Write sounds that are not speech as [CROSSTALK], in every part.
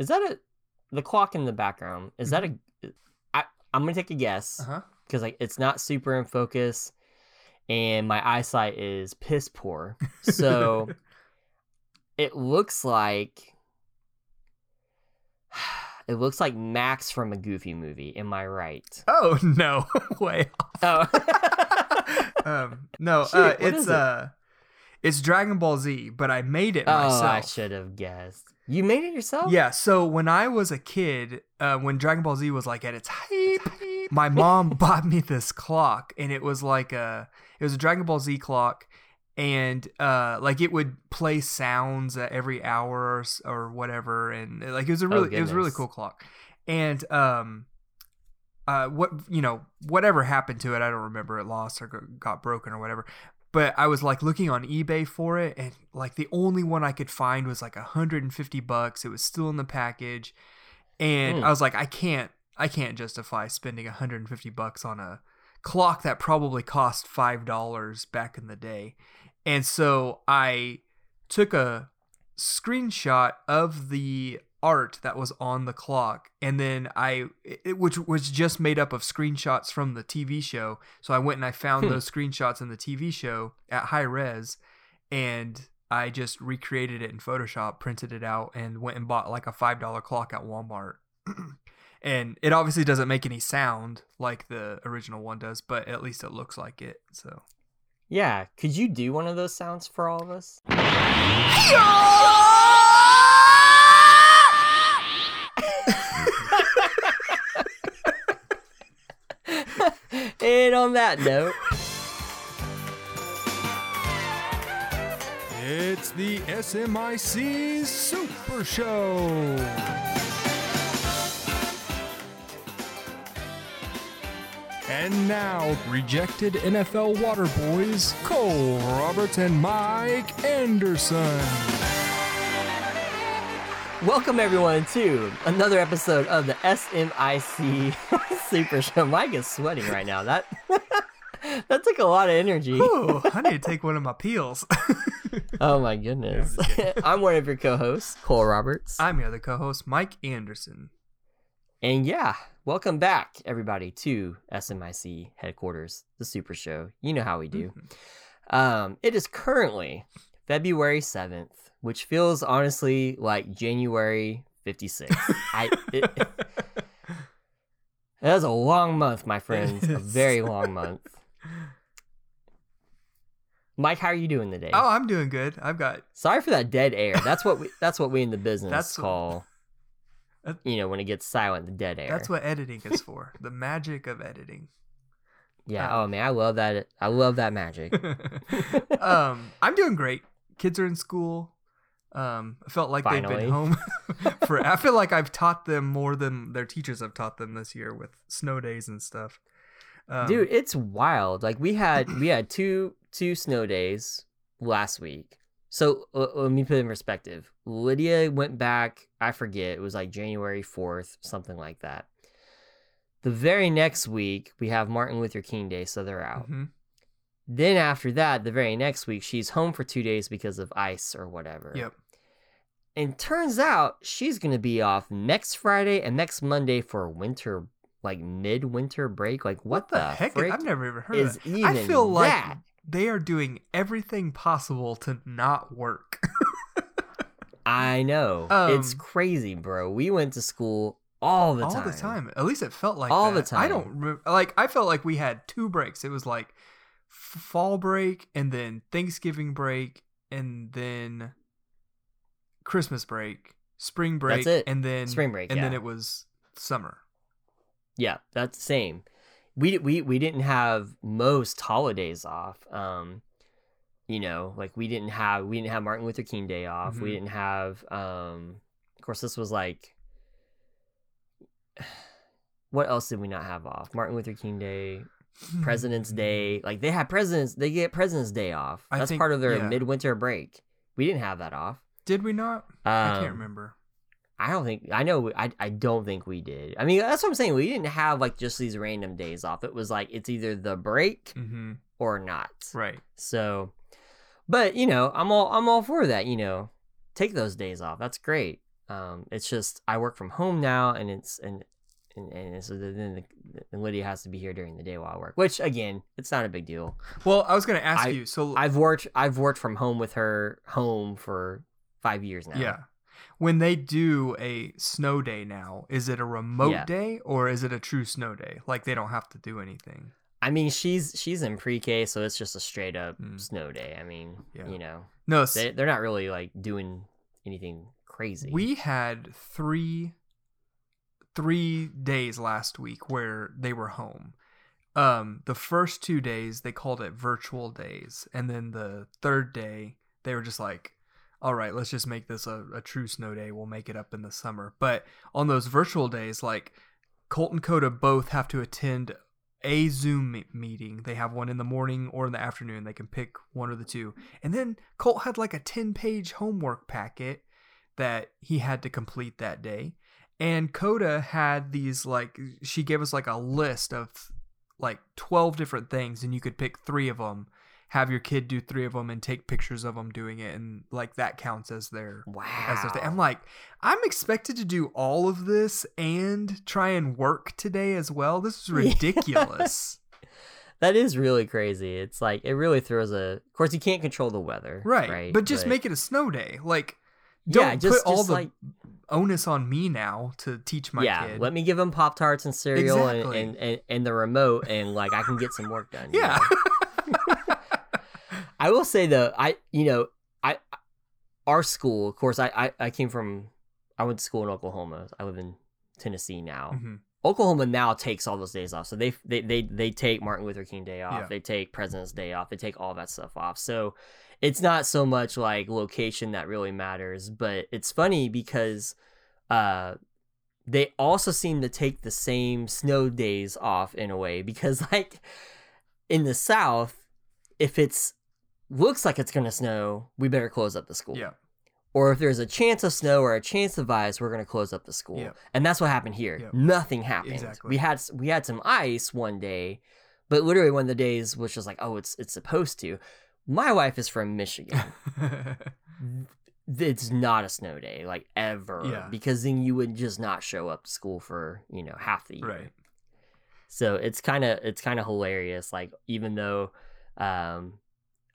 Is that a the clock in the background? Is that a? I I'm gonna take a guess because like it's not super in focus, and my eyesight is piss poor. So [LAUGHS] it looks like it looks like Max from a Goofy movie. Am I right? oh [LAUGHS] no, [LAUGHS] way. Oh, Um, no, Shoot, uh, it's it? uh, it's Dragon Ball Z, but I made it oh, myself. I should have guessed. You made it yourself? Yeah, so when I was a kid, uh, when Dragon Ball Z was like at its height, my mom [LAUGHS] bought me this clock, and it was like a it was a Dragon Ball Z clock, and uh, like it would play sounds at every hour or, or whatever, and like it was a Oh, really it was a really cool clock, and um. Uh, what you know, whatever happened to it, I don't remember. It lost or got broken or whatever. But I was like looking on eBay for it, and like the only one I could find was like 150 bucks. It was still in the package, and Hmm. I was like, I can't, I can't justify spending 150 bucks on a clock that probably cost five dollars back in the day. And so I took a screenshot of the art that was on the clock and then I it, which was just made up of screenshots from the TV show so I went and I found Hmm. those screenshots in the TV show at high res and I just recreated it in Photoshop printed it out and went and bought like a $5 clock at Walmart [CLEARS THROAT] and it obviously doesn't make any sound like the original one does but at least it looks like it so Yeah. Could you do one of those sounds for all of us? [LAUGHS] and on that note, It's the SMIC Super Show. And now, rejected NFL water boys, Cole Roberts and Mike Anderson. Welcome everyone to another episode of the SMIC [LAUGHS] Super Show. Mike is sweating right now. That [LAUGHS] that took a lot of energy. Ooh, I need to take one of my peels. [LAUGHS] Oh my goodness. I'm. I'm one of your co-hosts, Cole Roberts. I'm your other co-host, Mike Anderson. And yeah, welcome back, everybody, to SMIC headquarters, the Super Show. You know how we do. Mhm. Um, it is currently February 7th, which feels honestly like January 56. I, it, [LAUGHS] that was a long month, my friends. A very long month. Mike, how are you doing today? Oh, I'm doing good. I've got Sorry for that dead air. That's what we that's what we in the business That's- call That- you know, when it gets silent, the dead air. that's what editing is for. the magic of editing. Yeah. uh, Oh man, I love that. I love that magic. [LAUGHS] um, I'm doing great. Kids are in school. Um, I felt like they've been home [LAUGHS] [LAUGHS] for. I feel like I've taught them more than their teachers have taught them this year with snow days and stuff. Um, Dude, it's wild. Like we had we had two two snow days last week. So uh, let me put it in perspective. Lydia went back. I forget. It was like January fourth, something like that. The very next week we have Martin Luther King Day, so they're out. mhm. Then after that, the very next week she's home for two days because of ice or whatever. Yep. And turns out she's gonna be off next Friday and next Monday for a winter, like mid-winter break. Like what, What the, heck? frick I've never even heard is of that. even I feel like that? they are doing everything possible to not work. [LAUGHS] I know it's Um, crazy, bro. We went to school all the all time. All the time. At least it felt like All the time. I don't re- like. I felt like we had two breaks. It was like fall break and then Thanksgiving break and then Christmas break, spring break, and then Spring break, and then it was summer. Yeah, that's the same. We we we didn't have most holidays off. Um, you know, like we didn't have we didn't have Martin Luther King Day off. We Mhm. didn't have um of course this was like [SIGHS] what else did we not have off? Martin Luther King Day, President's Day. Like they have presidents they get President's Day off. I That's think- part of their yeah. midwinter break. We didn't have that off. Did we not? I Um, can't remember. I don't think I know. I I don't think we did. I mean, that's what I'm saying. We didn't have like just these random days off. It was like it's either the break hmm or not. Right. So, but you know, I'm all I'm all for that. You know, take those days off. That's great. Um, it's just I work from home now, and it's and and, and so then the, and Lydia has to be here during the day while I work. Which again, it's not a big deal. Well, I was gonna ask I- you. So I've worked I've worked from home with her home for five years now. yeah, when they do a snow day now, is it a remote Yeah. day or is it a true snow day? Like they don't have to do anything. I mean, she's she's in pre-K, so it's just a straight up Mm. snow day. I mean, Yeah. you know, No, they they're not really like doing anything crazy. we had three three days last week where they were home. Um, the first two days they called it virtual days, and then the third day they were just like, "All right, let's just make this a, a true snow day. We'll make it up in the summer." But on those virtual days, like Colt and Coda both have to attend a Zoom meeting. They have one in the morning or in the afternoon. They can pick one or the two. And then Colt had like a 10 page homework packet that he had to complete that day. And Coda had these like, she gave us like a list of like 12 different things, and you could pick three of them, have your kid do three of them, and take pictures of them doing it. And like that counts as their wow. as their thing. I'm like, I'm expected to do all of this and try and work today as well. This is [LAUGHS] ridiculous. [LAUGHS] that is really crazy. It's like it really throws a. Of course, you can't control the weather, right. Right, But just make it a snow day. Like, don't yeah, just put all just the like onus on me now to teach my yeah. kid. Let me give him pop tarts and cereal and, Exactly. and, and and the remote, and like I can get some work done. yeah. [LAUGHS] I will say though, I you know, I our school, of course, I, I I came from I went to school in Oklahoma. I live in Tennessee now. Mhm. Oklahoma now takes all those days off. So they they they they take Martin Luther King Day off. Yeah. They take President's Day off. They take all that stuff off. So it's not so much like location that really matters, but it's funny because uh they also seem to take the same snow days off in a way because [LAUGHS] like in the south if it's looks like it's going to snow, we better close up the school Yeah. or if there's a chance of snow or a chance of ice, we're gonna close up the school. Yep. And that's what happened here. Yep. Nothing happened. Exactly. We had we had some ice one day, but literally one of the days was just like, oh, it's it's supposed to. My wife is from Michigan. [LAUGHS] it's not a snow day, like ever, Yeah. because then you would just not show up to school for you know half the year. right. So it's kind of it's kind of hilarious. Like even though um,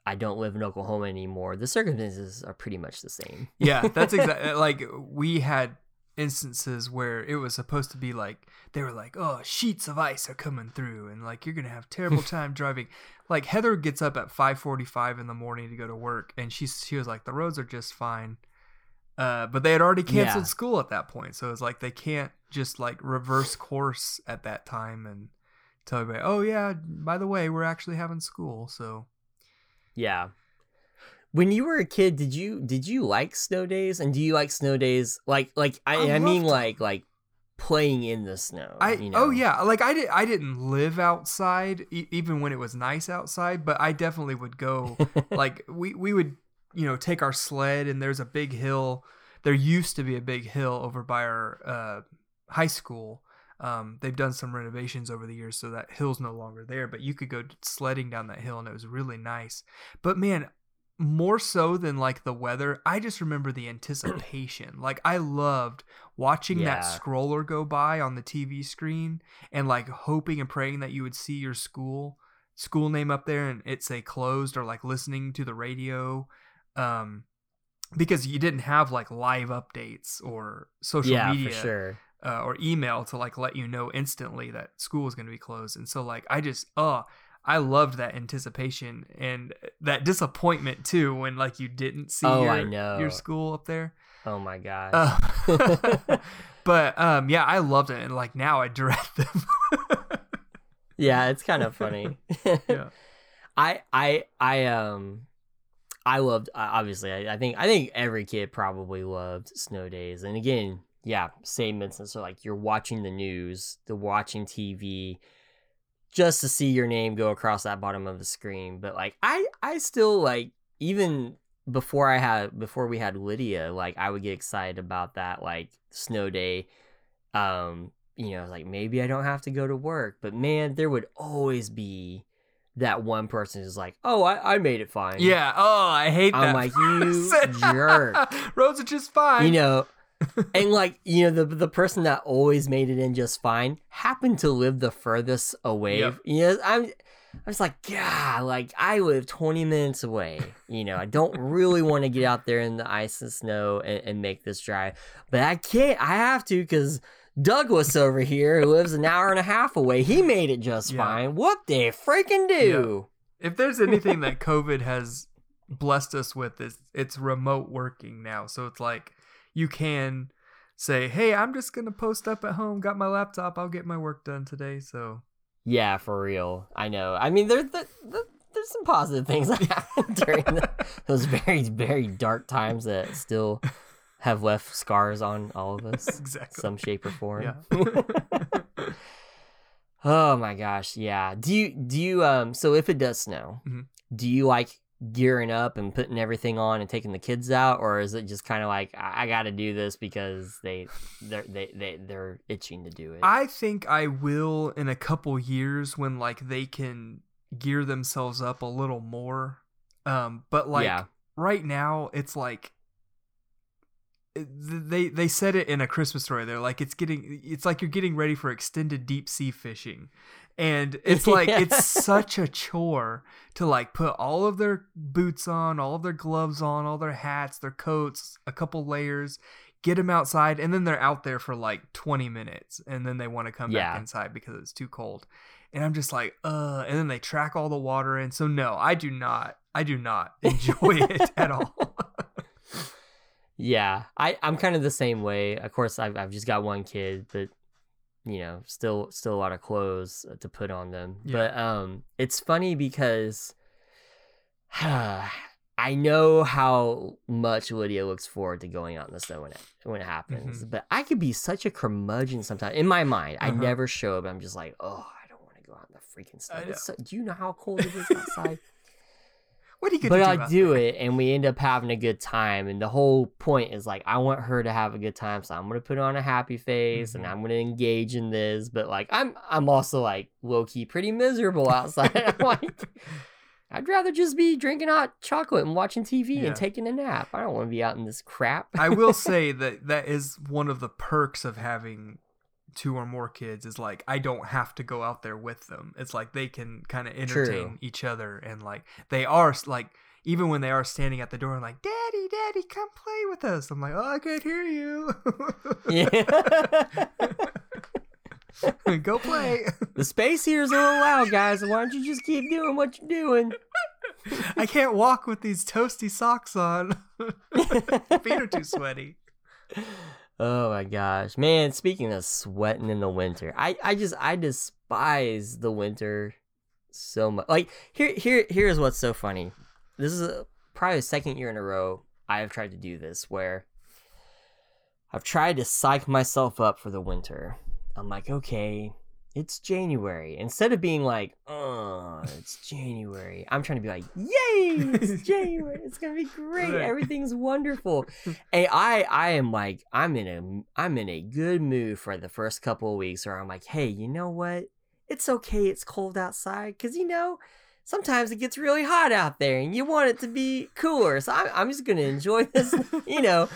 I don't live in Oklahoma anymore, the circumstances are pretty much the same. Yeah, that's [LAUGHS] exactly like we had instances where it was supposed to be like they were like, "Oh, sheets of ice are coming through and like you're to have terrible [LAUGHS] time driving." Like Heather gets up at 5:45 in the morning to go to work and she's she was like, "The roads are just fine." Uh, but they had already canceled Yeah. school at that point. So it's like they can't just like reverse course at that time and tell everybody, "Oh yeah, by the way, we're actually having school." So Yeah. When you were a kid, did you did you like snow days? And do you like snow days like like I, I I, mean loved like like playing in the snow? I you know? oh yeah, like I did. I didn't live outside e- even when it was nice outside, but I definitely would go. [LAUGHS] like we we would you know take our sled and there's a big hill. There used to be a big hill over by our uh, high school. Um, they've done some renovations over the years, so that hill's no longer there. But you could go sledding down that hill, and it was really nice. But man, more so than like the weather, I just remember the anticipation. [CLEARS THROAT] like I loved watching that scroller go by on the TV screen and like hoping and praying that you would see your school school name up there and it say closed or like listening to the radio um because you didn't have like live updates or social yeah, media sure. uh, or email to like let you know instantly that school was going to be closed. And so like I just oh I loved that anticipation and that disappointment too when like you didn't see Oh, your, I know. your school up there. Oh my gosh. Uh, [LAUGHS] [LAUGHS] but um yeah, I loved it and like now I dread them. [LAUGHS] yeah, it's kind of funny. yeah. I I I um I loved obviously I, I think I think every kid probably loved snow days and again yeah same instance so like you're watching the news the watching TV just to see your name go across that bottom of the screen but like I I still like even before I had before we had Lydia like I would get excited about that like snow day um you know like maybe I don't have to go to work but man there would always be that one person who's like, "Oh, I, I made it fine." Yeah. Oh, I hate that. I'm like, [LAUGHS] you jerk. [LAUGHS] Roads are just fine. You know, and like you know the the person that always made it in just fine happened to live the furthest away. Yep. You know, I'm I was like, yeah, like I live 20 minutes away. You know, I don't really want to get out there in the ice and snow and, and make this drive, but I can't. I have to because Douglas over here, who lives an hour and a half away, he made it just Yeah. fine. What they freaking do? If there's anything that [LAUGHS] COVID has blessed us with, is it's remote working now. So it's like you can say, "Hey, I'm just gonna post up at home. Got my laptop. I'll get my work done today." So Yeah, for real. I know. I mean, there's the, the, there's some positive things [LAUGHS] that happened during the, those very very dark times that still have left scars on all of us, [LAUGHS] exactly. some shape or form. Yeah. [LAUGHS] oh my gosh, yeah. Do you do you um? So if it does snow, Mhm. do you like gearing up and putting everything on and taking the kids out, or is it just kind of like I, I got to do this because they they're they they they're itching to do it? I think I will in a couple years when like they can gear themselves up a little more. Um, but like Yeah. right now, it's like they they said it in a Christmas story. They're like it's getting it's like you're getting ready for extended deep sea fishing, and [LAUGHS] it's like Yeah. it's such a chore to like put all of their boots on, all of their gloves on, all their hats, their coats, a couple layers, get them outside, and then they're out there for like 20 minutes, and then they want to come Yeah. back inside because it's too cold. And I'm just like, uh, and then they track all the water in. So no, I do not, I do not [LAUGHS] enjoy it at all. Yeah, I I'm kind of the same way. Of course, I've I've just got one kid, but you know, still still a lot of clothes uh, to put on them. Yeah. But um, it's funny because [SIGHS] I know how much Lydia looks forward to going out in the snow when it when it happens. Mhm. But I could be such a curmudgeon sometimes. In my mind, I Uh-huh. never show. But I'm just like, oh, I don't want to go out in the freaking snow. It's so- do you know how cold it is [LAUGHS] outside? What are you but gonna I do? out do there? it, and we end up having a good time. And the whole point is like, I want her to have a good time, so I'm gonna put on a happy face, and Mhm. I'm gonna engage in this. But like, I'm I'm also like low key pretty miserable outside. I'm [LAUGHS] like, I'd rather just be drinking hot chocolate and watching TV Yeah. and taking a nap. I don't want to be out in this crap. I will [LAUGHS] say that that is one of the perks of having two or more kids is like I don't have to go out there with them. It's like they can kind of entertain True. each other and like they are like even when they are standing at the door and like daddy daddy come play with us. I'm like, "Oh, I can't hear you." yeah. [LAUGHS] go play. the space here is a little loud, guys. Why don't you just keep doing what you're doing? I can't walk with these toasty socks on. [LAUGHS] Feet are too sweaty. [LAUGHS] Oh my gosh, man! Speaking of sweating in the winter, I I just I despise the winter so much. Like here here here's what's so funny. This is a, probably the second year in a row I have tried to do this where I've tried to psych myself up for the winter. I'm like, okay, it's January. Instead of being like, oh, it's January, I'm trying to be like, yay, it's [LAUGHS] January. It's gonna be great. Everything's wonderful. [LAUGHS] Hey, I I am like I'm in a I'm in a good mood for the first couple of weeks where I'm like, hey, you know what? It's okay. It's cold outside because you know sometimes it gets really hot out there and you want it to be cooler. So I'm I'm just gonna enjoy this, [LAUGHS] you know.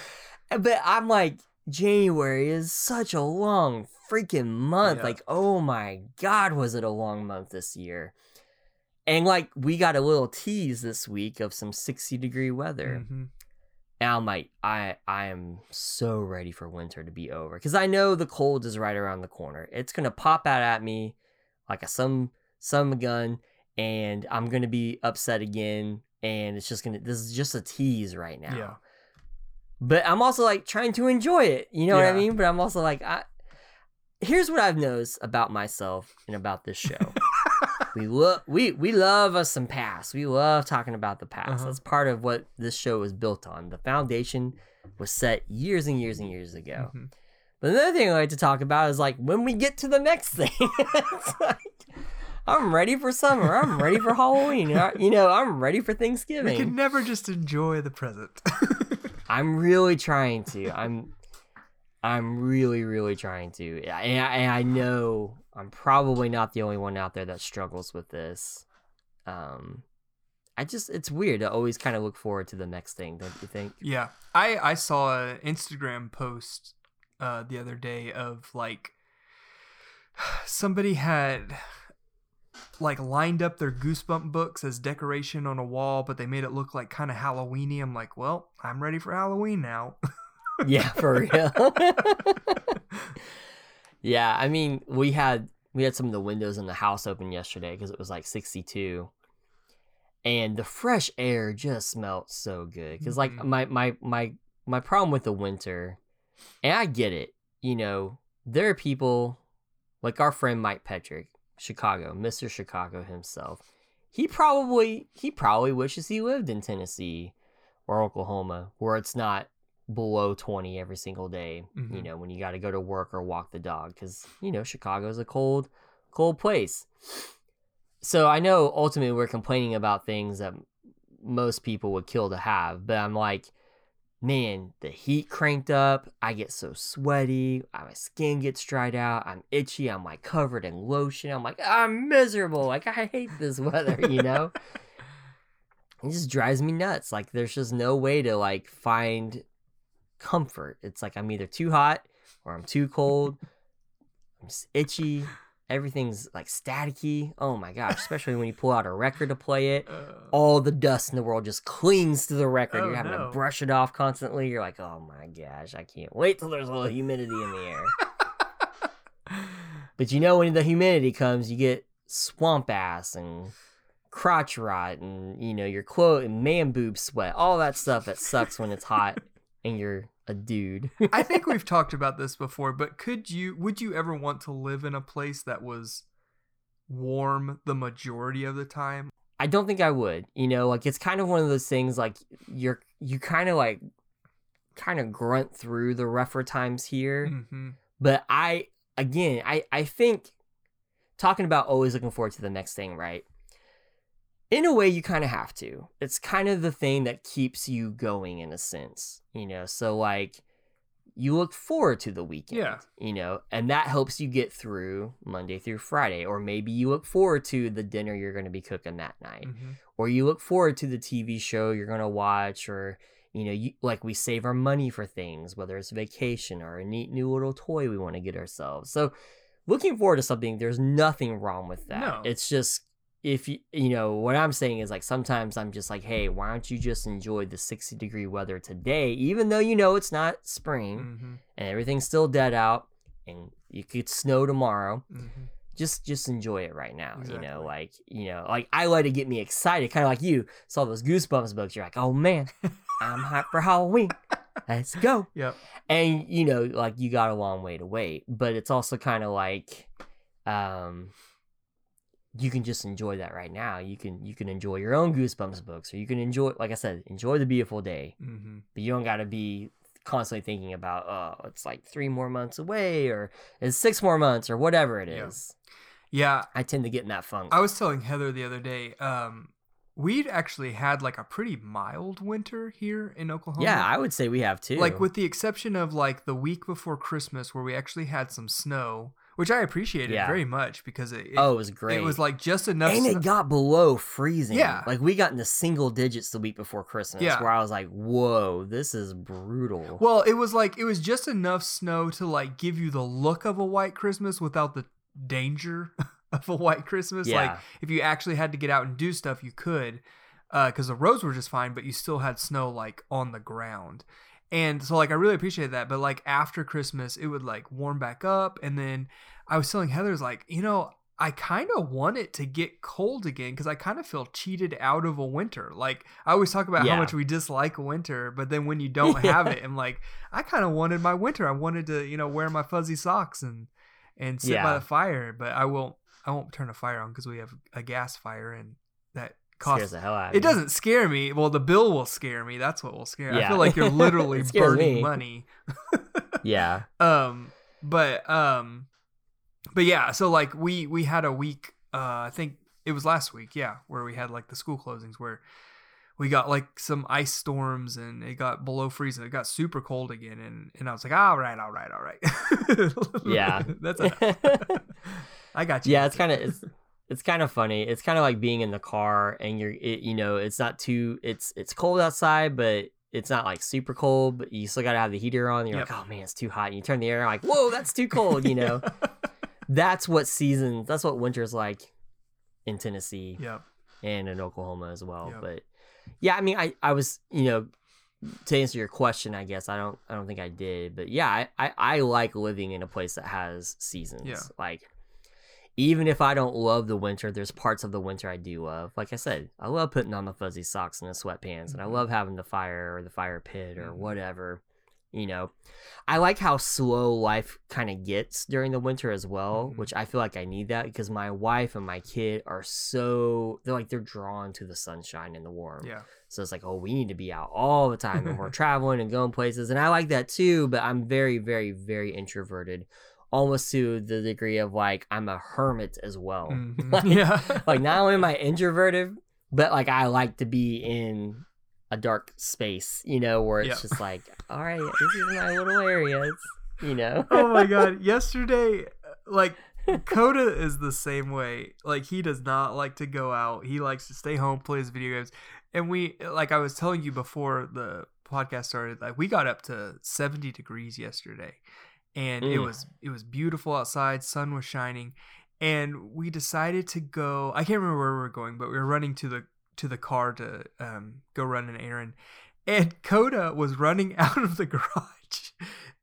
But I'm like, January is such a long freaking month. Yeah. Like, oh my god, was it a long month this year? And like we got a little tease this week of some 60 degree weather. Mhm. And I'm like, I I am so ready for winter to be over because I know the cold is right around the corner. It's gonna pop out at me like a some some gun, and I'm gonna be upset again. And it's just gonna. This is just a tease right now. Yeah. But I'm also like trying to enjoy it. You know what I mean? But I'm also like, I. Here's what I've noticed about myself and about this show. [LAUGHS] we love we we love us some past. We love talking about the past. Uh-huh. That's part of what this show was built on. The foundation was set years and years and years ago. Mhm. But another thing I like to talk about is like when we get to the next [LAUGHS] thing. it's like, I'm ready for summer. I'm ready for Halloween. I- You know, I'm ready for Thanksgiving. We can never just enjoy the present. [LAUGHS] I'm really trying to. I'm I'm really really trying to. And I, and I know I'm probably not the only one out there that struggles with this. Um I just it's weird to always kind of look forward to the next thing, don't you think? Yeah, I I saw an Instagram post uh, the other day of like [SIGHS] somebody had like lined up their goosebump books as decoration on a wall, but they made it look like kind of Halloweeny. I'm like, well, I'm ready for Halloween now. [LAUGHS] yeah, for real. yeah, I mean, we had we had some of the windows in the house open yesterday because it was like 62 and the fresh air just smelled so good because like Mhm. my my my my problem with the winter and i get it you know there are people like our friend mike petrick chicago mr chicago himself he probably he probably wishes he lived in tennessee or oklahoma where it's not below 20 every single day you Mhm. know when you got to go to work or walk the dog because you know chicago's a cold cold place so I know ultimately we're complaining about things that most people would kill to have, but I'm like, man, the heat cranked up. I get so sweaty. My skin gets dried out. I'm itchy. I'm like covered in lotion. I'm like, I'm miserable. Like, I hate this weather, you know? [LAUGHS] it just drives me nuts. Like, there's just no way to like find comfort. It's like I'm either too hot or I'm too cold. I'm just itchy. Everything's like staticky. Oh my gosh, especially when you pull out a record to play it. Uh, All the dust in the world just clings to the record. Oh, You're having no. to brush it off constantly. You're like, oh my gosh, I can't wait till there's a little humidity in the air. [LAUGHS] But you know, when the humidity comes, you get swamp ass and crotch rot and, you know, your clothes and man boob sweat. All that stuff that sucks when it's hot and you're a dude. [LAUGHS] I think we've talked about this before, but could you would you ever want to live in a place that was warm the majority of the time? I don't think I would. You know, like it's kind of one of those things like you're you kind of like kind of grunt through the rougher times here. hmm But I again, I I think talking about always looking forward to the next thing, right? In a way you kind of have to. It's kind of the thing that keeps you going in a sense, you know. So like you look forward to the weekend, Yeah. you know, and that helps you get through Monday through Friday or maybe you look forward to the dinner you're going to be cooking that night hmm or you look forward to the TV show you're going to watch or you know you like we save our money for things whether it's vacation or a neat new little toy we want to get ourselves so looking forward to something there's nothing wrong with that No. it's just if you you know what i'm saying is like sometimes i'm just like hey why don't you just enjoy the 60 degree weather today? Even though you know it's not spring hmm and everything's still dead out and you could snow tomorrow hmm just just enjoy it right now you know like you know like i let it get me excited kind of like you saw those goosebumps books you're like oh man i'm hyped for halloween. Let's go. Yep. and you know like you got a long way to wait but it's also kind of like um you can just enjoy that right now you can you can enjoy your own goosebumps books or you can enjoy like i said enjoy the beautiful day hmm but you don't got to be constantly thinking about oh it's like three more months away or it's six more months or whatever it is Yeah. Yeah. i tend to get in that funk I was telling Heather the other day, um, we'd actually had like a pretty mild winter here in Oklahoma. yeah i would say we have too like with the exception of like the week before Christmas where we actually had some snow, which I appreciated Yeah. very much because it, it, oh it was great it was like just enough. and it got below freezing Yeah. like we got into single digits the week before christmas Yeah. where i was like whoa this is brutal well, it was like it was just enough snow to like give you the look of a white Christmas without the danger [LAUGHS] of a white Christmas. Like if you actually had to get out and do stuff, you could, uh, because the roads were just fine, but you still had snow like on the ground. And so like I really appreciated that. But like after Christmas, it would like warm back up, and then I was telling Heather's like, you know. I kind of want it to get cold again because I kind of feel cheated out of a winter. Like I always talk about Yeah. how much we dislike winter, but then when you [LAUGHS] don't have it, I'm like, I kind of wanted my winter. I wanted to, you know, wear my fuzzy socks and and sit by the fire. But I won't. I won't turn a fire on because we have a gas fire and that scares the hell out It me. doesn't scare me. Well, the bill will scare me. That's what will scare. I feel like you're [LAUGHS] literally burning me. money. [LAUGHS] yeah Um, but um, but yeah. So like we we had a week. Uh, I think it was last week. Yeah, where we had like the school closings where we got like some ice storms and it got below freezing. It got super cold again, and and I was like, all right, all right, all right. [LAUGHS] Yeah. that's. I got you. yeah it's kind of it's it's kind of funny. It's kind of like being in the car and you're it, you know it's not too it's it's cold outside, but it's not like super cold. But you still gotta have the heater on. You're Yep. like, oh man, it's too hot. And you turn the air on, like, whoa, that's too [LAUGHS] cold. You know, that's what season. That's what winter's like in Tennessee Yep. and in Oklahoma as well. Yep. But yeah, I mean, I I was you know to answer your question, I guess I don't I don't think I did, but yeah, I I, I like living in a place that has seasons. Yeah. Like even if I don't love the winter, there's parts of the winter I do love. Like I said, I love putting on the fuzzy socks and the sweatpants, and I Mhm. love having the fire or the fire pit or Mhm. whatever. You know, I like how slow life kind of gets during the winter as well, Mhm. which I feel like I need that because my wife and my kid are so they're like they're drawn to the sunshine and the warm. Yeah. So it's like, oh, we need to be out all the time and we're [LAUGHS] traveling and going places. And I like that too, but I'm very, very, very introverted, almost to the degree of like I'm a hermit as well. Mhm. [LAUGHS] Like- yeah. Like not only am I [LAUGHS] introverted, but like I like to be in a dark space, you know, where it's Yeah. just like, all right, this is my little area. It's, you know. [LAUGHS] oh my god yesterday like coda is the same way like he does not like to go out he likes to stay home play his video games and we like i was telling you before the podcast started like we got up to 70 degrees yesterday and it Mm. was it was beautiful outside sun was shining and we decided to go i can't remember where we were going but we were running to the to the car to um, go run an errand and [LAUGHS] coda was running [LAUGHS] out of the garage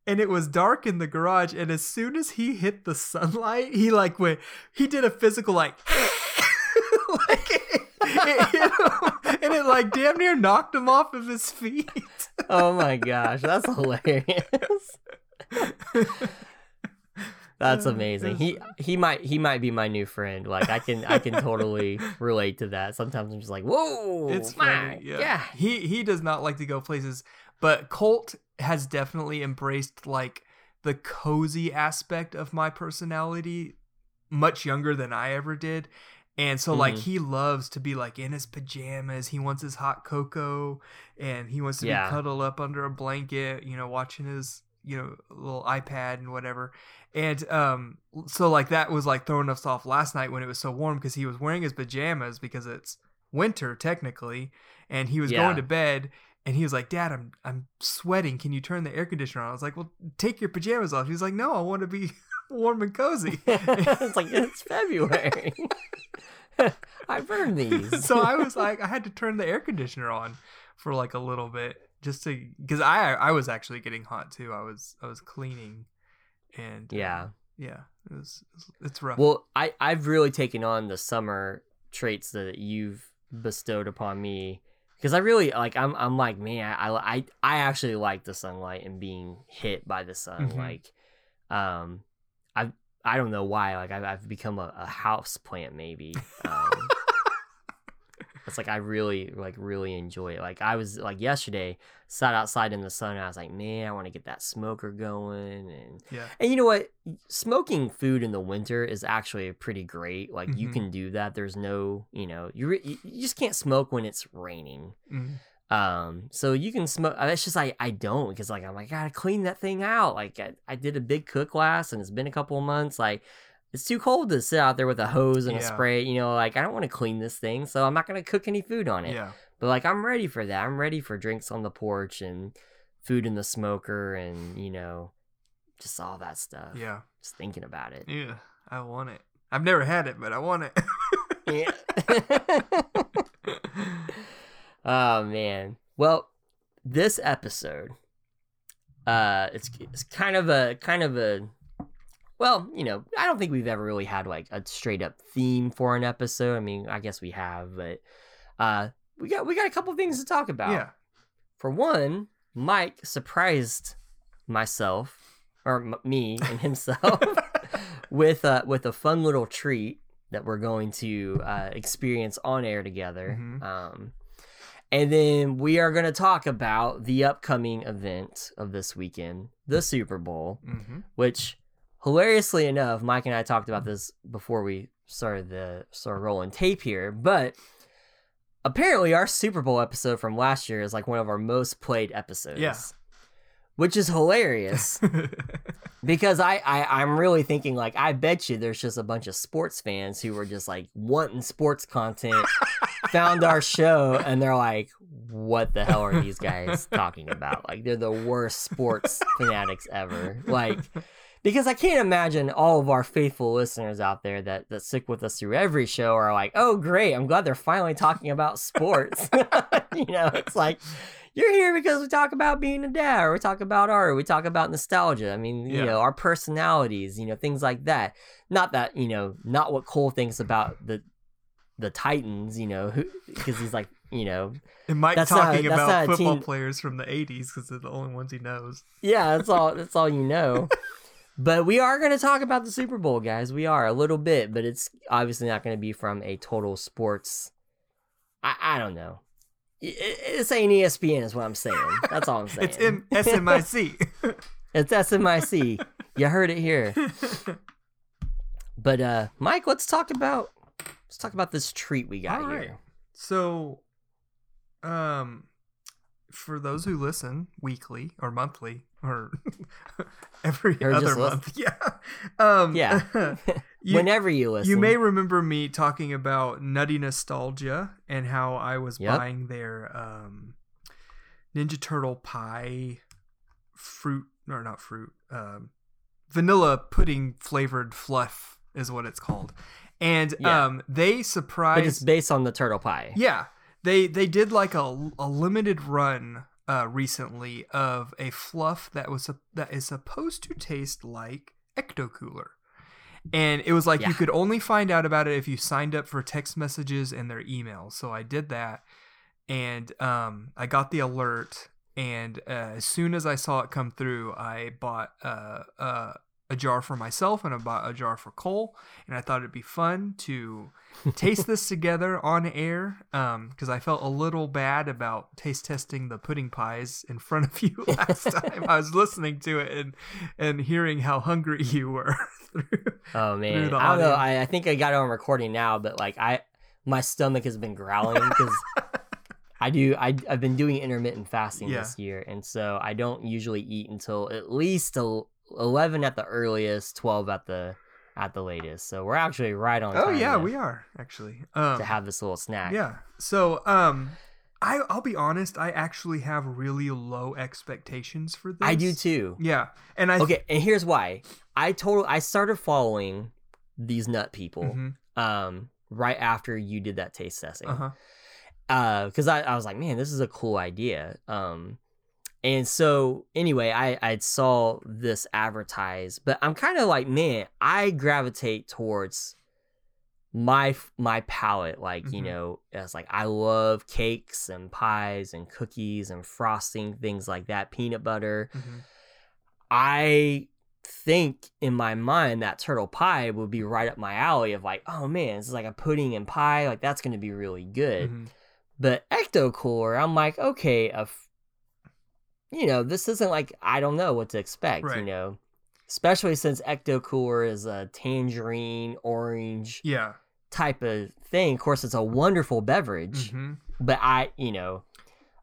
and it was dark in the garage and as soon as he hit the sunlight he like went he did a physical like [LAUGHS] like it, it him, and it like damn near knocked him off of his feet oh my gosh, that's hilarious. [LAUGHS] That's Uh, amazing. He he might he might be my new friend. Like I can I can totally [LAUGHS] relate to that. Sometimes I'm just like, whoa, it's my, funny yeah. he he does not like to go places but colt has definitely embraced like the cozy aspect of my personality much younger than i ever did and so like Mhm. he loves to be like in his pajamas he wants his hot cocoa and he wants to Yeah. be cuddled up under a blanket you know watching his you know little ipad and whatever and um so like that was like throwing us off last night when it was so warm because he was wearing his pajamas because it's winter technically and he was Yeah. going to bed and he was like dad i'm i'm sweating can you turn the air conditioner on i was like well take your pajamas off He's like no i want to be [LAUGHS] warm and cozy [LAUGHS] it's like it's February. [LAUGHS] I burned these. so i was like i had to turn the air conditioner on for like a little bit just to because i i was actually getting hot too i was i was cleaning and uh, yeah. yeah it was it's rough Well, I I've really taken on the summer traits that you've bestowed upon me because I really like I'm I'm like man I I I actually like the sunlight and being hit by the sun Mhm. like um I I don't know why like I've, I've become a, a house plant maybe [LAUGHS] um it's like I really like really enjoy it like I was like yesterday sat outside in the sun and I was like man I want to get that smoker going and yeah and you know what? Smoking food in the winter is actually pretty great. Like you Mhm. can do that. There's no, you know, you re- you you just can't smoke when it's raining. Mhm. Um, so you can smoke. uh, It's just like I don't because like I'm like I gotta clean that thing out. Like I, I did a big cook last, and it's been a couple of months. Like it's too cold to sit out there with a hose and a spray. You know, like I don't want to clean this thing, so I'm not gonna cook any food on it. yeah But like I'm ready for that. I'm ready for drinks on the porch and food in the smoker and you know, just all that stuff. yeah Just thinking about it. yeah i want it i've never had it but i want it Yeah. [LAUGHS] [LAUGHS] oh man. Well, this episode, uh, it's it's kind of a kind of a, well, you know, I don't think we've ever really had like a straight up theme for an episode. I mean, I guess we have, but uh, we got we got a couple things to talk about. yeah For one, Mike surprised myself or m- me and himself [LAUGHS] [LAUGHS] with uh, with a fun little treat that we're going to uh, experience on air together. Mhm. Um, and then we are going to talk about the upcoming event of this weekend, the Super Bowl, mm-hmm. which hilariously enough, Mike and I talked about this before we started the started rolling tape here, but apparently our Super Bowl episode from last year is like one of our most played episodes. Yeah. which is hilarious [LAUGHS] because I, I I'm really thinking like I bet you there's just a bunch of sports fans who were just like wanting sports content, found our show and they're like, what the hell are these guys talking about? Like they're the worst sports fanatics ever. Like because I can't imagine all of our faithful listeners out there that that stick with us through every show are like, oh great, I'm glad they're finally talking about sports. [LAUGHS] you know, it's like you're here because we talk about being a dad, or we talk about art, or we talk about nostalgia. I mean, you Yeah. know, our personalities, you know, things like that. Not that you know, not what Cole thinks about the the Titans, you know, because he's like, you know, and Mike That's not- talking that's about football team- players from the 80s because they're the only ones he knows. yeah, that's all. That's all you know. [LAUGHS] But we are going to talk about the Super Bowl, guys. We are a little bit, but it's obviously not going to be from a total sports. I, I don't know. It's ain't ESPN, is what I'm saying. That's all I'm [LAUGHS] saying. [LAUGHS] It's M- SMIC. It's SMIC. you heard it here. [LAUGHS] But uh, Mike, let's talk about let's talk about this treat we got All here. right. So, um, for those who listen weekly or monthly or [LAUGHS] every Or other listen. month, [LAUGHS] yeah, um, Yeah. [LAUGHS] you, Whenever you listen, you may remember me talking about Nutty Nostalgia and how I was Yep. buying their um, Ninja Turtle pie fruit or not fruit, um, vanilla pudding flavored fluff is what it's called, and Yeah. um, they but it's based on the turtle pie. Yeah, they they did like a, a limited run uh, recently of a fluff that was that is supposed to taste like Ecto Cooler, and it was like Yeah. you could only find out about it if you signed up for text messages and their emails. So I did that, and um, I got the alert, and uh, as soon as I saw it come through, I bought uh, uh, a jar for myself and I bought a jar for Cole. And I thought it'd be fun to taste this [LAUGHS] together on air because um, I felt a little bad about taste testing the pudding pies in front of you [LAUGHS] last [LAUGHS] time. I was listening to it and and hearing how hungry you were. through, oh man, through I don't know. I, I think I got it on recording now, but like I, my stomach has been growling because. I do. I, have been doing intermittent fasting yeah. this year, and so I don't usually eat until at least a, 11 at the earliest, 12 at the at the latest. So we're actually right on. Oh yeah, we are actually um, to have this little snack. Yeah. So um, I I'll be honest, I actually have really low expectations for this. I do too. Yeah, and I okay, and here's why. I total I started following these nut people mm-hmm. um right after you did that taste testing. Uh-huh. Uh, because I, I was like, man, this is a cool idea. Um, and so anyway i i saw this advertised but i'm kind of like man i gravitate towards my my palate like you Mhm. know it's like i love cakes and pies and cookies and frosting things like that peanut butter Mhm. i think in my mind that turtle pie would be right up my alley of like oh man this is like a pudding and pie like that's gonna be really good Mhm. but ecto cooler, I'm like, okay, a f- you know, this isn't like I don't know what to expect, you know, especially since ecto cooler is a tangerine orange Yeah. type of thing. Of course, it's a wonderful beverage, hmm but I, you know,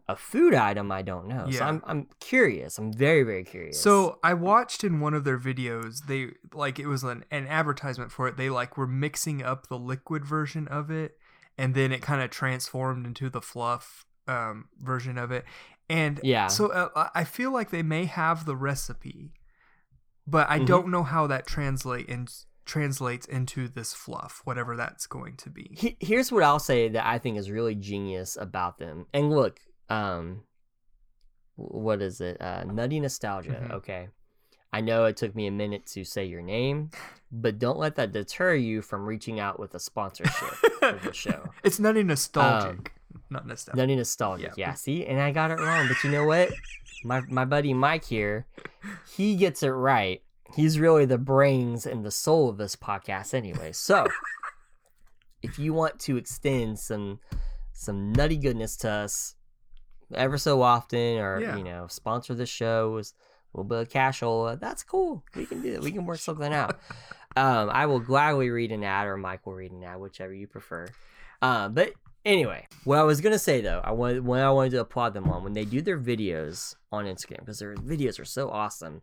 a food item I don't know. So I'm I'm curious. I'm very very curious. So I watched in one of their videos, they like it was an, an advertisement for it. They like were mixing up the liquid version of it, and then it kind of transformed into the fluff um, version of it. And Yeah. so uh, I- feel like they may have the recipe, but I Mhm. don't know how that translate in, translates into this fluff, whatever that's going to be. he- here's what I'll say that I think is really genius about them. And look, um, what is it? Uh, Nutty Nostalgia. Mhm. Okay. I know it took me a minute to say your name, but don't let that deter you from reaching out with a sponsorship for the [LAUGHS] show. It's nutty nostalgic, not nostalgic. Nutty Nostalgia. Yeah. Yeah. see? And I got it wrong. But you know what? My, my buddy Mike here, he gets it right. He's really the brains and the soul of this podcast anyway. So [LAUGHS] if you want to extend some some nutty goodness to us ever so often or Yeah. you know sponsor the show with a little bit of cashola that's cool we can do that we can work [LAUGHS] something out um i will gladly read an ad or mike will read an ad whichever you prefer um but Anyway, what I was gonna say though, I wanted when I wanted to applaud them on when they do their videos on Instagram because their videos are so awesome.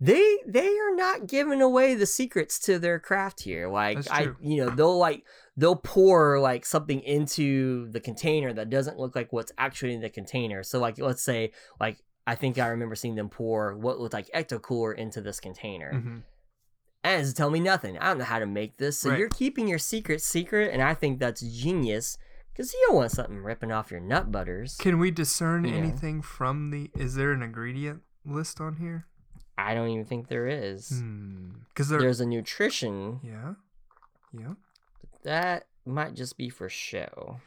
They they are not giving away the secrets to their craft here. Like That's I, true. you know, they'll like they'll pour like something into the container that doesn't look like what's actually in the container. So like let's say like I think I remember seeing them pour what looked like ecto cooler into this container Mhm. and it's tell me nothing. I don't know how to make this. So Right. you're keeping your secret secret, and I think that's genius because you don't want something ripping off your nut butters. Can we discern Yeah. anything from the? Is there an ingredient list on here? I don't even think there is. Hmm, because there. There's a nutrition Yeah. Yeah. that might just be for show.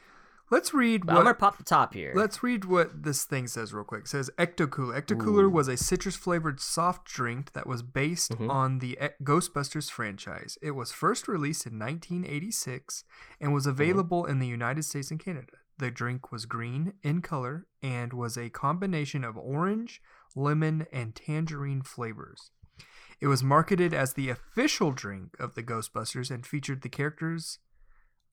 Let's read But what. I'm gonna pop the top here. Let's read what this thing says real quick. It says Ectocooler. Ectocooler Ooh. was a citrus flavored soft drink that was based Mhm. on the Ghostbusters franchise. It was first released in 1986 and Mm-hmm. was available in the United States and Canada. The drink was green in color and was a combination of orange, lemon, and tangerine flavors. It was marketed as the official drink of the Ghostbusters and featured the characters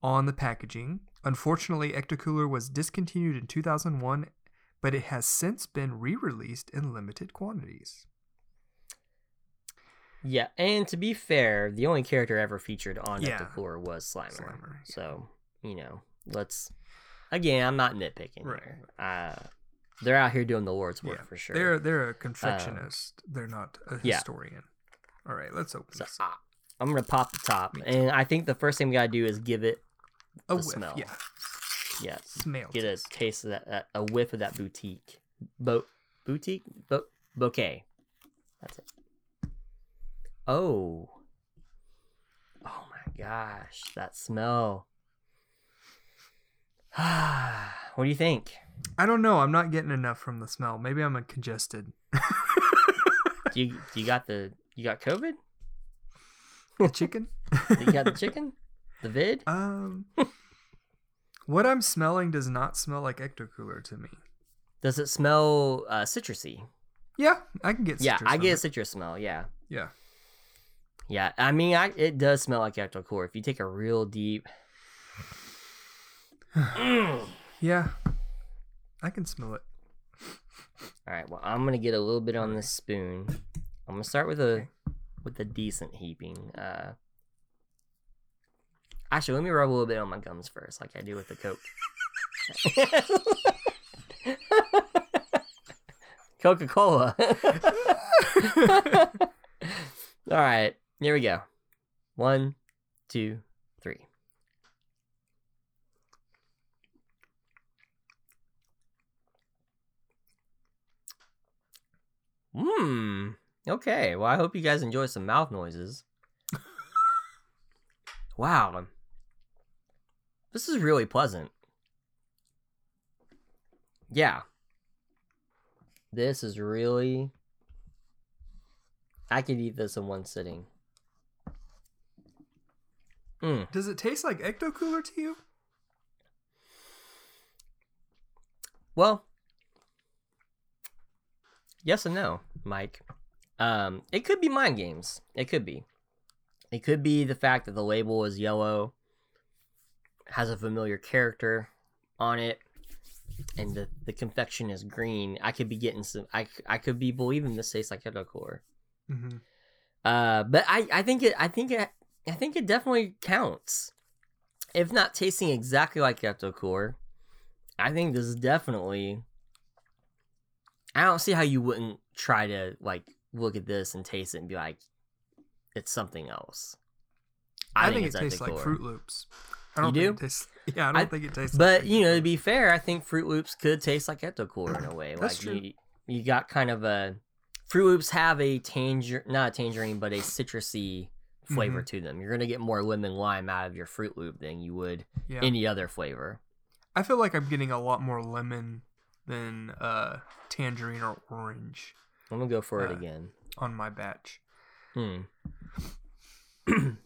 on the packaging. Unfortunately, Ectocooler was discontinued in 2001, but it has since been re-released in limited quantities. yeah, and to be fair, the only character ever featured on Yeah. Ectocooler was Slimer. Slimer, yeah. So you know, let's. Again, I'm not nitpicking Right. here. Uh, they're out here doing the Lord's work Yeah, for sure. They're they're a confectionist. they're not a historian. All right, let's open So this. ah, I'm gonna pop the top, and I think the first thing we gotta do is give it a whiff, smell. yeah, yeah, smell. get a taste of that, that a whiff of that boutique, Bo- boutique, Bo- bouquet. That's it. Oh, oh my gosh, that smell. [SIGHS] what do you think? I don't know. I'm not getting enough from the smell. Maybe I'm a congested. Do you you got the you got COVID? [LAUGHS] The chicken. You got the chicken? [LAUGHS] The vid? Um, what I'm smelling does not smell like Ectocooler to me. Does it smell uh, citrusy? Yeah, I can get. yeah, I get a citrus smell. Yeah. Yeah. Yeah, I mean, I, it does smell like Ecto Cooler. If you take a real deep, Mm. [SIGHS] Yeah, I can smell it. all right. Well, I'm gonna get a little bit on this spoon. I'm gonna start with a with a decent heaping. Uh, actually, let me rub a little bit on my gums first, like I do with the Coke. [LAUGHS] Coca Cola. [LAUGHS] all right, here we go. One, two, three. Hmm. Okay. Well, I hope you guys enjoy some mouth noises. [LAUGHS] wow. This is really pleasant. Yeah. This is really. I could eat this in one sitting. Mm. Does it taste like Ecto Cooler to you? Well, yes and no, Mike. Um, it could be mind games. It could be. It could be the fact that the label is yellow, has a familiar character on it, and the, the confection is green. I could be getting some. I, I could be believing this tastes like Ecto Cooler. Mm-hmm. Uh, but I, I think it, I think it, I think it definitely counts. If not tasting exactly like Ecto Cooler, I think this is definitely. I don't see how you wouldn't try to like look at this and taste it and be like, it's something else. I, think, it it's tastes like Froot Loops. I don't You think do? It tastes, [LAUGHS] yeah, I don't I- think it tastes. But like you know, to be fair, I think Froot Loops could taste like Ecto Cooler in a way. [CLEARS THROAT] That's like true. you, you got kind of a Froot Loops have a tanger, not a tangerine, but a citrusy flavor Mm-hmm. to them. You're gonna get more lemon lime out of your Froot Loop than you would yeah, any other flavor. I feel like I'm getting a lot more lemon than uh, tangerine or orange I'm gonna go for it Uh, again. on my batch. Hmm. [CLEARS THROAT]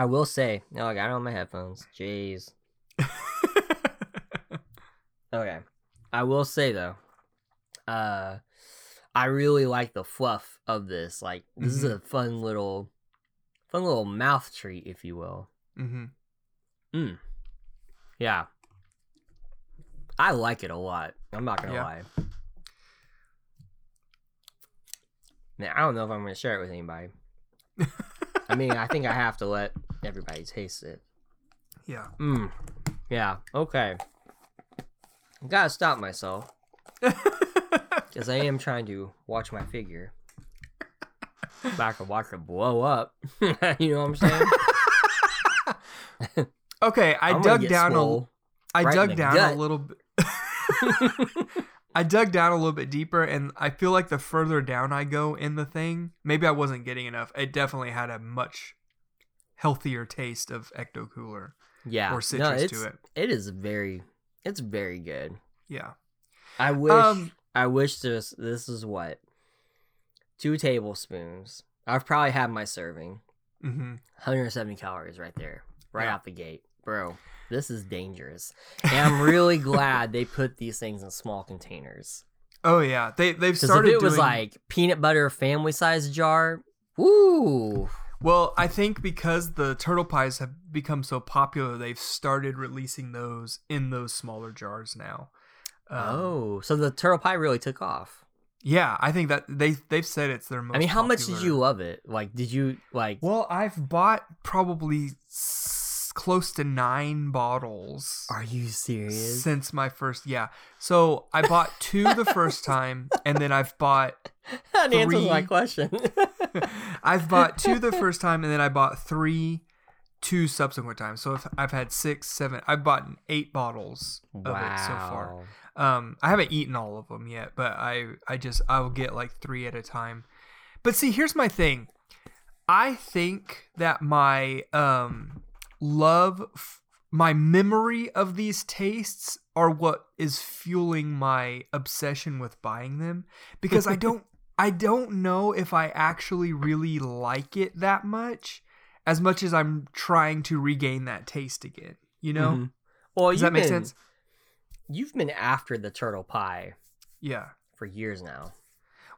I will say, no, I got it on my headphones. Jeez. [LAUGHS] Okay. I will say though, uh, I really like the fluff of this. Like, this is Mhm. a fun little, fun little mouth treat, if you will. mm-hmm. Mm. Yeah. I like it a lot. I'm not gonna Yeah. lie. Now, I don't know if I'm gonna share it with anybody. I mean, I think I have to let everybody taste it. Yeah. Mm. Yeah. Okay. Gotta stop myself [LAUGHS] because I am trying to watch my figure. If I could watch it blow up, [LAUGHS] you know what I'm saying? [LAUGHS] okay, I I'm dug down a. I right dug down gut. a little bit. I dug down a little bit deeper, and I feel like the further down I go in the thing, maybe I wasn't getting enough. It definitely had a much healthier taste of Ecto Cooler yeah. or no, citrus it's, to it. It is very, it's very good. Yeah. I wish, Um, I wish this. This is what two tablespoons. I've probably had my serving. hmm 170 calories right there, right Yeah. out the gate, bro. This is dangerous, [LAUGHS] and I'm really glad they put these things in small containers. Oh yeah, they they've Because if started it was like peanut butter family size jar, woo, well, I think because the turtle pies have become so popular, they've started releasing those in those smaller jars now. Um, oh, so the turtle pie really took off. yeah, I think that they they've said it's their most. I mean, how much did you love it? Like, did you like? Well, I've bought probably close to nine bottles Are you serious? since my first. Yeah, so I bought two the first time, and then I've bought [LAUGHS] that answers my question. [LAUGHS] I've bought two the [LAUGHS] first time, and then I bought three two subsequent times. So if I've had six, seven. I've bought eight bottles of it so far. Um, I haven't eaten all of them yet, but I I just I'll get like three at a time. But see, here's my thing. I think that my um love, f- my memory of these tastes are what is fueling my obsession with buying them because I don't [LAUGHS] I don't know if I actually really like it that much as much as I'm trying to regain that taste again. You know? Mhm. Well, Does you've that make been- sense? You've been after the turtle pie Yeah. for years now.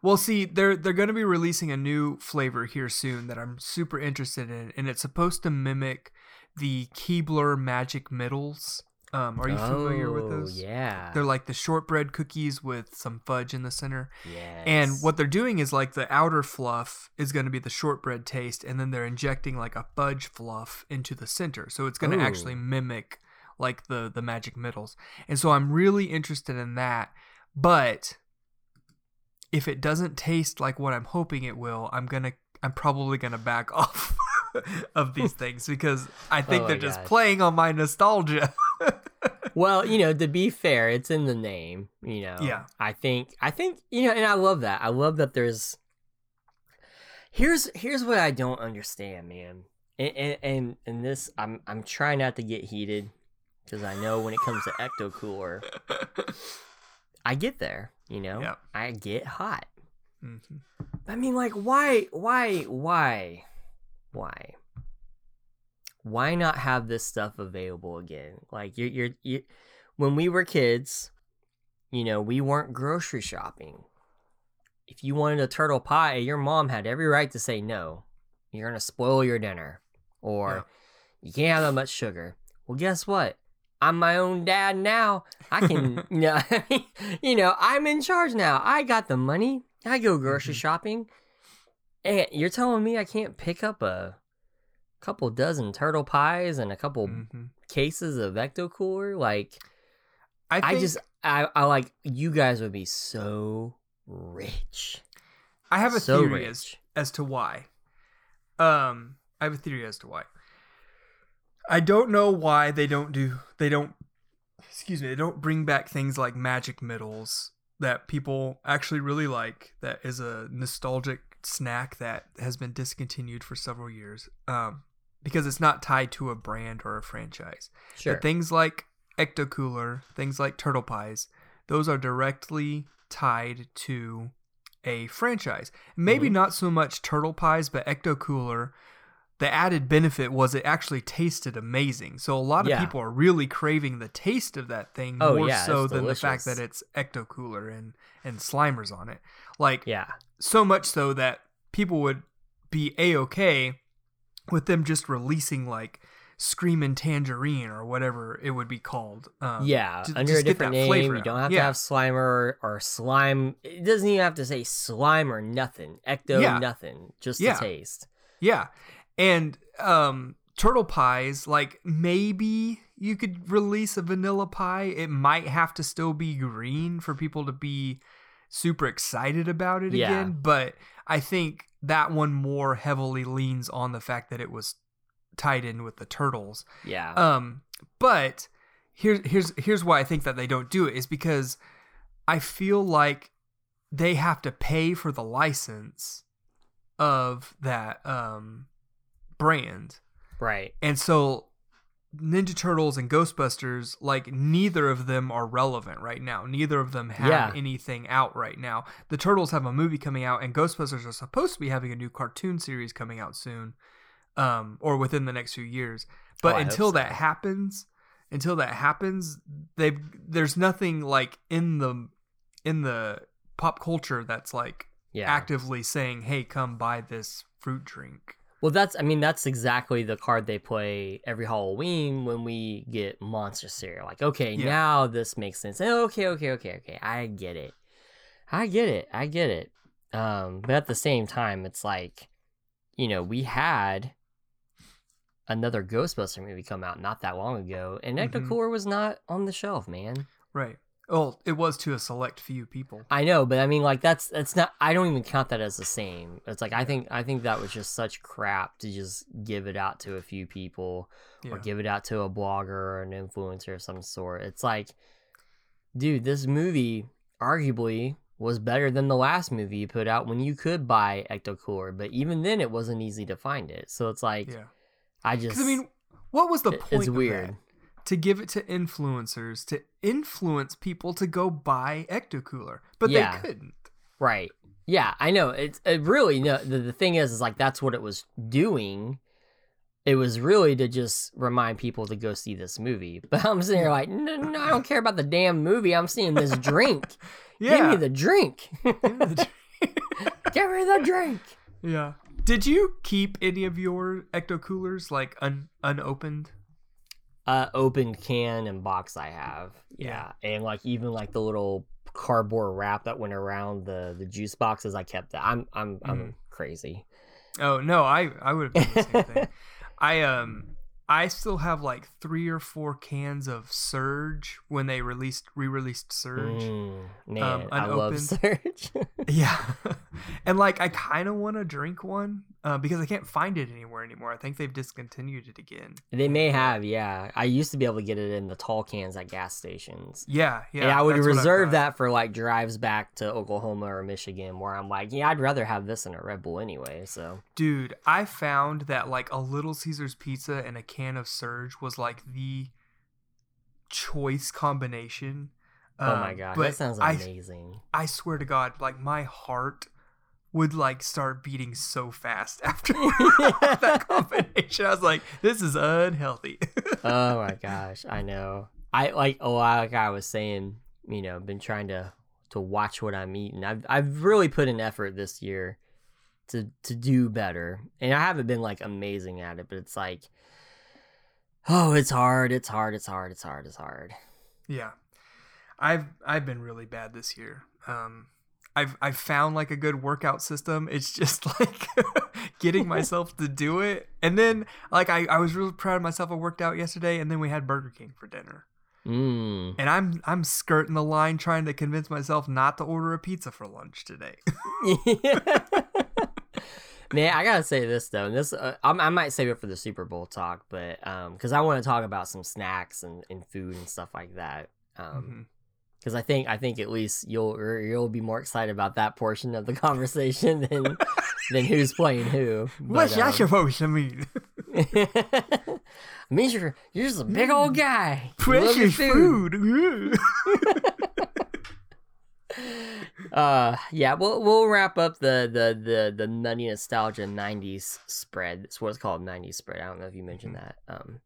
Well, see, they're they're going to be releasing a new flavor here soon that I'm super interested in, and it's supposed to mimic the Keebler Magic Middles. Um, are you familiar with Oh, those? Yeah. They're like the shortbread cookies with some fudge in the center. yes. And what they're doing is like the outer fluff is going to be the shortbread taste, and then they're injecting like a fudge fluff into the center. So it's going to actually mimic like the the magic middles. And so I'm really interested in that. But if it doesn't taste like what I'm hoping it will, I'm gonna I'm probably gonna back [LAUGHS] off [LAUGHS] of these things because I [LAUGHS] think Oh they're just gosh. playing on my nostalgia. [LAUGHS] Well, you know, to be fair, it's in the name. You know. Yeah. I think. I think. You know, and I love that. I love that. There's. Here's here's what I don't understand, man. And and and, and this, I'm I'm trying not to get heated because I know when it comes to Ecto Cooler, I get there. You know. Yeah. I get hot. Mhm. I mean, like, why, why, why, why? Why not have this stuff available again? Like, you're, you're, you when we were kids, you know, we weren't grocery shopping. If you wanted a turtle pie, your mom had every right to say no. You're gonna spoil your dinner, or you can't have that much sugar. Well, guess what? I'm my own dad now. I can, you [LAUGHS] know, [LAUGHS] you know, I'm in charge now. I got the money. I go grocery Mhm. shopping. And you're telling me I can't pick up a couple dozen turtle pies and a couple Mhm. cases of Ecto Cooler? Like, I, I just, I, I like, you guys would be so rich. I have a so theory as as to why. Um, I have a theory as to why. I don't know why they don't do they don't excuse me, they don't bring back things like magic middles that people actually really like that is a nostalgic snack that has been discontinued for several years. Um because it's not tied to a brand or a franchise. Sure. But things like Ecto Cooler, things like Turtle Pies, those are directly tied to a franchise. Maybe Mhm. not so much Turtle Pies, but Ecto Cooler. The added benefit was it actually tasted amazing. So a lot of Yeah. people are really craving the taste of that thing Oh, more yeah, so than the fact that it's Ecto Cooler and and Slimers on it. Like yeah. so much so that people would be a okay with them just releasing like screaming tangerine or whatever it would be called. Um, yeah, to under a different name. flavor You don't have Yeah. to have Slimer or, or slime. It doesn't even have to say slime or nothing. Ecto Yeah. nothing. Just Yeah. to taste. Yeah. And um turtle pies, like maybe you could release a vanilla pie. It might have to still be green for people to be super excited about it Yeah. again, but I think that one more heavily leans on the fact that it was tied in with the turtles. Yeah. Um, but here's here's here's why I think that they don't do it is because I feel like they have to pay for the license of that um brand. right. And so Ninja Turtles and Ghostbusters, like neither of them are relevant right now. Neither of them have Yeah. anything out right now. The Turtles have a movie coming out, and Ghostbusters are supposed to be having a new cartoon series coming out soon, um, or within the next few years. But Oh, until so. that happens, until that happens, they there's nothing like in the in the pop culture that's like Yeah. actively saying, "Hey, come buy this fruit drink." Well, that's I mean that's exactly the card they play every Halloween when we get monster cereal. Like, okay, Yeah. now this makes sense. Okay, okay, okay, okay. I get it. I get it. I get it. Um, but at the same time, it's like, you know, we had another Ghostbuster movie come out not that long ago, and. Ecto Cooler was not on the shelf, man. Right. Oh, it was to a select few people. I know, but I mean, like that's that's not. I don't even count that as the same. It's like I think I think that was just such crap to just give it out to a few people Yeah. or give it out to a blogger or an influencer of some sort. It's like, dude, this movie arguably was better than the last movie you put out when you could buy Ecto Cooler, but even then it wasn't easy to find it. So it's like, Yeah. I just, I mean, what was the it- point? it's weird. that? To give it to influencers to influence people to go buy Ecto Cooler, but Yeah. they couldn't. Right. Yeah, I know. It's it really no. The, the thing is, is like that's what it was doing. It was really to just remind people to go see this movie. [LAUGHS] But I'm sitting here like, no, no, I don't care about the damn movie. I'm seeing this [LAUGHS] drink. Give Yeah. me the [LAUGHS] drink. Give me the drink. yeah. Did you keep any of your Ecto Coolers like un- unopened? Uh, opened can and box I have. Yeah. and like even like the little cardboard wrap that went around the the juice boxes, I kept that. I'm I'm I'm Mhm. crazy. Oh no, I I would have done the same thing. [LAUGHS] I um I still have like three or four cans of Surge when they released re-released Surge. Mm, man, um, I love. Surge. [LAUGHS] Yeah, [LAUGHS] and like I kind of want to drink one uh, because I can't find it anywhere anymore. I think they've discontinued it again. They may have, yeah. I used to be able to get it in the tall cans at gas stations. Yeah, yeah. Yeah, I would that's what I've reserve that for like drives back to Oklahoma or Michigan where I'm like, yeah, I'd rather have this than a Red Bull anyway. So, Dude, I found that like a Little Caesars pizza and a can of Surge was like the choice combination. Oh my Um, god, but that sounds I- amazing. I swear to God, like my heart would like start beating so fast [LAUGHS] after that [LAUGHS] combination. I was like, this is unhealthy. [LAUGHS] oh my gosh, I know. I like, oh, like I was saying, you know, been trying to to watch what I'm eating. I've I've really put an effort this year to to do better, and I haven't been like amazing at it, but it's like, oh, it's hard, it's hard, it's hard, it's hard, it's hard. yeah. I've I've been really bad this year. Um I've I've found like a good workout system. It's just [LAUGHS] like getting [LAUGHS] myself to do it. And then like I, I was really proud of myself. I worked out yesterday and then we had Burger King for dinner. Mm. And I'm I'm skirting the line trying to convince myself not to order a pizza for lunch today. [LAUGHS] Man, I gotta say this though, and this uh, I, I might save it for the Super Bowl talk, but um, because I want to talk about some snacks and, and food and stuff like that. Um, Mhm. Because I think I think at least you'll you'll be more excited about that portion of the [LAUGHS] conversation than than who's playing who. What's that um, supposed [LAUGHS] to mean? means you're you're just a big old guy. Precious food. [LAUGHS] uh yeah we'll we'll wrap up the the the the nutty nostalgia 90s spread it's what it's called 90s spread i don't know if you mentioned that um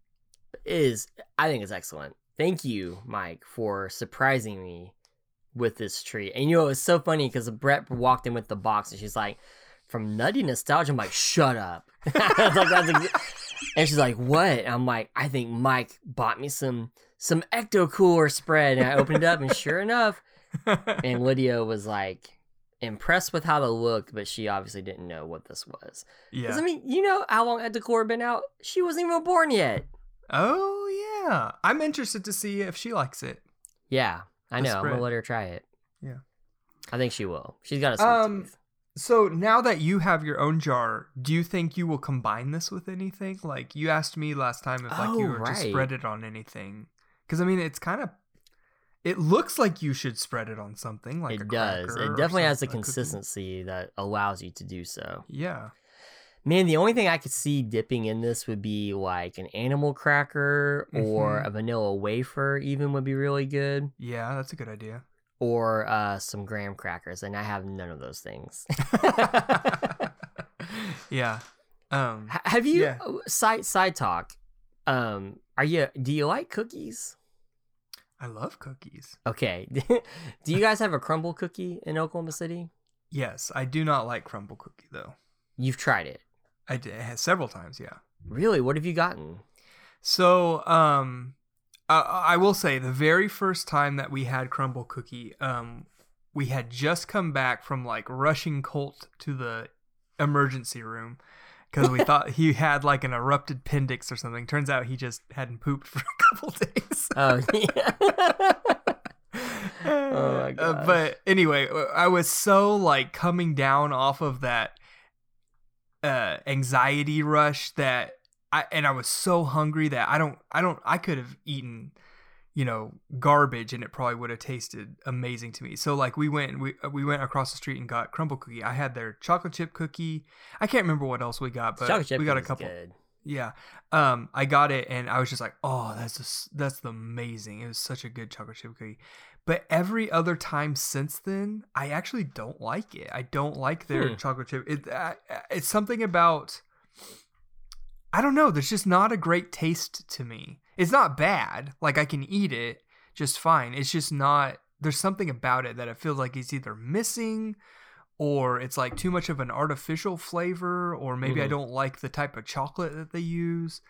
it is i think it's excellent thank you mike for surprising me with this treat and you know it's so funny because brett walked in with the box and she's like from nutty nostalgia i'm like shut up [LAUGHS] like, that's ex- And she's like, "What?" And I'm like, "I think Mike bought me some some Ecto Cooler spread." And I opened it up, and sure enough, and [LAUGHS] Lydia was like impressed with how they looked, but she obviously didn't know what this was. yeah. I mean, you know how long Ecto Cooler been out? She wasn't even born yet. Oh yeah. I'm interested to see if she likes it. Yeah, I know. I'm gonna let her try it. Yeah. I think she will. She's got a sweet Um, tooth. So now that you have your own jar, do you think you will combine this with anything? Like you asked me last time if like you Oh, were to spread it on anything. Because I mean, it's kind of. It looks like you should spread it on something like a it does. It definitely has the a consistency that allows you to do so. Yeah. Man, the only thing I could see dipping in this would be like an animal cracker or Mhm. a vanilla wafer, even would be really good, Yeah, that's a good idea. or uh, some graham crackers. And I have none of those things. [LAUGHS] yeah. Um. H- have you Yeah. uh, side side talk? Um, are you? Do you like cookies? I love cookies. Okay. [LAUGHS] do you guys have a Crumbl cookie in Oklahoma City? Yes, I do not like Crumbl cookie though. You've tried it. I did several times. Yeah. Really? What have you gotten? So, um, I, I will say the very first time that we had Crumbl cookie, um, we had just come back from like rushing Colt to the emergency room because we [LAUGHS] thought he had like an erupted appendix or something. Turns out he just hadn't pooped [LAUGHS] for a couple days. Oh, [LAUGHS] yeah. Oh my Uh, but anyway, uh, I was so like coming down off of that uh anxiety rush that I and I was so hungry that I don't I don't I could have eaten you know garbage and it probably would have tasted amazing to me. So like we went we we went across the street and got Crumbl cookie. I had their chocolate chip cookie. I can't remember what else we got, but we got a couple. Good. Yeah. Um, I got it and I was just like, oh, that's just, that's amazing. It was such a good chocolate chip cookie. But every other time since then, I actually don't like it. I don't like their Hmm. chocolate chip. It, uh, it's something about, I don't know. There's just not a great taste to me. It's not bad. Like I can eat it just fine. It's just not, there's something about it that it feels like it's either missing or it's like too much of an artificial flavor or maybe I Mhm. don't like the type of chocolate that they use.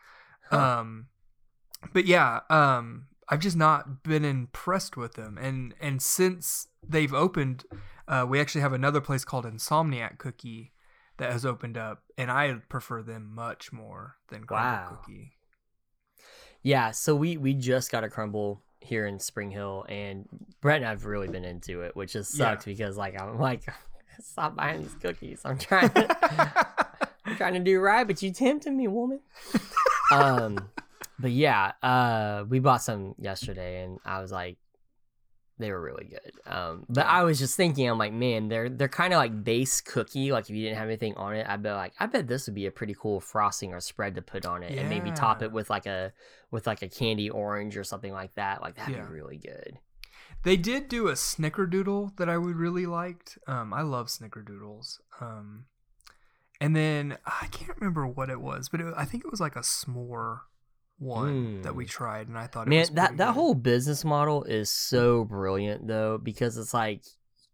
Huh. Um but yeah, um I've just not been impressed with them and and since they've opened uh we actually have another place called Insomniac Cookie that has opened up and I prefer them much more than Crumbl Wow. Cookie. Yeah, so we we just got a Crumbl here in Spring Hill, and Brett and I've really been into it, which just Yeah. sucks because like I'm like, [LAUGHS] stop buying these cookies. I'm trying, [LAUGHS] I'm trying to do right, but you tempted me, woman. [LAUGHS] um, but yeah, uh, we bought some yesterday, and I was like, they were really good. Um, but I was just thinking, I'm like, man, they're they're kind of like base cookie. Like if you didn't have anything on it, I bet like I bet this would be a pretty cool frosting or spread to put on it, and maybe top it with like a with like a candy orange or something like that. Like that'd Yeah. be really good. They did do a snickerdoodle that I would really liked. Um, I love snickerdoodles. Um, and then I can't remember what it was, but it, I think it was like a s'more one that we Mm. tried, and I thought, it Man, was that that good. whole business model is so brilliant though because it's like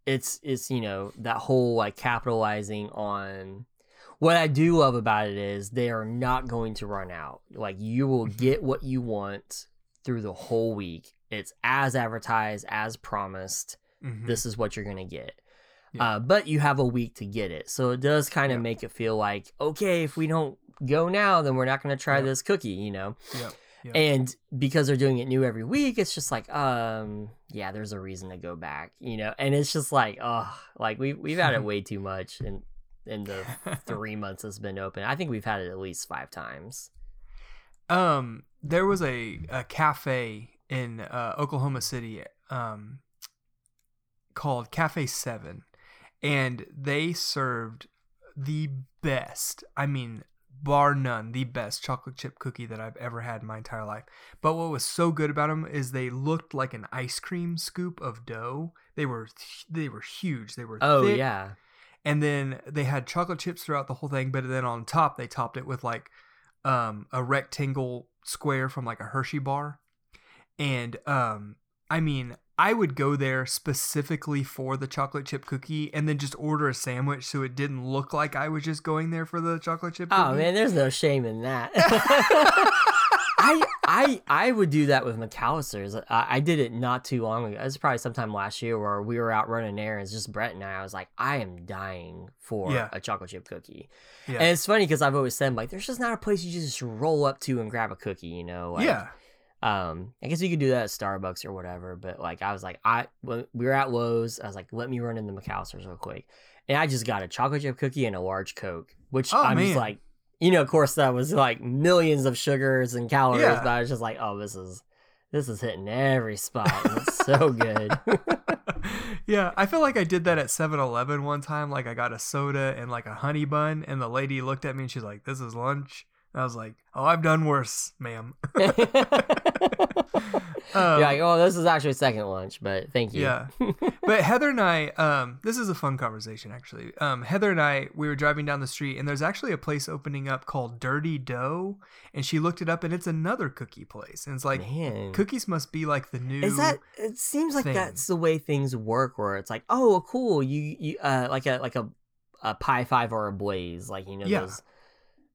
it's it's you know that whole like capitalizing on what I do love about it is they are not going to run out. Like you will Mhm. get what you want through the whole week. It's as advertised, as promised. Mhm. This is what you're gonna get. Yeah. Uh, but you have a week to get it, so it does kind of Yeah. make it feel like okay, if we don't go now, then we're not gonna try Yeah. this cookie, you know. And because they're doing it new every week, it's just like, um, yeah, there's a reason to go back, you know. And it's just like, oh, like we we've had it [LAUGHS] way too much in in the [LAUGHS] three months it's been open. I think we've had it at least five times. Um, there was a, a cafe in uh, Oklahoma City um, called Cafe Seven, and they served the best. I mean, bar none, the best chocolate chip cookie that I've ever had in my entire life. But what was so good about them is they looked like an ice cream scoop of dough. They were they were huge. They were Oh thick, yeah, and then they had chocolate chips throughout the whole thing but then on top they topped it with like um a rectangle square from like a hershey bar and um i mean I would go there specifically for the chocolate chip cookie and then just order a sandwich so it didn't look like I was just going there for the chocolate chip oh, cookie. Oh man, there's no shame in that. [LAUGHS] I I I would do that with McAlister's. I, I did it not too long ago. It was probably sometime last year where we were out running errands, just Brett and I. I was like, I am dying for Yeah. a chocolate chip cookie. yeah. And it's funny because I've always said like, there's just not a place you just roll up to and grab a cookie. You know? Like, yeah. Um, I guess you could do that at Starbucks or whatever, but like I was like, I when we were at Lowe's, I was like, let me run into McAlister's real quick, and I just got a chocolate chip cookie and a large Coke, which Oh, I'm just like, you know, of course that was like millions of sugars and calories, Yeah. but I was just like, oh, this is this is hitting every spot. it's so good. [LAUGHS] yeah, I feel like I did that at 7-Eleven one time. Like I got a soda and like a honey bun, and the lady looked at me and she's like, "This is lunch." And I was like, "Oh, I've done worse, ma'am." [LAUGHS] [LAUGHS] Um, [LAUGHS] You're like, oh, this is actually second lunch, but thank you. Yeah. but Heather and I, um, this is a fun conversation actually. Um, Heather and I, we were driving down the street, and there's actually a place opening up called Dirty Dough, and she looked it up, and it's another cookie place, and it's like Man. cookies must be like the new. Is that? It seems like thing. that's the way things work. Where it's like, oh, cool, you you uh like a like a a pie five or a blaze, like you know Yeah. those.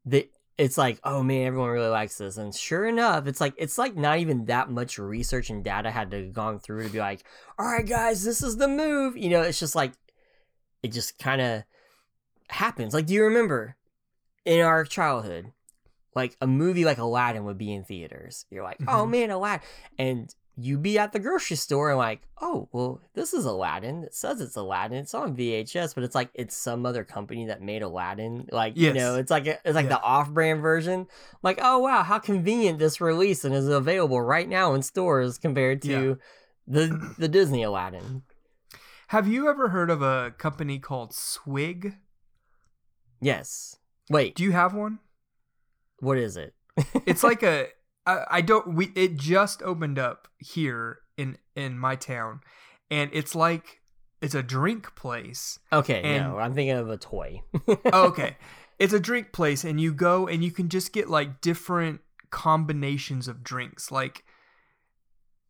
The it's like, oh man, everyone really likes this, and sure enough, it's like it's like not even that much research and data had to gone through to be like, all right, guys, this is the move. You know, it's just like it just kind of happens. Like, do you remember in our childhood? Like a movie like Aladdin would be in theaters. You're like, oh Mhm. man, Aladdin. And you be at the grocery store and like, oh, well, this is Aladdin. It says it's Aladdin. It's on VHS, but it's like it's some other company that made Aladdin. Like, you know, it's like a, it's like Yeah. the off-brand version. like, oh wow, how convenient this release and is available right now in stores compared to the [CLEARS THROAT] the Disney Aladdin. Have you ever heard of a company called Swig? Yes. Wait, Do you have one? what is it? It's like a. I, I don't. We it just opened up here in in my town, and it's like it's a drink place. Okay, and- no, I'm thinking of a toy. [LAUGHS] Oh, okay. [LAUGHS] It's a drink place, and you go and you can just get like different combinations of drinks, like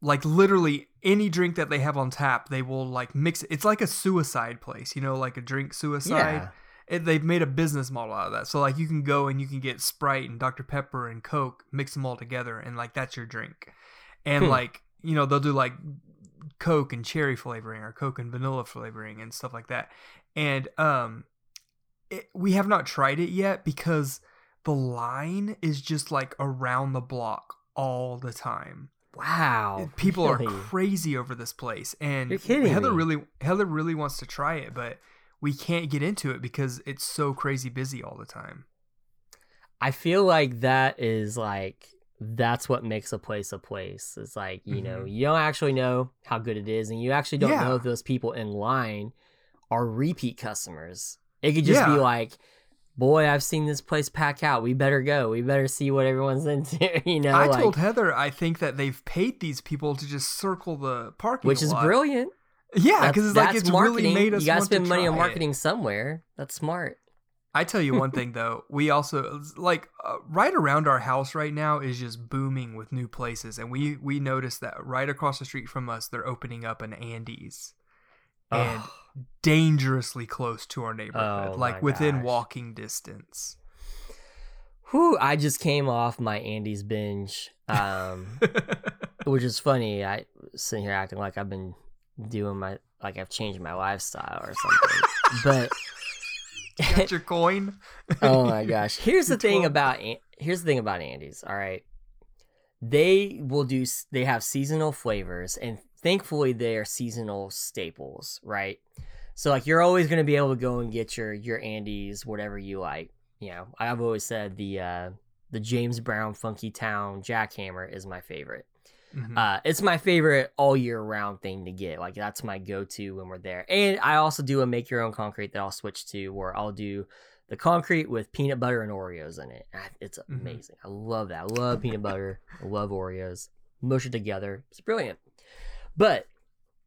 like literally any drink that they have on tap, they will like mix it. It's like a suicide place, you know, like a drink suicide. yeah. It, they've made a business model out of that. So like you can go and you can get Sprite and Dr Pepper and Coke, mix them all together, and like that's your drink. And Hmm. like you know they'll do like Coke and cherry flavoring or Coke and vanilla flavoring and stuff like that. And um, it, we have not tried it yet because the line is just like around the block all the time. Wow. People are crazy over this place, and Heather me. really Heather really wants to try it, but we can't get into it because it's so crazy busy all the time. I feel like that is like that's what makes a place a place. It's like, you know, Mhm. you don't actually know how good it is and you actually don't Yeah. know if those people in line are repeat customers. It could just be like, boy, I've seen this place pack out. We better go. We better see what everyone's [LAUGHS] into, you know, I like, told Heather I think that they've paid these people to just circle the parking, lot. which is lot. brilliant. Yeah, because it's like it's marketing. really made us You gotta spend money on try it. marketing somewhere. That's smart. I tell you one [LAUGHS] thing though, we also like uh, right around our house right now is just booming with new places, and we we noticed that right across the street from us they're opening up an Andy's, and Ugh. dangerously close to our neighborhood, Oh like within gosh. walking distance. Whew, I just came off my Andy's binge. Um [LAUGHS] which is funny. I sitting here acting like I've been doing my like I've changed my lifestyle or something. [LAUGHS] but Got your coin? [LAUGHS] oh my gosh, here's the thing about here's the thing about Andy's. All right, they will do. They have seasonal flavors, and thankfully they are seasonal staples, right? So like you're always gonna be able to go and get your your Andy's whatever you like. You know, I've always said the uh the James Brown Funky Town Jackhammer is my favorite. Mhm. Uh, it's my favorite all year round thing to get. Like that's my go to when we're there. And I also do a make your own concrete that I'll switch to where I'll do the concrete with peanut butter and Oreos in it. I- It's Mhm. amazing. I love that. I love peanut butter. I love Oreos. Mush it together. It's brilliant. But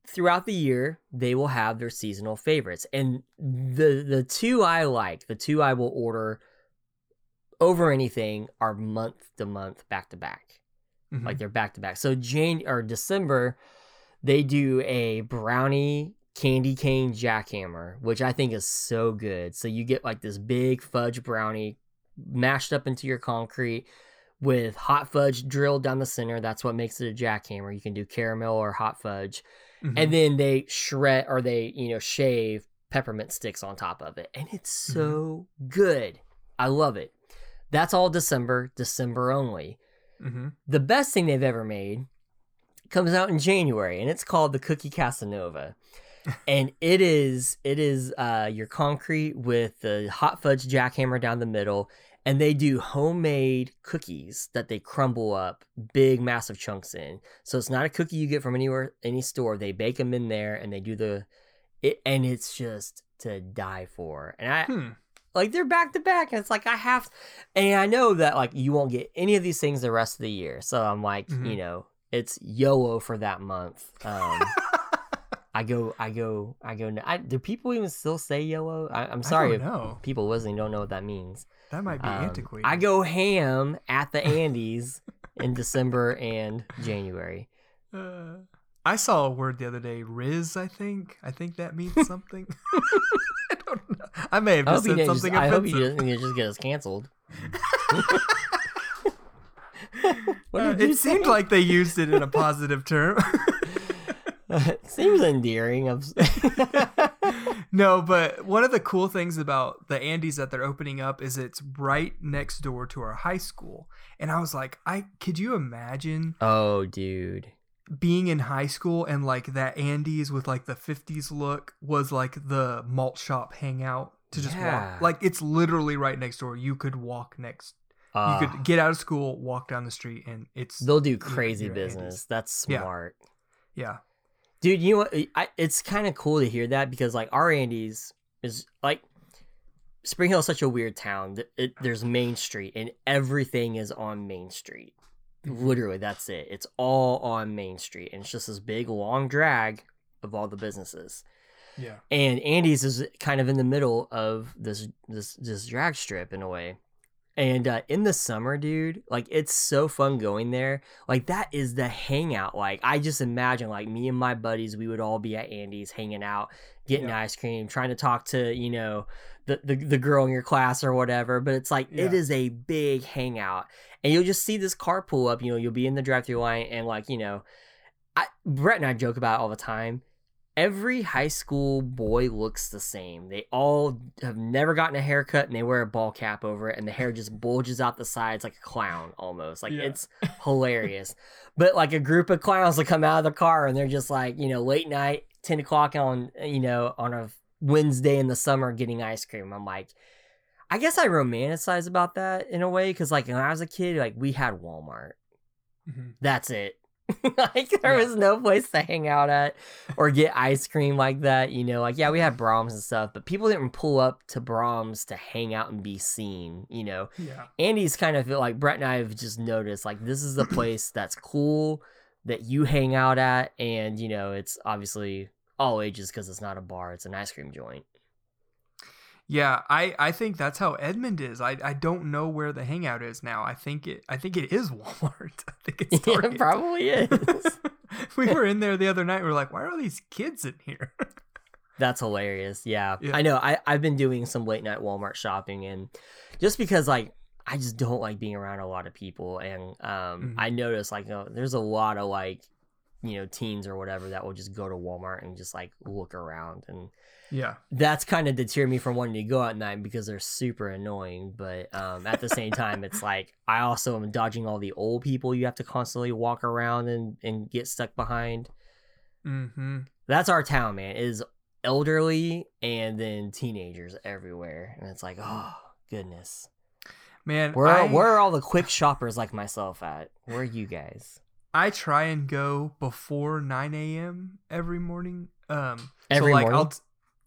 throughout the year, they will have their seasonal favorites. And the the two I like, the two I will order over anything are month to month, back to back Mhm. like they're back to back. So Jane or December, they do a brownie candy cane jackhammer, which I think is so good. So you get like this big fudge brownie mashed up into your concrete with hot fudge drilled down the center. That's what makes it a jackhammer. You can do caramel or hot fudge. Mhm. And then they shred or they, you know, shave peppermint sticks on top of it. And it's so good. I love it. That's all December, December only. Mhm. The best thing they've ever made comes out in January and it's called the Cookie Casanova. [LAUGHS] and it is it is uh your concrete with the hot fudge jackhammer down the middle and they do homemade cookies that they crumble up big massive chunks in. So it's not a cookie you get from anywhere any store. They bake them in there and they do the it and it's just to die for. And I Hmm. Like they're back to back. And it's like I have, and I know that like you won't get any of these things the rest of the year. So I'm like, Mhm. you know, it's YOLO for that month. Um, [LAUGHS] I go, I go, I go. I, do people even still say YOLO? I, I'm sorry if people listening don't know what that means. That might be Um, antiquated. I go ham at the [LAUGHS] Andy's in December and January. Uh, I saw a word the other day, Riz. I think. I think that means [LAUGHS] something. [LAUGHS] I don't know. I may have I just said didn't just, something I hope you doesn't just get us canceled. [LAUGHS] Uh, it seemed like they used it in a positive term. Seems endearing. No, but one of the cool things about the Andy's that they're opening up is it's right next door to our high school. And I was like, I could you imagine oh, dude. Being in high school and like that Andy's with like the 50s look was like the malt shop hangout to just Yeah. walk. Like it's literally right next door. You could walk next. Uh, you could get out of school, walk down the street, and it's they'll do crazy business. Andy's. That's smart. yeah. Dude, you know what? I, it's kind of cool to hear that because like our Andy's is like Spring Hill is such a weird town. Th- It, there's Main Street and everything is on Main Street. Mhm. Literally, that's it. It's all on Main Street, and it's just this big long drag of all the businesses. Yeah. And Andy's is kind of in the middle of this this this drag strip in a way. And uh, in the summer, dude, like it's so fun going there. Like that is the hangout. Like I just imagine, like me and my buddies, we would all be at Andy's hanging out, getting Yeah. ice cream, trying to talk to you know the, the the girl in your class or whatever. But it's like it Yeah. is a big hangout, and you'll just see this car pull up. You know, you'll be in the drive-through line, and like you know, I Brett and I joke about it all the time every high school boy looks the same. They all have never gotten a haircut and they wear a ball cap over it and the hair just bulges out the sides like a clown almost. Like Yeah. it's hilarious. [LAUGHS] but like a group of clowns will come out of the car and they're just like, you know, late night, 10 o'clock on, you know, on a Wednesday in the summer getting ice cream. I'm like, I guess I romanticize about that in a way because like when I was a kid, like we had Walmart Mhm. that's it. [LAUGHS] like there Yeah. was no place to hang out at or get ice cream like that. You know, like yeah, we had Braum's and stuff, but people didn't pull up to Braum's to hang out and be seen. You know, Yeah. Andy's kind of like Brett and I have just noticed like this is the [CLEARS THROAT] place that's cool that you hang out at, and you know, it's obviously all ages because it's not a bar; it's an ice cream joint. Yeah, I, I think that's how Edmond is. I, I don't know where the hangout is now. I think it I think it is [LAUGHS] Walmart. I think it's [LAUGHS] Target. it probably is. [LAUGHS] we were in there the other night. We were like, why are all these kids in here? That's hilarious. Yeah. Yeah. I know. I, I've been doing some late night Walmart shopping and just because like I just don't like being around a lot of people and um Mhm. I noticed like you know, there's a lot of like you know teens or whatever that will just go to Walmart and just like look around and yeah. that's kind of deterred me from wanting to go at night because they're super annoying but um at the same time it's like I also am dodging all the old people you have to constantly walk around and and get stuck behind Mm-hmm. that's our town, man. It is elderly and then teenagers everywhere, and it's like, oh goodness, Man, where I, where are all the quick shoppers like myself at? Where are you guys? I try and go before 9 a.m. every morning. Um, Every so like morning? I'll t-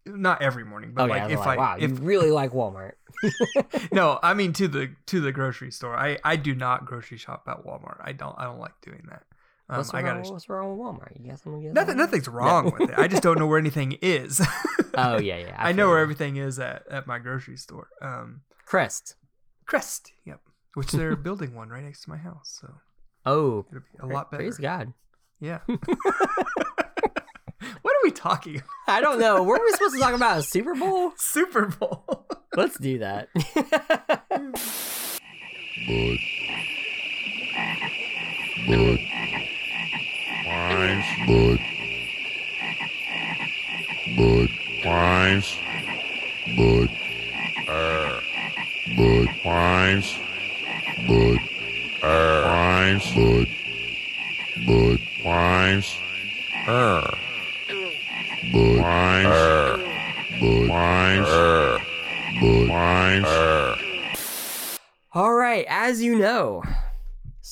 not every morning, but okay, like I if like, I wow, if you really like Walmart. [LAUGHS] no, [LAUGHS] I mean to the to the grocery store. I I do not grocery shop at Walmart. I don't I don't like doing that. Um, what's, I wrong, gotta what's wrong with Walmart? You got something nothing Walmart? nothing's wrong with it. I just don't know where anything is. [LAUGHS] Oh yeah, yeah. I, know where you. everything is at at my grocery store. Um, Crest. Crest, yep. Which they're building one right next to my house, so Oh, it'll be a pra- lot better. Praise God. Yeah. What are we talking? about? I don't know. Were we supposed to talk about a Super Bowl? Super Bowl. Let's do that. Bud. Bud. Wines. Bud. Bud.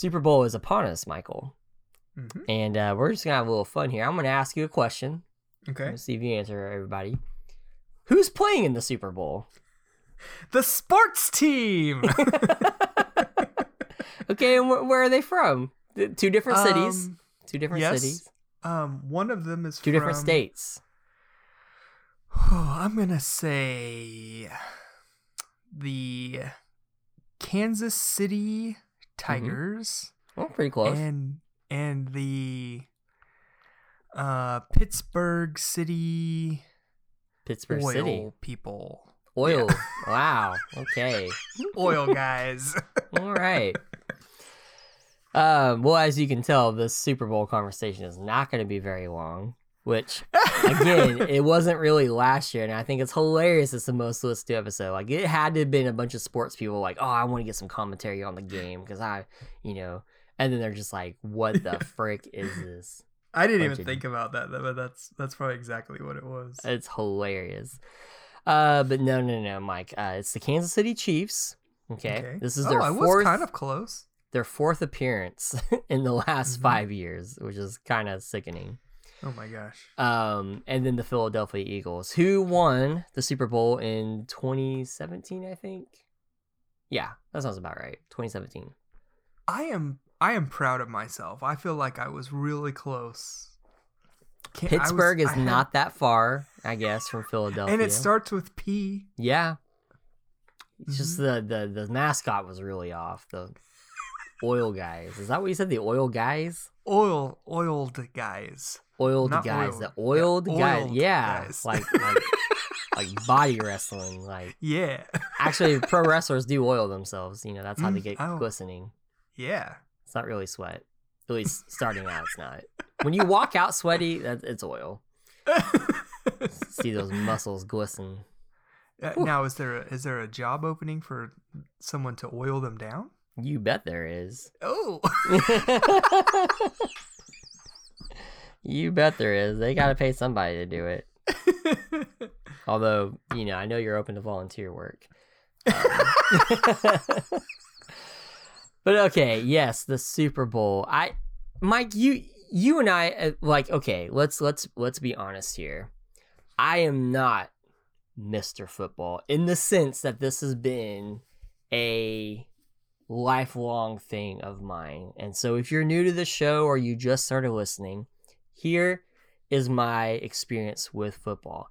Super Bowl is upon us, Michael, Mhm. and uh, we're just gonna have a little fun here. I'm gonna ask you a question. Okay. Let's see if you answer, everybody. Who's playing in the Super Bowl? The sports team. [LAUGHS] [LAUGHS] okay, and wh- where are they from? Two different cities. Um, Two different yes. cities. Um, one of them is Two different from- states. [SIGHS] I'm gonna say the Kansas City Tigers Oh, pretty close. and and the uh Pittsburgh City Pittsburgh oil City. people. Oil. [LAUGHS] Wow. Okay. [LAUGHS] Oil guys. [LAUGHS] All right. Um, well, as you can tell, this Super Bowl conversation is not going to be very long. Which, again, it wasn't really last year, and I think it's hilarious. It's the most listened to episode. Like, it had to have been a bunch of sports people, like, "Oh, I want to get some commentary on the game because I, you know," and then they're just like, "What the [LAUGHS] frick is this?" I didn't even of- think about that, but that's that's probably exactly what it was. It's hilarious. Uh, but no, no, no, Mike. Uh, it's the Kansas City Chiefs. Okay, this is oh, their I was fourth kind of close. their fourth appearance [LAUGHS] in the last Mhm. five years, which is kind of sickening. Oh my gosh. Um, and then the Philadelphia Eagles, who won the Super Bowl in 2017, I think. Yeah, that sounds about right. 2017. I am I am proud of myself. I feel like I was really close. Can't- I was- Pittsburgh is had- not that far, I guess, from Philadelphia. and it starts with P. Yeah. It's just the, the the mascot was really off. The oil guys. Is that what you said? The oil guys? Oil oiled guys. Oiled Not guys. oiled. The oiled guys. oiled Yeah. guys. Like like [LAUGHS] like body wrestling. Like Yeah. actually pro [LAUGHS] wrestlers do oil themselves. You know, that's how they Mm, get oh. glistening. yeah. It's not really sweat. At least [LAUGHS] starting out it's not. When you walk out sweaty, that it's oil. See those muscles glisten. Uh, now is there a, is there a job opening for someone to oil them down? You bet there is. Oh. You bet there is. They got to pay somebody to do it. [LAUGHS] Although, you know, I know you're open to volunteer work. Um, [LAUGHS] but okay, yes, the Super Bowl. I Mike, you you and I uh, like okay, let's let's let's be honest here. I am not Mr. Football in the sense that this has been a lifelong thing of mine. And so if you're new to the show or you just started listening, here is my experience with football.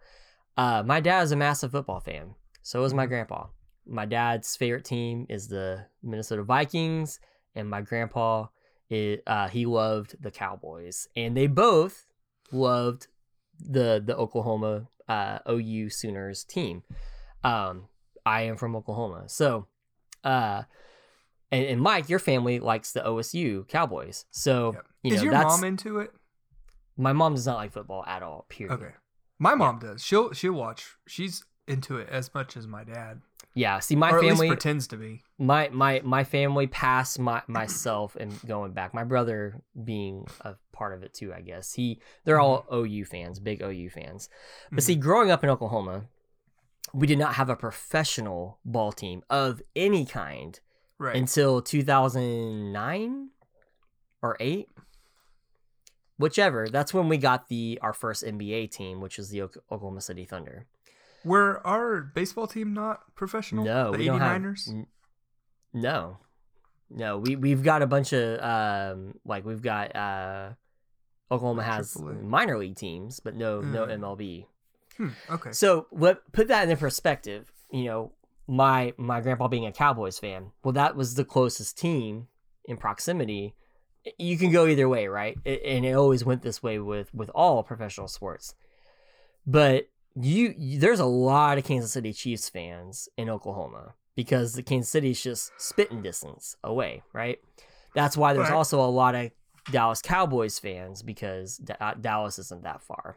Uh, my dad is a massive football fan. So is my grandpa. My dad's favorite team is the Minnesota Vikings, and my grandpa, is, uh, he loved the Cowboys, and they both loved the the Oklahoma uh, OU Sooners team. Um, I am from Oklahoma, so uh, and, and Mike, your family likes the OSU Cowboys. So Yep. you know, is your mom into it? My mom does not like football at all. Period. Okay. My mom does. She'll she'll watch. She's into it as much as my dad. Yeah. See, my or at family, least pretends to be. my my my family past my myself and going back. My brother being a part of it too. I guess he they're all mm-hmm. OU fans, big OU fans. But see, mm-hmm. growing up in Oklahoma, we did not have a professional ball team of any kind Right. until 2009 or 8 whichever that's when we got the our first nba team which was the oklahoma city thunder Were our baseball team not professional? no the we don't have no no we, we've got a bunch of um like we've got uh oklahoma has AAA. minor league teams but no no Mm. mlb Hmm, okay. So let put that in perspective. You know, my my grandpa being a Cowboys fan. Well, that was the closest team in proximity. You can go either way, right? And it always went this way with with all professional sports. But you, you there's a lot of Kansas City Chiefs fans in Oklahoma because the Kansas City is just spitting distance away, right? That's why there's Right. also a lot of Dallas Cowboys fans because Da- uh, Dallas isn't that far.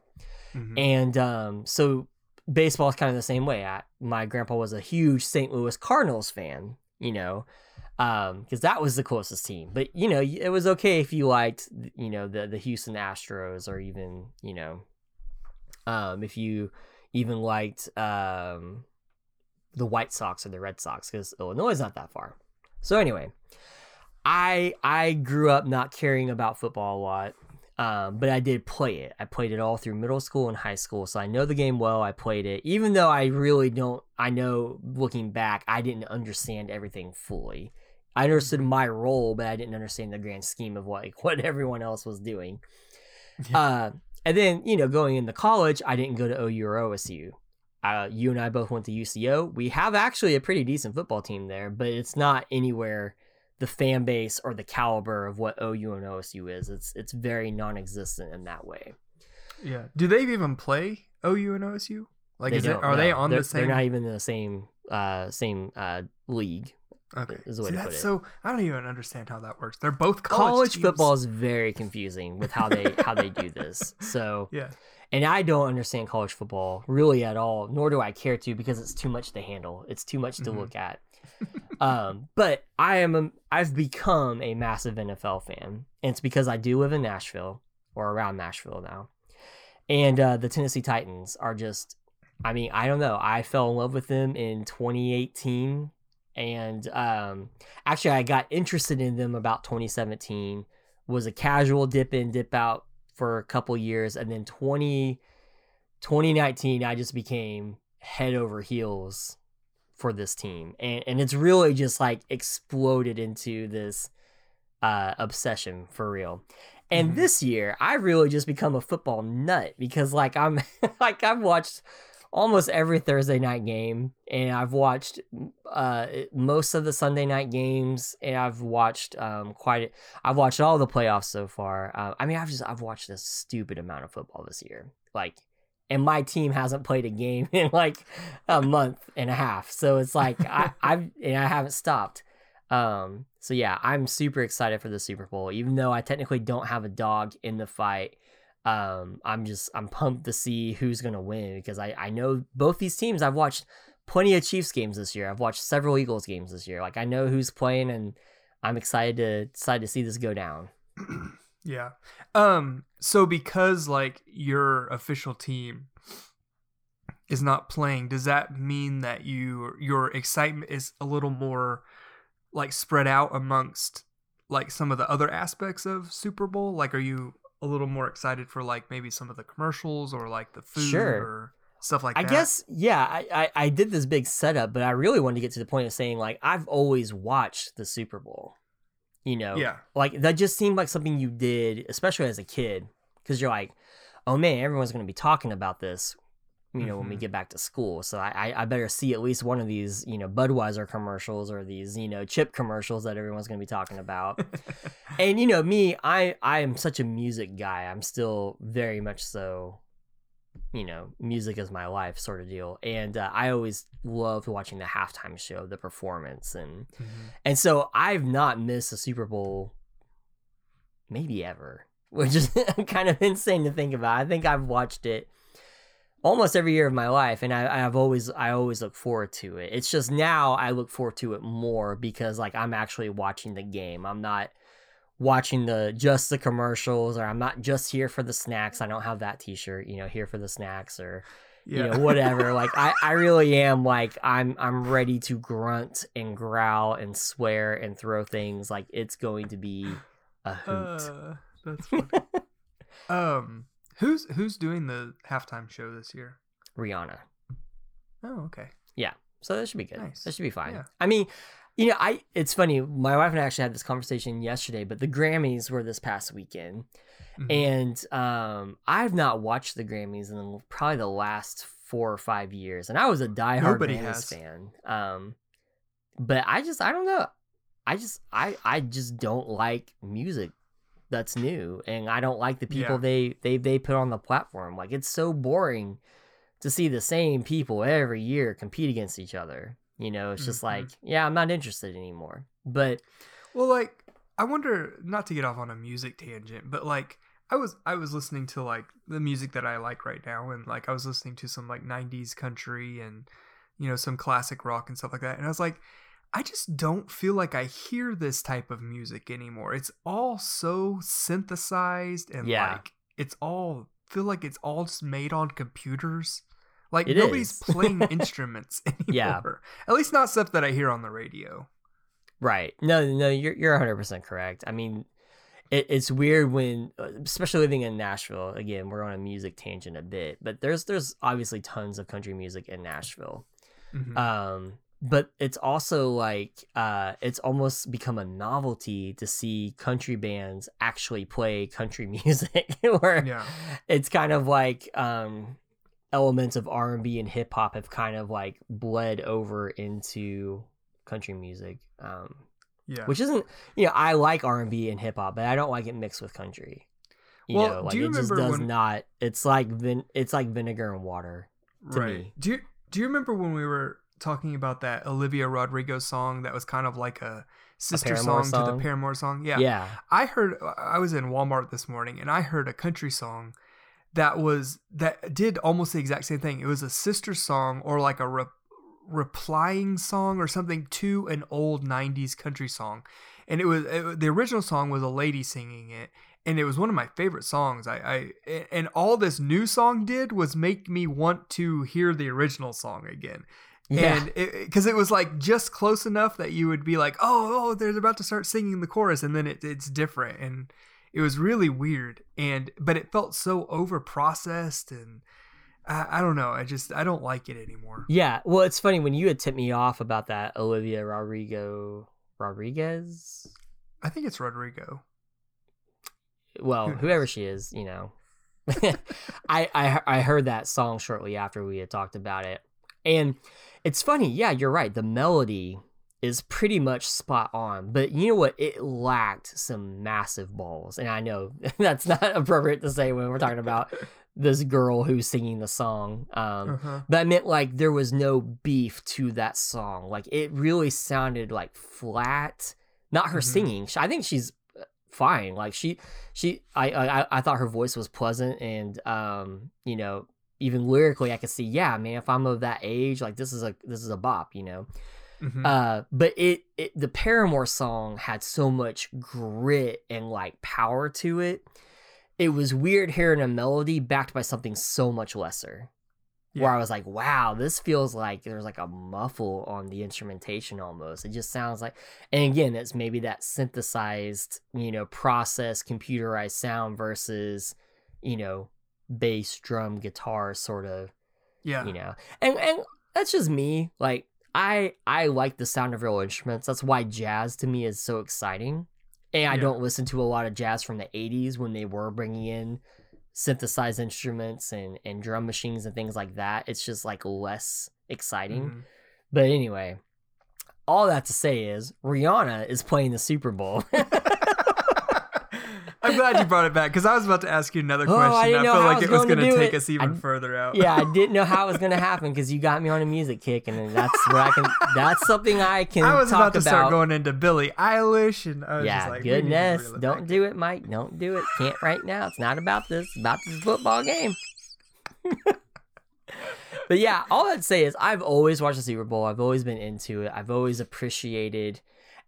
Mhm. And um, so baseball is kind of the same way. I, my grandpa was a huge St. Louis Cardinals fan, you know, because that was the closest team. But you know, it was okay if you liked, you know, the the Houston Astros or even, you know, um, if you even liked um, the White Sox or the Red Sox, because Illinois is not that far. So anyway, I I grew up not caring about football a lot. Um, but I did play it. I played it all through middle school and high school, so I know the game well. I played it, even though I really don't. I know looking back, I didn't understand everything fully. I understood my role, but I didn't understand the grand scheme of what [LAUGHS] what everyone else was doing. Yeah. Uh, and then you know, going into college, I didn't go to OU or OSU. Uh, you and I both went to UCO. We have actually a pretty decent football team there, but it's not anywhere the fan base or the caliber of what OU and OSU is. It's it's very non-existent in that way. yeah. Do they even play OU and OSU? Like, They is it, are they on they're, the same? They're not even in the same uh same uh league. Okay. is the way See, to put that's it. so. I don't even understand how that works. They're both college, College, football is very confusing with how they how they do this. [LAUGHS] So Yeah. and I don't understand college football really at all, nor do I care to because it's too much to handle. It's too much to Mhm. look at. [LAUGHS] um, but I am a, I've become a massive NFL fan, and it's because I do live in Nashville or around Nashville now, and uh, the Tennessee Titans are just. I mean, I don't know. I fell in love with them in 2018, and um, actually, I got interested in them about 2017. Was a casual dip in, dip out for a couple years, and then 20, 2019, I just became head over heels for this team, and and it's really just like exploded into this uh, obsession for real. And Mhm. this year, I really just become a football nut because like I'm [LAUGHS] like I've watched almost every Thursday night game, and I've watched uh, most of the Sunday night games, and I've watched um, quite. A, I've watched all the playoffs so far. Uh, I mean, I've just I've watched a stupid amount of football this year, like, and my team hasn't played a game in like a month and a half, so it's like I [LAUGHS] I've and I haven't stopped. Um, so yeah, I'm super excited for the Super Bowl, even though I technically don't have a dog in the fight um i'm just i'm pumped to see who's gonna win because i i know both these teams i've watched plenty of chiefs games this year i've watched several eagles games this year like i know who's playing and i'm excited to excited to see this go down [CLEARS THROAT] Yeah. Um so because like your official team is not playing, does that mean that you your excitement is a little more like spread out amongst like some of the other aspects of Super Bowl? Like are you a little more excited for like maybe some of the commercials or like the food Sure. or stuff like i that? I guess yeah I, I i did this big setup but i really wanted to get to the point of saying like i've always watched the super bowl you know Yeah. like that just seemed like something you did especially as a kid because you're like oh man everyone's going to be talking about this you know when we Mhm. get back to school so I, I better see at least one of these you know budweiser commercials or these you know chip commercials that everyone's going to be talking about [LAUGHS] and you know me i i am such a music guy i'm still very much so you know music is my life sort of deal and uh, i always loved watching the halftime show the performance and Mhm. and so I've not missed a Super Bowl maybe ever, [LAUGHS] which is [LAUGHS] kind of insane to think about. I think I've watched it almost every year of my life and I, I've always I always look forward to it. It's just now I look forward to it more because like I'm actually watching the game. I'm not watching the just the commercials or I'm not just here for the snacks. I don't have that t-shirt, you know, here for the snacks or you know [LAUGHS] whatever like I, I really am like i'm i'm ready to grunt and growl and swear and throw things like it's going to be a hoot Uh, that's funny. [LAUGHS] um who's who's doing the halftime show this year? rihanna Oh, okay. Yeah. So that should be good Nice. that should be fine Yeah. i mean you know i it's funny my wife and i actually had this conversation yesterday but the grammys were this past weekend Mhm. and um i've not watched the grammys in probably the last four or five years and i was a diehard Nobody grammys has. fan um but i just i don't know i just i i just don't like music that's new and I don't like the people Yeah. they they they put on the platform. Like it's so boring to see the same people every year compete against each other. You know, it's just Mhm. like, yeah, I'm not interested anymore. But Well, like I wonder not to get off on a music tangent, but like I was I was listening to like the music that I like right now and like I was listening to some like 90s country and you know some classic rock and stuff like that and I was like I just don't feel like I hear this type of music anymore. It's all so synthesized and Yeah. like it's all feel like it's all just made on computers. Like It nobody's is. [LAUGHS] playing instruments [LAUGHS] anymore. Yeah. At least not stuff that I hear on the radio. Right. No, no, you're you're 100 percent correct. I mean, it, it's weird when, uh, especially living in Nashville. Again, we're on a music tangent a bit, but there's there's obviously tons of country music in Nashville. Mhm. Um, but it's also like uh, it's almost become a novelty to see country bands actually play country [LAUGHS] music, [LAUGHS] where Yeah. it's kind of like um, elements of R and B and hip hop have kind of like bled over into country music. Um, yeah. which isn't you know I like R and B and hip hop, but I don't like it mixed with country. You Well, know, do you it just remember does when- not. It's like vin- it's like vinegar and water. to right. me. Do you do you remember when we were talking about that Olivia Rodrigo song that was kind of like a sister Paramore song, to the? Paramore song? Yeah. Yeah, I heard I was in Walmart this morning and I heard a country song that was that did almost the exact same thing. It was a sister song or like a re- replying song or something to an old 90s country song. And it was it, the original song was a lady singing it and it was one of my favorite songs. I, I and all this new song did was make me want to hear the original song again. Yeah, And because it, was like just close enough that you would be like, oh, oh, they're about to start singing the chorus, and then it, it's different, and it was really weird. And but it felt so over processed, and I, I don't know. I just I don't like it anymore. yeah. Well, it's funny when you had tipped me off about that Olivia Rodrigo Rodriguez. I think it's Rodrigo. Well, Who whoever she is, you know. [LAUGHS] I, I I heard that song shortly after we had talked about it, and it's funny. Yeah, you're right. The melody is pretty much spot on, but you know what? It lacked some massive balls, and I know [LAUGHS] that's not appropriate to say when we're talking about [LAUGHS] this girl who's singing the song. Um, Uh-huh. but I meant like there was no beef to that song. Like it really sounded like flat. Not her Mhm. singing. I think she's uh, fine. Like she, she, I, I, I thought her voice was pleasant, and um, you know, even lyrically, I could see, yeah, man, if I'm of that age, like this is a this is a bop, you know. Mhm. Uh, but it, it the Paramore song had so much grit and like power to it. It was weird hearing a melody backed by something so much lesser. Where I was like, wow, this feels like there's like a muffle on the instrumentation almost. It just sounds like, and again, it's maybe that synthesized, you know, process, computerized sound versus, you know, bass, drum, guitar sort of yeah. you know and and that's just me like i i like the sound of real instruments that's why jazz to me is so exciting and i Yeah. don't listen to a lot of jazz from the 80s when they were bringing in synthesized instruments and and drum machines and things like that it's just like less exciting Mhm. but anyway all that to say is rihanna is playing the super bowl [LAUGHS] I'm glad you brought it back because I was about to ask you another Oh, I didn't know felt how I like was it was going to going to do take it. us even I- further out. yeah i didn't know how it was going [LAUGHS] to happen because you got me on a music kick and then that's where i can that's something i can I was talk about to start going into Billie Eilish, and I was yeah, just like, we need to goodness. Don't do it, Mike. Don't do it. Can't right now. It's not about this. It's about this football game. [LAUGHS] but yeah, all I'd say is I've always watched the Super Bowl. I've always been into it. I've always appreciated.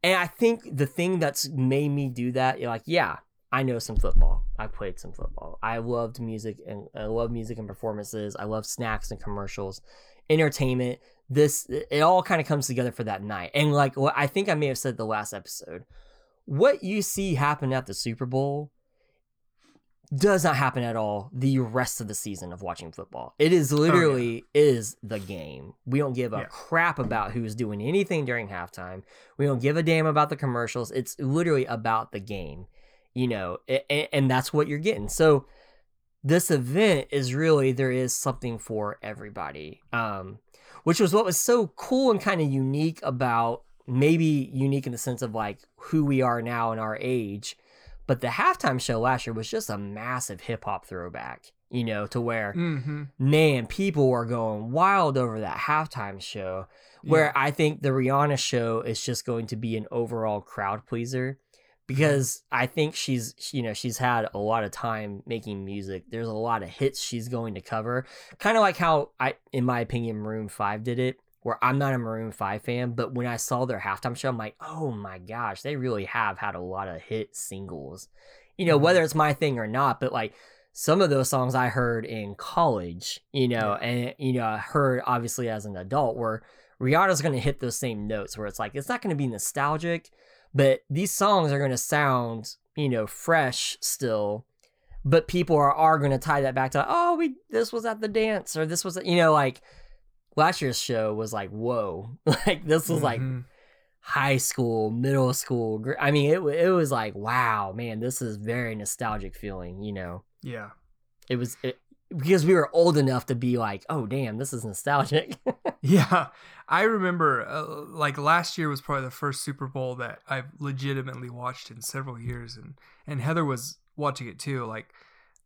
And I think the thing that's made me do that, you're like, yeah, I know some football. I played some football. I loved music and I love music and performances. I love snacks and commercials, entertainment. This it all kind of comes together for that night. And like what I think I may have said the last episode, what you see happen at the Super Bowl does not happen at all the rest of the season of watching football. It is oh, literally is the game. We don't give a Yeah. crap about who's doing anything during halftime. We don't give a damn about the commercials. It's literally about the game, you know, and, and that's what you're getting. So this event is really there is something for everybody. Um which was what was so cool and kind of unique about maybe unique in the sense of like who we are now in our age But the halftime show last year was just a massive hip hop throwback, you know, to where Mm-hmm. man, people were going wild over that halftime show. Where I think the Rihanna show is just going to be an overall crowd pleaser because I think she's, you know, she's had a lot of time making music. There's a lot of hits she's going to cover. Kind of like how I, in my opinion, Maroon 5 did it, where I'm not a Maroon 5 fan, but when I saw their halftime show, I'm like, oh my gosh, they really have had a lot of hit singles. You know, Mhm. whether it's my thing or not, but like, some of those songs I heard in college, you know, and you know, I heard obviously as an adult where Rihanna's going to hit those same notes where it's like it's not going to be nostalgic, but these songs are going to sound, you know, fresh still. But people are, are going to tie that back to oh, we this was at the dance or this was you know like last year's show was like whoa, [LAUGHS] like this was like Mhm. high school, middle school. gr- I mean, it it was like wow, man, this is very nostalgic feeling, you know yeah. it was it, because we were old enough to be like, oh damn, this is nostalgic. [LAUGHS] Yeah, I remember uh, like last year was probably the first Super Bowl that I've legitimately watched in several years, and and Heather was watching it too. Like,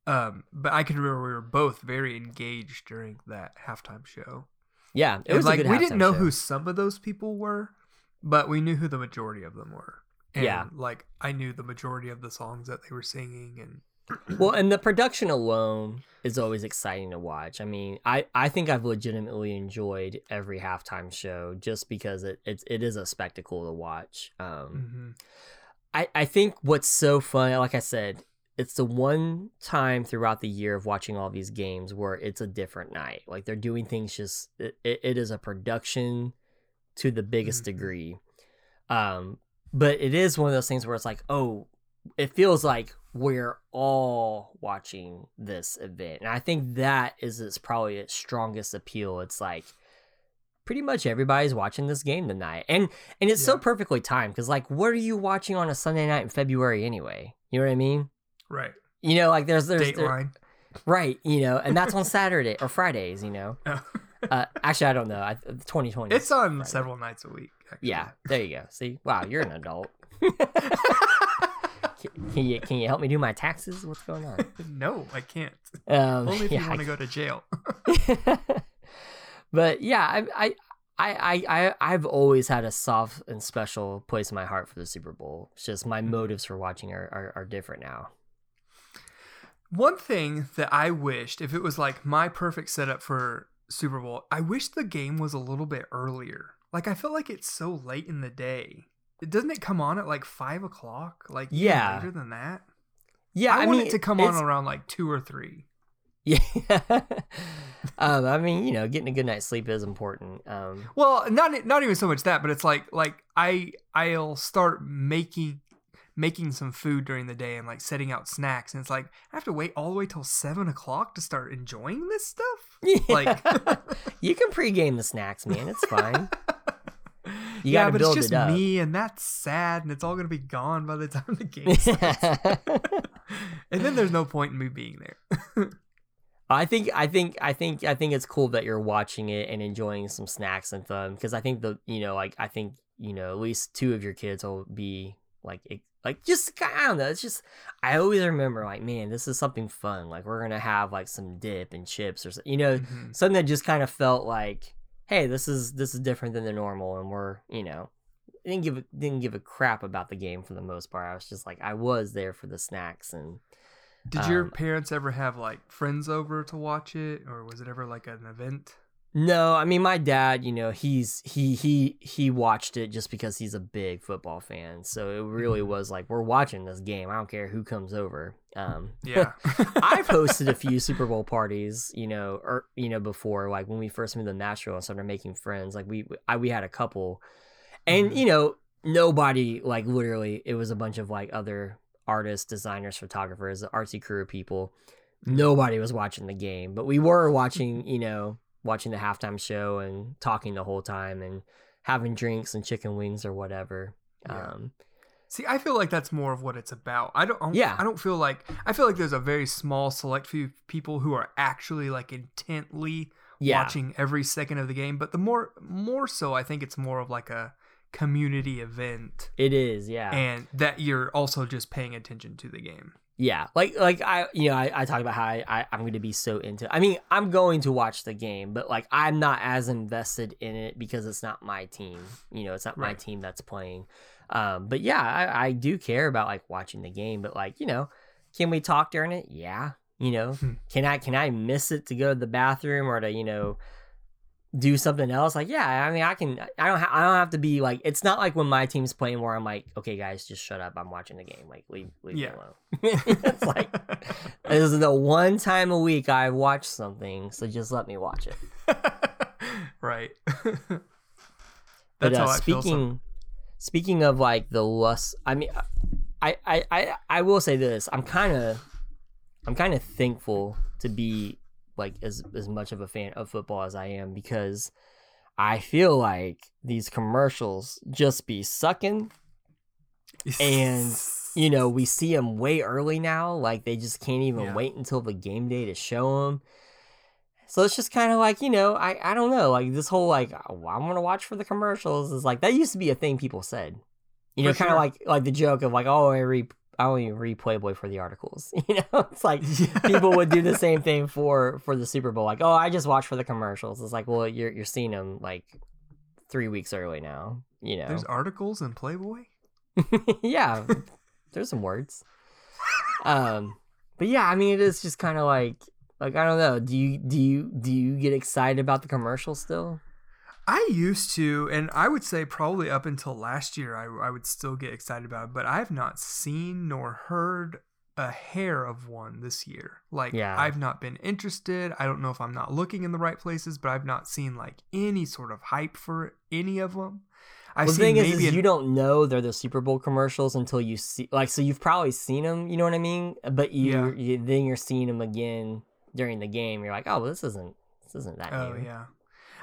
um, but I can remember we were both very engaged during that halftime show. yeah, it And, was like we didn't know show. who some of those people were, but we knew who the majority of them were. And, Yeah. like I knew the majority of the songs that they were singing, and Well, and the production alone is always exciting to watch. I mean, I, I think I've legitimately enjoyed every halftime show just because it it's, it is a spectacle to watch. Um, Mhm. I, I think what's so fun, like I said, it's the one time throughout the year of watching all these games where it's a different night. Like they're doing things just, it, it, it is a production to the biggest Mhm. degree. Um, but it is one of those things where it's like, oh, it feels like we're all watching this event. And I think that is its probably its strongest appeal. It's like, pretty much everybody's watching this game tonight. And and it's so perfectly timed because like what are you watching on a sunday night in february anyway? You know what i mean? Right. You know like there's there's there- right you know and that's on [LAUGHS] saturday or fridays you know? Uh, actually i don't know. I, 2020 it's on Friday. several nights a week. Actually. yeah there you go. See? Wow you're an adult [LAUGHS] [LAUGHS] can, can you can you help me do my taxes what's going on [LAUGHS] no, I can't. um Only if yeah, you want to go to jail. [LAUGHS] but yeah, I, I, I, I, I, I've always had a soft and special place in my heart for the Super Bowl. It's just my motives for watching are, are, are different now. One thing that I wished, if it was like my perfect setup for Super Bowl, I wish the game was a little bit earlier. Like I feel like it's so late in the day. Doesn't it come on at like five o'clock? Like Yeah. later than that. Yeah, I, I, want mean, it to come on around like two or three. Yeah, [LAUGHS] um, I mean, you know, getting a good night's sleep is important. Um, Well, not not even so much that, but it's like like I I'll start making making some food during the day and like setting out snacks, and it's like I have to wait all the way till seven o'clock to start enjoying this stuff. [LAUGHS] Like- [LAUGHS] you can pregame the snacks, man. It's fine. You yeah, gotta but build it's just it me, and that's sad, and it's all gonna be gone by the time the game [LAUGHS] starts. and then there's no point in me being there. [LAUGHS] I think I think I think I think it's cool that you're watching it and enjoying some snacks and fun because I think the you know like I think you know at least two of your kids will be like ex- like just I don't know it's just I always remember like man this is something fun like we're gonna have like some dip and chips or you know Mhm. something that just kind of felt like hey this is this is different than the normal and we're you know didn't give a, didn't give a crap about the game for the most part I was just like I was there for the snacks and Did your Um, parents ever have like friends over to watch it, or was it ever like an event? No, I mean my dad, you know, he's he he he watched it just because he's a big football fan. So it really Mhm. was like we're watching this game. I don't care who comes over. Um Yeah, [LAUGHS] I've hosted a few [LAUGHS] Super Bowl parties, you know, or you know before like when we first moved to Nashville and started making friends, like we I, we had a couple. And Mhm. you know, nobody like literally it was a bunch of like other artists, designers, photographers, the artsy crew of people. Nobody was watching the game, but we were watching, you know, watching the halftime show and talking the whole time and having drinks and chicken wings or whatever. Yeah. Um See, I feel like that's more of what it's about. I don't. Yeah. I don't feel like. I feel like there's a very small select few people who are actually like intently yeah. watching every second of the game. But the more, more so, I think it's more of like a community event It is, yeah. and that you're also just paying attention to the game. Yeah, like like I you know I, I talk about how I, I I'm going to be so into. I mean I'm going to watch the game, but like I'm not as invested in it because it's not my team. You know, it's not my team that's playing. Um, but yeah, I, I do care about like watching the game. But like you know, can we talk during it? Yeah. You know, Hmm. can I can I miss it to go to the bathroom or to you know do something else? Like yeah, I mean I can. I don't ha- I don't have to be like. It's not like when my team's playing where I'm like, okay guys, just shut up. I'm watching the game. Like leave leave Yeah. me alone. [LAUGHS] it's like this is the one time a week I watch something, so just let me watch it. [LAUGHS] right. [LAUGHS] But That's uh, how I feel. some- speaking speaking of like the lust, I mean, I I I I will say this: I'm kind of I'm kind of thankful to be like as as much of a fan of football as I am because I feel like these commercials just be sucking. and, You know, we [LAUGHS] see them way early now. Like they just can't even Yeah. wait until the game day to show them. So it's just kind of like you know, I I don't know, like this whole like oh, I'm gonna watch for the commercials is like that used to be a thing people said. You know, kind of sure. like like the joke of like oh I I only read Playboy for the articles. [LAUGHS] You know, it's like [LAUGHS] people would do the same thing for for the Super Bowl. Like, oh, I just watch for the commercials. It's like, well, you're you're seeing them like three weeks early now. You know, There's articles in Playboy. [LAUGHS] yeah, there's some words. Um, but yeah, I mean, it is just kind of like like I don't know. Do you do you do you get excited about the commercial still? I used to, and I would say probably up until last year, I, I would still get excited about it, but I have not seen nor heard a hair of one this year. Like, Yeah. I've not been interested. I don't know if I'm not looking in the right places, but I've not seen like any sort of hype for any of them. I've well, the thing is, is an- you don't know they're the Super Bowl commercials until you see like so you've probably seen them. You know what I mean? But you, Yeah. you then you're seeing them again during the game. You're like, oh, well, this isn't this isn't that Oh new. yeah.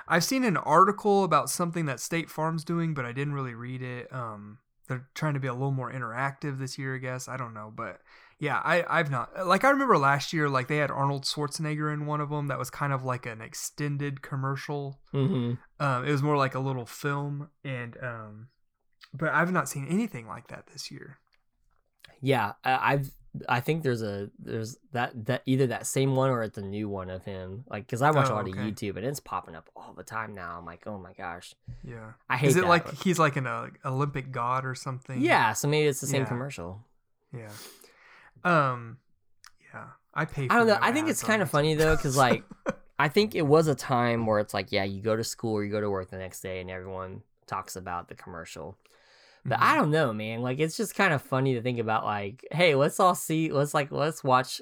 I've seen an article about something that State Farm's doing, but I didn't really read it. Um, they're trying to be a little more interactive this year, I guess. I don't know, but yeah, I I've not like I remember last year, like they had Arnold Schwarzenegger in one of them that was kind of like an extended commercial. hmm Um, it was more like a little film, and um, but I've not seen anything like that this year. Yeah, I've I think there's a there's that that either that same one or it's a new one of him. Like, because I watch a Oh, lot of. YouTube and it's popping up all the time now. I'm like, oh my gosh, Yeah, I hate is it that. like he's like an uh, Olympic god or something? yeah, so maybe it's the same Yeah. commercial. yeah. Um, yeah, I pay. For I don't know. I think it's kind of funny though, because like [LAUGHS] I think it was a time where it's like, yeah, you go to school or you go to work the next day and everyone talks about the commercial. But I Mhm. don't know, man. Like it's just kind of funny to think about like, hey, let's all see, let's like let's watch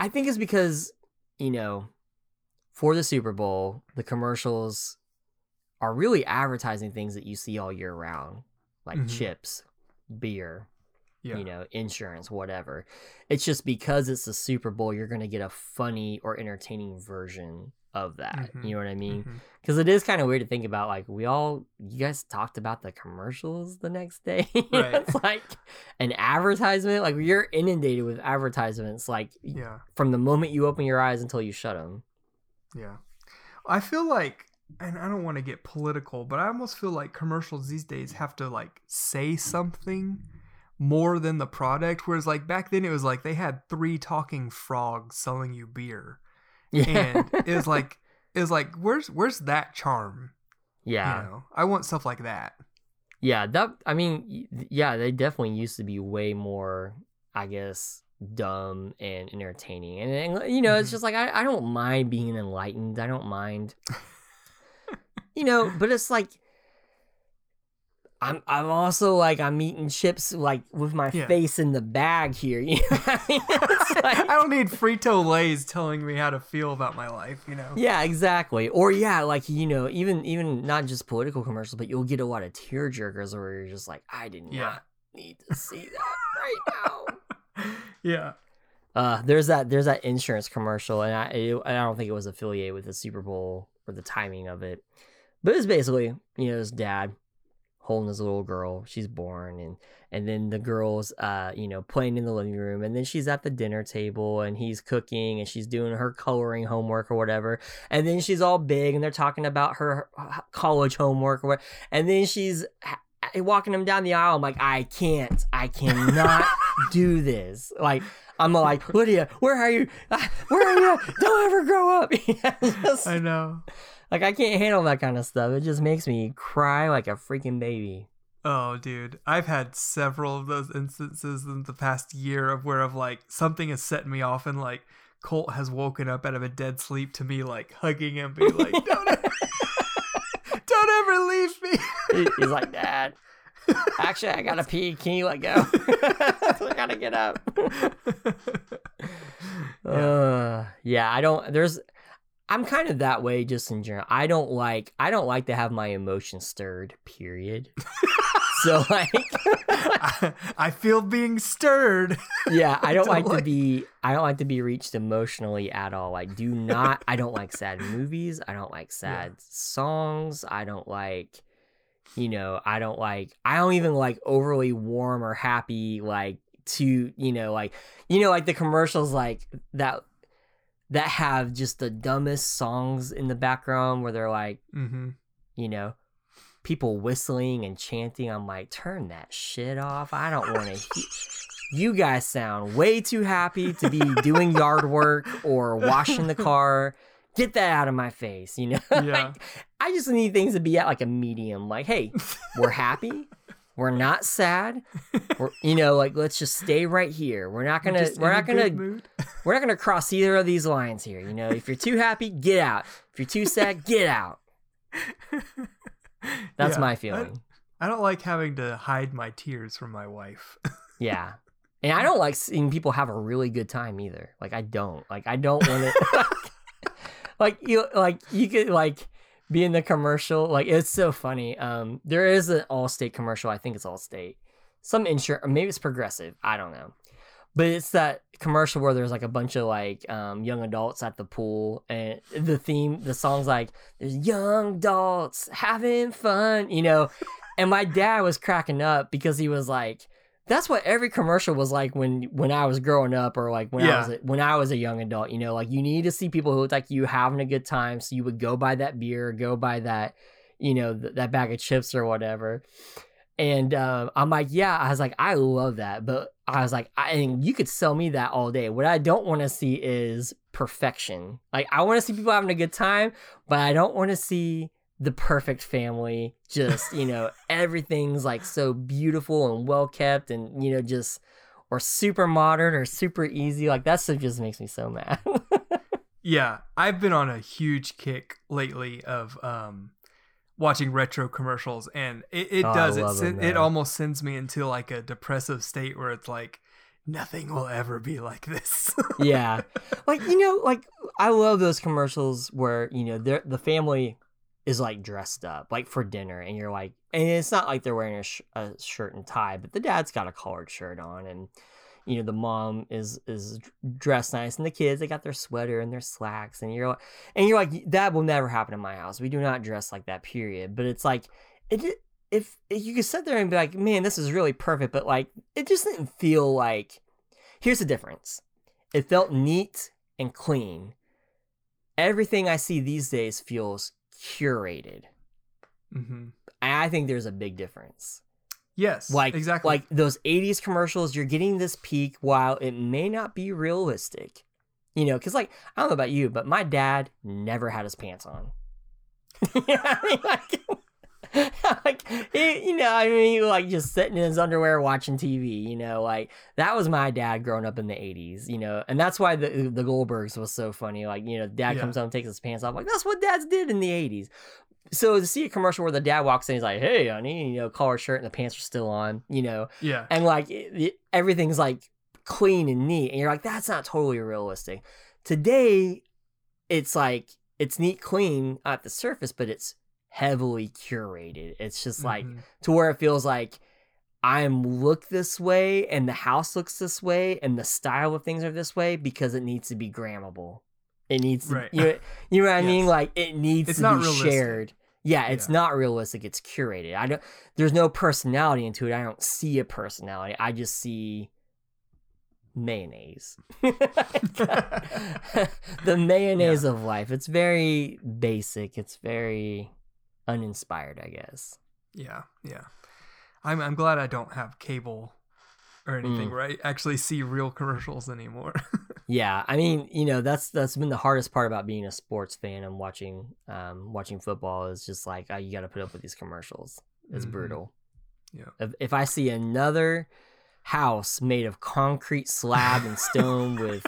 I think it's because, you know, for the Super Bowl, the commercials are really advertising things that you see all year round, like Mhm. chips, beer, yeah. you know, insurance, whatever. It's just because it's the Super Bowl, you're going to get a funny or entertaining version of that. Mhm. You know what I mean? Because it is kind of weird to think about. Like, we all, you guys talked about the commercials the next day. [LAUGHS] Right. it's like an advertisement. Like, you're inundated with advertisements, like, Yeah, from the moment you open your eyes until you shut them. yeah. I feel like, and I don't want to get political, but I almost feel like commercials these days have to like say something more than the product. Whereas like back then, it was like they had three talking frogs selling you beer, Yeah. and [LAUGHS] it was like it was like where's where's that charm? yeah. You know, I want stuff like that. Yeah, that I mean, yeah, they definitely used to be way more, I guess, dumb and entertaining. And, and, you know, it's Mhm. just like I, I don't mind being enlightened. I don't mind, [LAUGHS] you know, but it's like I'm I'm also like I'm eating chips like with my Yeah. face in the bag here. [LAUGHS] You know I mean? [LAUGHS] Like- I don't need Frito Lay's telling me how to feel about my life. You know. Yeah, exactly. Or yeah, like you know, even even not just political commercials, but you'll get a lot of tear jerkers where you're just like, I did not need to see that right now. [LAUGHS] yeah. Uh, there's that there's that insurance commercial, and I it, I don't think it was affiliated with the Super Bowl or the timing of it, but it's basically you know his dad holding his little girl. She's born and and then the girl's uh you know playing in the living room and then she's at the dinner table and he's cooking and she's doing her coloring homework or whatever and then she's all big and they're talking about her her college homework or what and then she's walking him down the aisle i'm like i can't i cannot [LAUGHS] do this like i'm like lydia where are you [LAUGHS] where are you don't ever grow up [LAUGHS] Just- I know. Like i can't handle that kind of stuff it just makes me cry like a freaking baby Oh, dude, I've had several of those instances in the past year of where of like something has set me off, and like Colt has woken up out of a dead sleep to me, like hugging him, being like, [LAUGHS] "Don't, ever, [LAUGHS] don't ever leave me." He's like, Dad, actually, I gotta pee. Can you let go? [LAUGHS] I gotta get up. Uh, yeah, I don't. There's, I'm kind of that way just in general. I don't like. I don't like to have my emotions stirred. Period. so [LAUGHS] like, [LAUGHS] I, I feel being stirred. yeah, I [LAUGHS] don't Don't like to be. I don't like to be reached emotionally at all. Like, do not. I don't like sad movies. I don't like sad songs. I don't like. You know, I don't like. I don't even like overly warm or happy. Like to you know, like you know, like the commercials like that that have just the dumbest songs in the background where they're like, Mm-hmm. you know, people whistling and chanting. I'm like, turn that shit off. I don't want to. You guys sound way too happy to be [LAUGHS] doing yard work or washing the car. Get that out of my face, you know? [LAUGHS] Yeah. Like, I just need things to be at like a medium. Like, hey, we're happy. We're not sad. We're, [LAUGHS] you know, like let's just stay right here. We're not gonna. We're a not gonna. [LAUGHS] We're not gonna cross either of these lines here. You know, if you're too happy, get out. If you're too sad, get out. [LAUGHS] That's Yeah, my I- feeling. I don't like having to hide my tears from my wife. Yeah. And I don't like seeing people have a really good time either. Like I don't. Like I don't want to like you like you could like be in the commercial. Like it's so funny. Um there is an Allstate commercial. I think it's Allstate. Some insurance maybe it's progressive. I don't know. But it's that commercial where there's like a bunch of like um, young adults at the pool, and the theme, the song's like, "There's young adults having fun," you know. And my dad was cracking up because he was like, "That's what every commercial was like when when I was growing up, or like when I was a, when I was a young adult." You know, like you need to see people who look like you having a good time, so you would go buy that beer, go buy that, you know, th- that bag of chips or whatever. And um, I'm like, yeah, I was like, I love that, but I was like, I and you could sell me that all day. What I don't want to see is perfection. Like, I want to see people having a good time, but I don't want to see the perfect family. Just you know, [LAUGHS] everything's like so beautiful and well kept, and you know, just or super modern or super easy. Like that stuff just makes me so mad. [LAUGHS] Yeah, I've been on a huge kick lately of um watching retro commercials and it, it Oh, does it love 'em, sen- it almost sends me into like a depressive state where it's like nothing will ever be like this. yeah [LAUGHS] like you know like i love those commercials where you know they're the family is like dressed up like for dinner and you're like and it's not like they're wearing a, sh- a shirt and tie but the dad's got a collared shirt on and you know the mom is is dressed nice and the kids they got their sweater and their slacks and you're and you're like that will never happen in my house. We do not dress like that period. But it's like it if, if you could sit there and be like man this is really perfect but like it just didn't feel like here's the difference. It felt neat and clean. Everything I see these days feels curated. hmm I think there's a big difference. Yes, Like exactly. like those 80s commercials, you're getting this peak while it may not be realistic. You know, because like I don't know about you, but my dad never had his pants on. [LAUGHS] you know what I mean? Like, [LAUGHS] like he- you know, I mean, like just sitting in his underwear watching TV. You know, like that was my dad growing up in the '80s. You know, and that's why the the Goldbergs was so funny. Like, you know, dad Yeah. comes home, takes his pants off. Like that's what dads did in the '80s. So to see a commercial where the dad walks in, he's like, "Hey, honey," you know, collar shirt and the pants are still on. You know, yeah, and like it, it- everything's like clean and neat and you're like that's not totally realistic today it's like it's neat clean at the surface but it's heavily curated it's just like Mhm. to where it feels like i'm look this way and the house looks this way and the style of things are this way because it needs to be grammable it needs to Right. you, know, you know what i mean like it needs It's to be realistic. shared Yeah, it's Yeah. not realistic. It's curated. I don't. There's no personality into it. I don't see a personality. I just see mayonnaise. [LAUGHS] [LAUGHS] [LAUGHS] the mayonnaise of life. It's very basic. It's very uninspired, I guess. Yeah, yeah. I'm I'm glad I don't have cable or anything Mm. I actually see real commercials anymore. [LAUGHS] Yeah, I mean, you know, that's that's been the hardest part about being a sports fan and watching um watching football is just like oh, you got to put up with these commercials. It's Mhm. brutal. Yeah. If, if I see another house made of concrete slab and stone with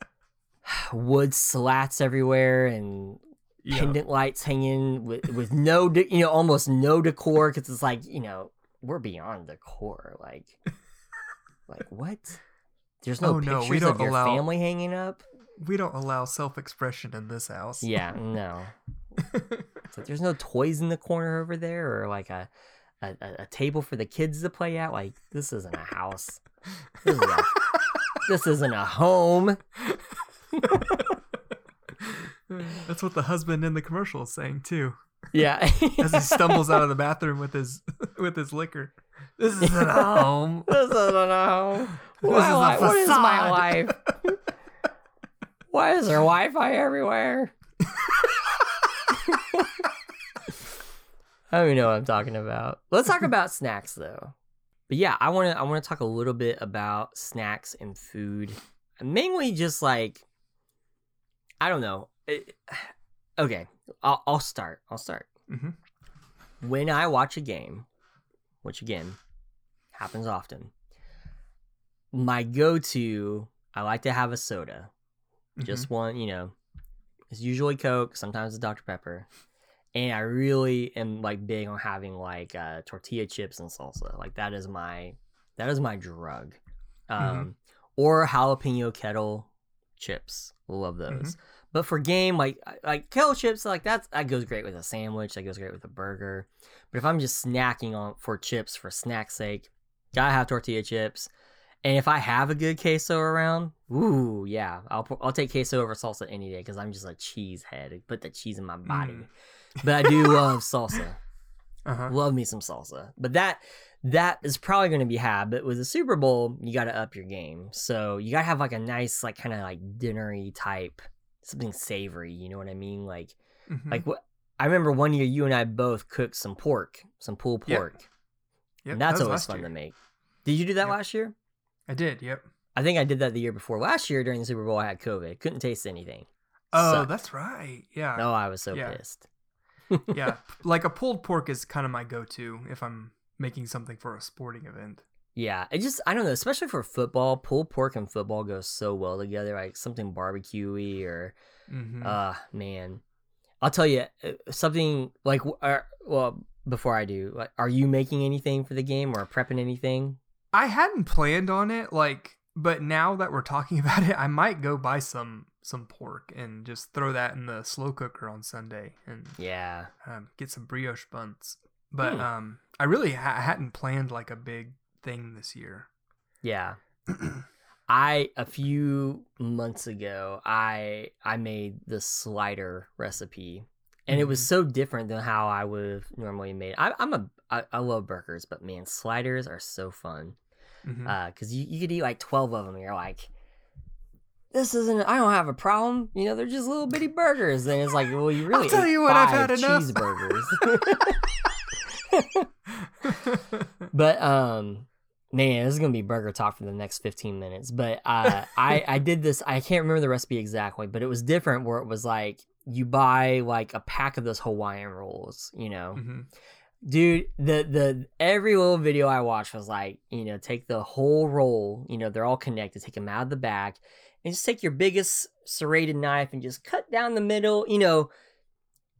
[LAUGHS] wood slats everywhere and Yeah. pendant lights hanging with with no de- you know almost no decor because it's like you know we're beyond decor like like what? There's no Oh, no, we don't of your allow- family hanging up? We don't allow self-expression in this house. yeah no. [LAUGHS] Like there's no toys in the corner over there or like a a, a a table for the kids to play at? Like this isn't a house. This, is a, this isn't a home [LAUGHS] Mm. That's what the husband in the commercial is saying too. yeah [LAUGHS] As he stumbles out of the bathroom with his [LAUGHS] with his liquor. This isn't home. This isn't a home. [LAUGHS] This is why- what is my life? Why is there Wi-Fi everywhere? I don't even know what I'm talking about. Let's talk about snacks though. But yeah, I want to I want to talk a little bit about snacks and food. Mainly just like I don't know. [SIGHS] Okay, I'll, I'll start. I'll start. Mhm. When I watch a game, which again happens often, my go-to I like to have a soda just one, you know, it's usually Coke, sometimes it's Dr. Pepper. And I really am like big on having like uh, tortilla chips and salsa. Like that is my that is my drug. Um or jalapeno kettle chips. Love those. But for game like like kettle chips like that's that goes great with a sandwich, that goes great with a burger. But if I'm just snacking on for chips for snack's sake, gotta have tortilla chips. And if I have a good queso around, ooh, yeah, I'll I'll take queso over salsa any day because I'm just a cheese head. I Put the cheese in my body. Mm. But I do [LAUGHS] love salsa. Uh-huh. Love me some salsa. But that that is probably going to be had. But with the Super Bowl, you got to up your game. So you got to have like a nice, like kind of like dinnery type, something savory. You know what I mean? Like Mhm. like what I remember one year you and I both cooked some pork, some pulled pork. Yep, and that that's was always fun year. to make. Did you do that Yep. last year? I did, yep. I think I did that the year before. Last year during the Super Bowl, I had COVID. Couldn't taste anything. Oh, Sucked. that's right. Yeah. No, I was so Yeah. pissed. yeah. [LAUGHS] Like a pulled pork is kind of my go-to if I'm making something for a sporting event. Yeah, it just I don't know, especially for football, pulled pork and football goes so well together. Like something barbecuey or Mhm. uh man, I'll tell you uh, something like are, well before I do, like, are you making anything for the game or prepping anything? I hadn't planned on it, like, but now that we're talking [LAUGHS] about it, I might go buy some some pork and just throw that in the slow cooker on Sunday and Yeah, um, get some brioche buns. But Hmm. um, I really ha- hadn't planned like a big thing this year. yeah. [CLEARS THROAT] I a few months ago, I I made the slider recipe, and it was Mhm. so different than how I would have normally made. I, I'm a I, I love burgers, but man, sliders are so fun because you you could eat like twelve of them. And you're like, this isn't. I don't have a problem. You know, they're just little bitty burgers, and it's like, well, you really I'll tell you what, I've had enough. cheeseburgers. [LAUGHS] [LAUGHS] [LAUGHS] But um man, this is gonna be burger talk for the next 15 minutes. But uh [LAUGHS] I I did this, I can't remember the recipe exactly, but it was different where it was like you buy like a pack of those Hawaiian rolls, you know. Mhm. Dude, the the every little video I watched was like, you know, take the whole roll, you know, they're all connected, take them out of the back, and just take your biggest serrated knife and just cut down the middle, you know.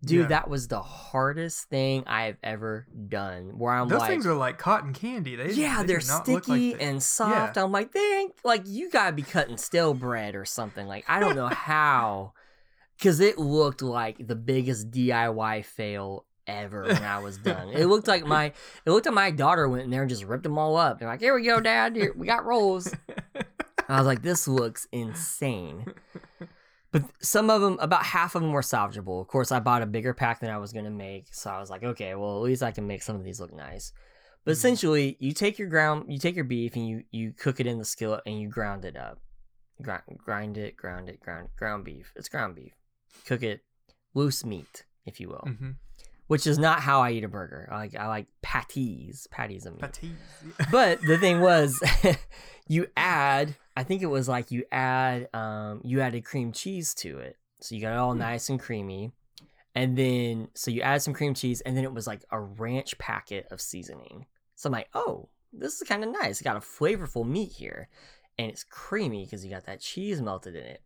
Dude, Yeah. that was the hardest thing I've ever done. Where I'm Those like, things are like cotton candy. They yeah, they they're do not look sticky like and soft. I'm like, they ain't like you gotta be cutting stale bread or something. Like I don't know [LAUGHS] how, because it looked like the biggest DIY fail ever when I was done. It looked like [LAUGHS] my it looked like my daughter went in there and just ripped them all up. They're like, here we go, Dad. Here we got rolls. [LAUGHS] I was like, this looks insane. But some of them, about half of them were salvageable. Of course, I bought a bigger pack than I was gonna make, so I was like, okay, well at least I can make some of these look nice. But Mhm. essentially, you take your ground, you take your beef, and you you cook it in the skillet and you ground it up, grind, grind it, ground it, ground ground beef. It's ground beef. Cook it loose meat, if you will, Mm-hmm. Which is not how I eat a burger. I like I like patties, patties of meat. Patties. [LAUGHS] But the thing was, [LAUGHS] you add. I think it was like you add. Um, you added cream cheese to it, so you got it all Hmm. nice and creamy. And then, so you add some cream cheese, and then it was like a ranch packet of seasoning. So I'm like, oh, this is kind of nice. It got a flavorful meat here, and it's creamy because you got that cheese melted in it.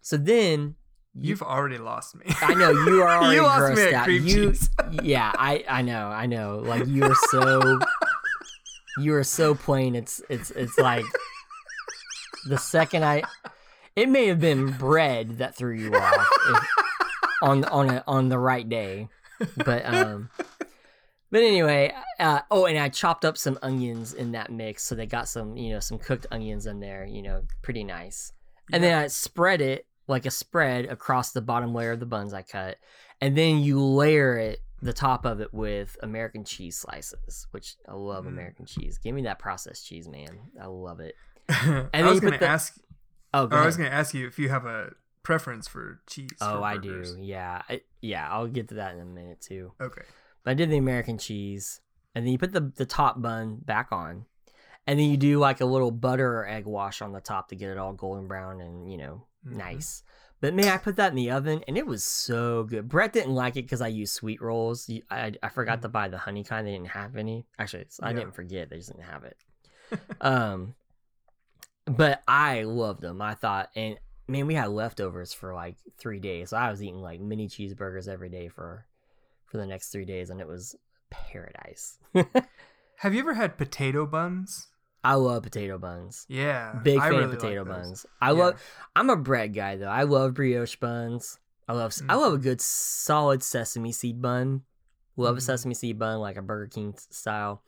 So then You've already lost me. I know you are [LAUGHS] already You lost me grossed at out. cream you, cheese. [LAUGHS] yeah, I I know, I know. Like you are so, you are so plain. It's it's it's like the second I, it may have been bread that threw you off if, on on a, on the right day, but um. But anyway, uh, oh, and I chopped up some onions in that mix, so they got some, you know, some cooked onions in there, you know, pretty nice. And then I spread it like a spread across the bottom layer of the buns I cut, and then you layer it the top of it with American cheese slices, which I love Mm. American cheese. Give me that processed cheese, man. I love it. [LAUGHS] I then was gonna the- ask. Oh, go I was gonna ask you if you have a preference for cheese. Oh, for I do. Yeah, I, yeah. I'll get to that in a minute too. Okay. But I did the American cheese, and then you put the the top bun back on, and then you do like a little butter or egg wash on the top to get it all golden brown and you know. Nice. But man, I put that in the oven, and it was so good. Brett didn't like it because I used sweet rolls. I I forgot to buy the honey kind. They didn't have any. Actually, I Yeah. didn't forget. They just didn't have it. [LAUGHS] um, but I loved them. I thought, and man, we had leftovers for like three days. So I was eating like mini cheeseburgers every day for for the next three days, and it was paradise. [LAUGHS] Have you ever had potato buns? I love potato buns. Yeah. Big I fan really of potato those. buns. I Yeah. love. I'm a bread guy though. I love brioche buns. I love. I Mm. love a good solid sesame seed bun. Love a Mhm. sesame seed bun like a Burger King style.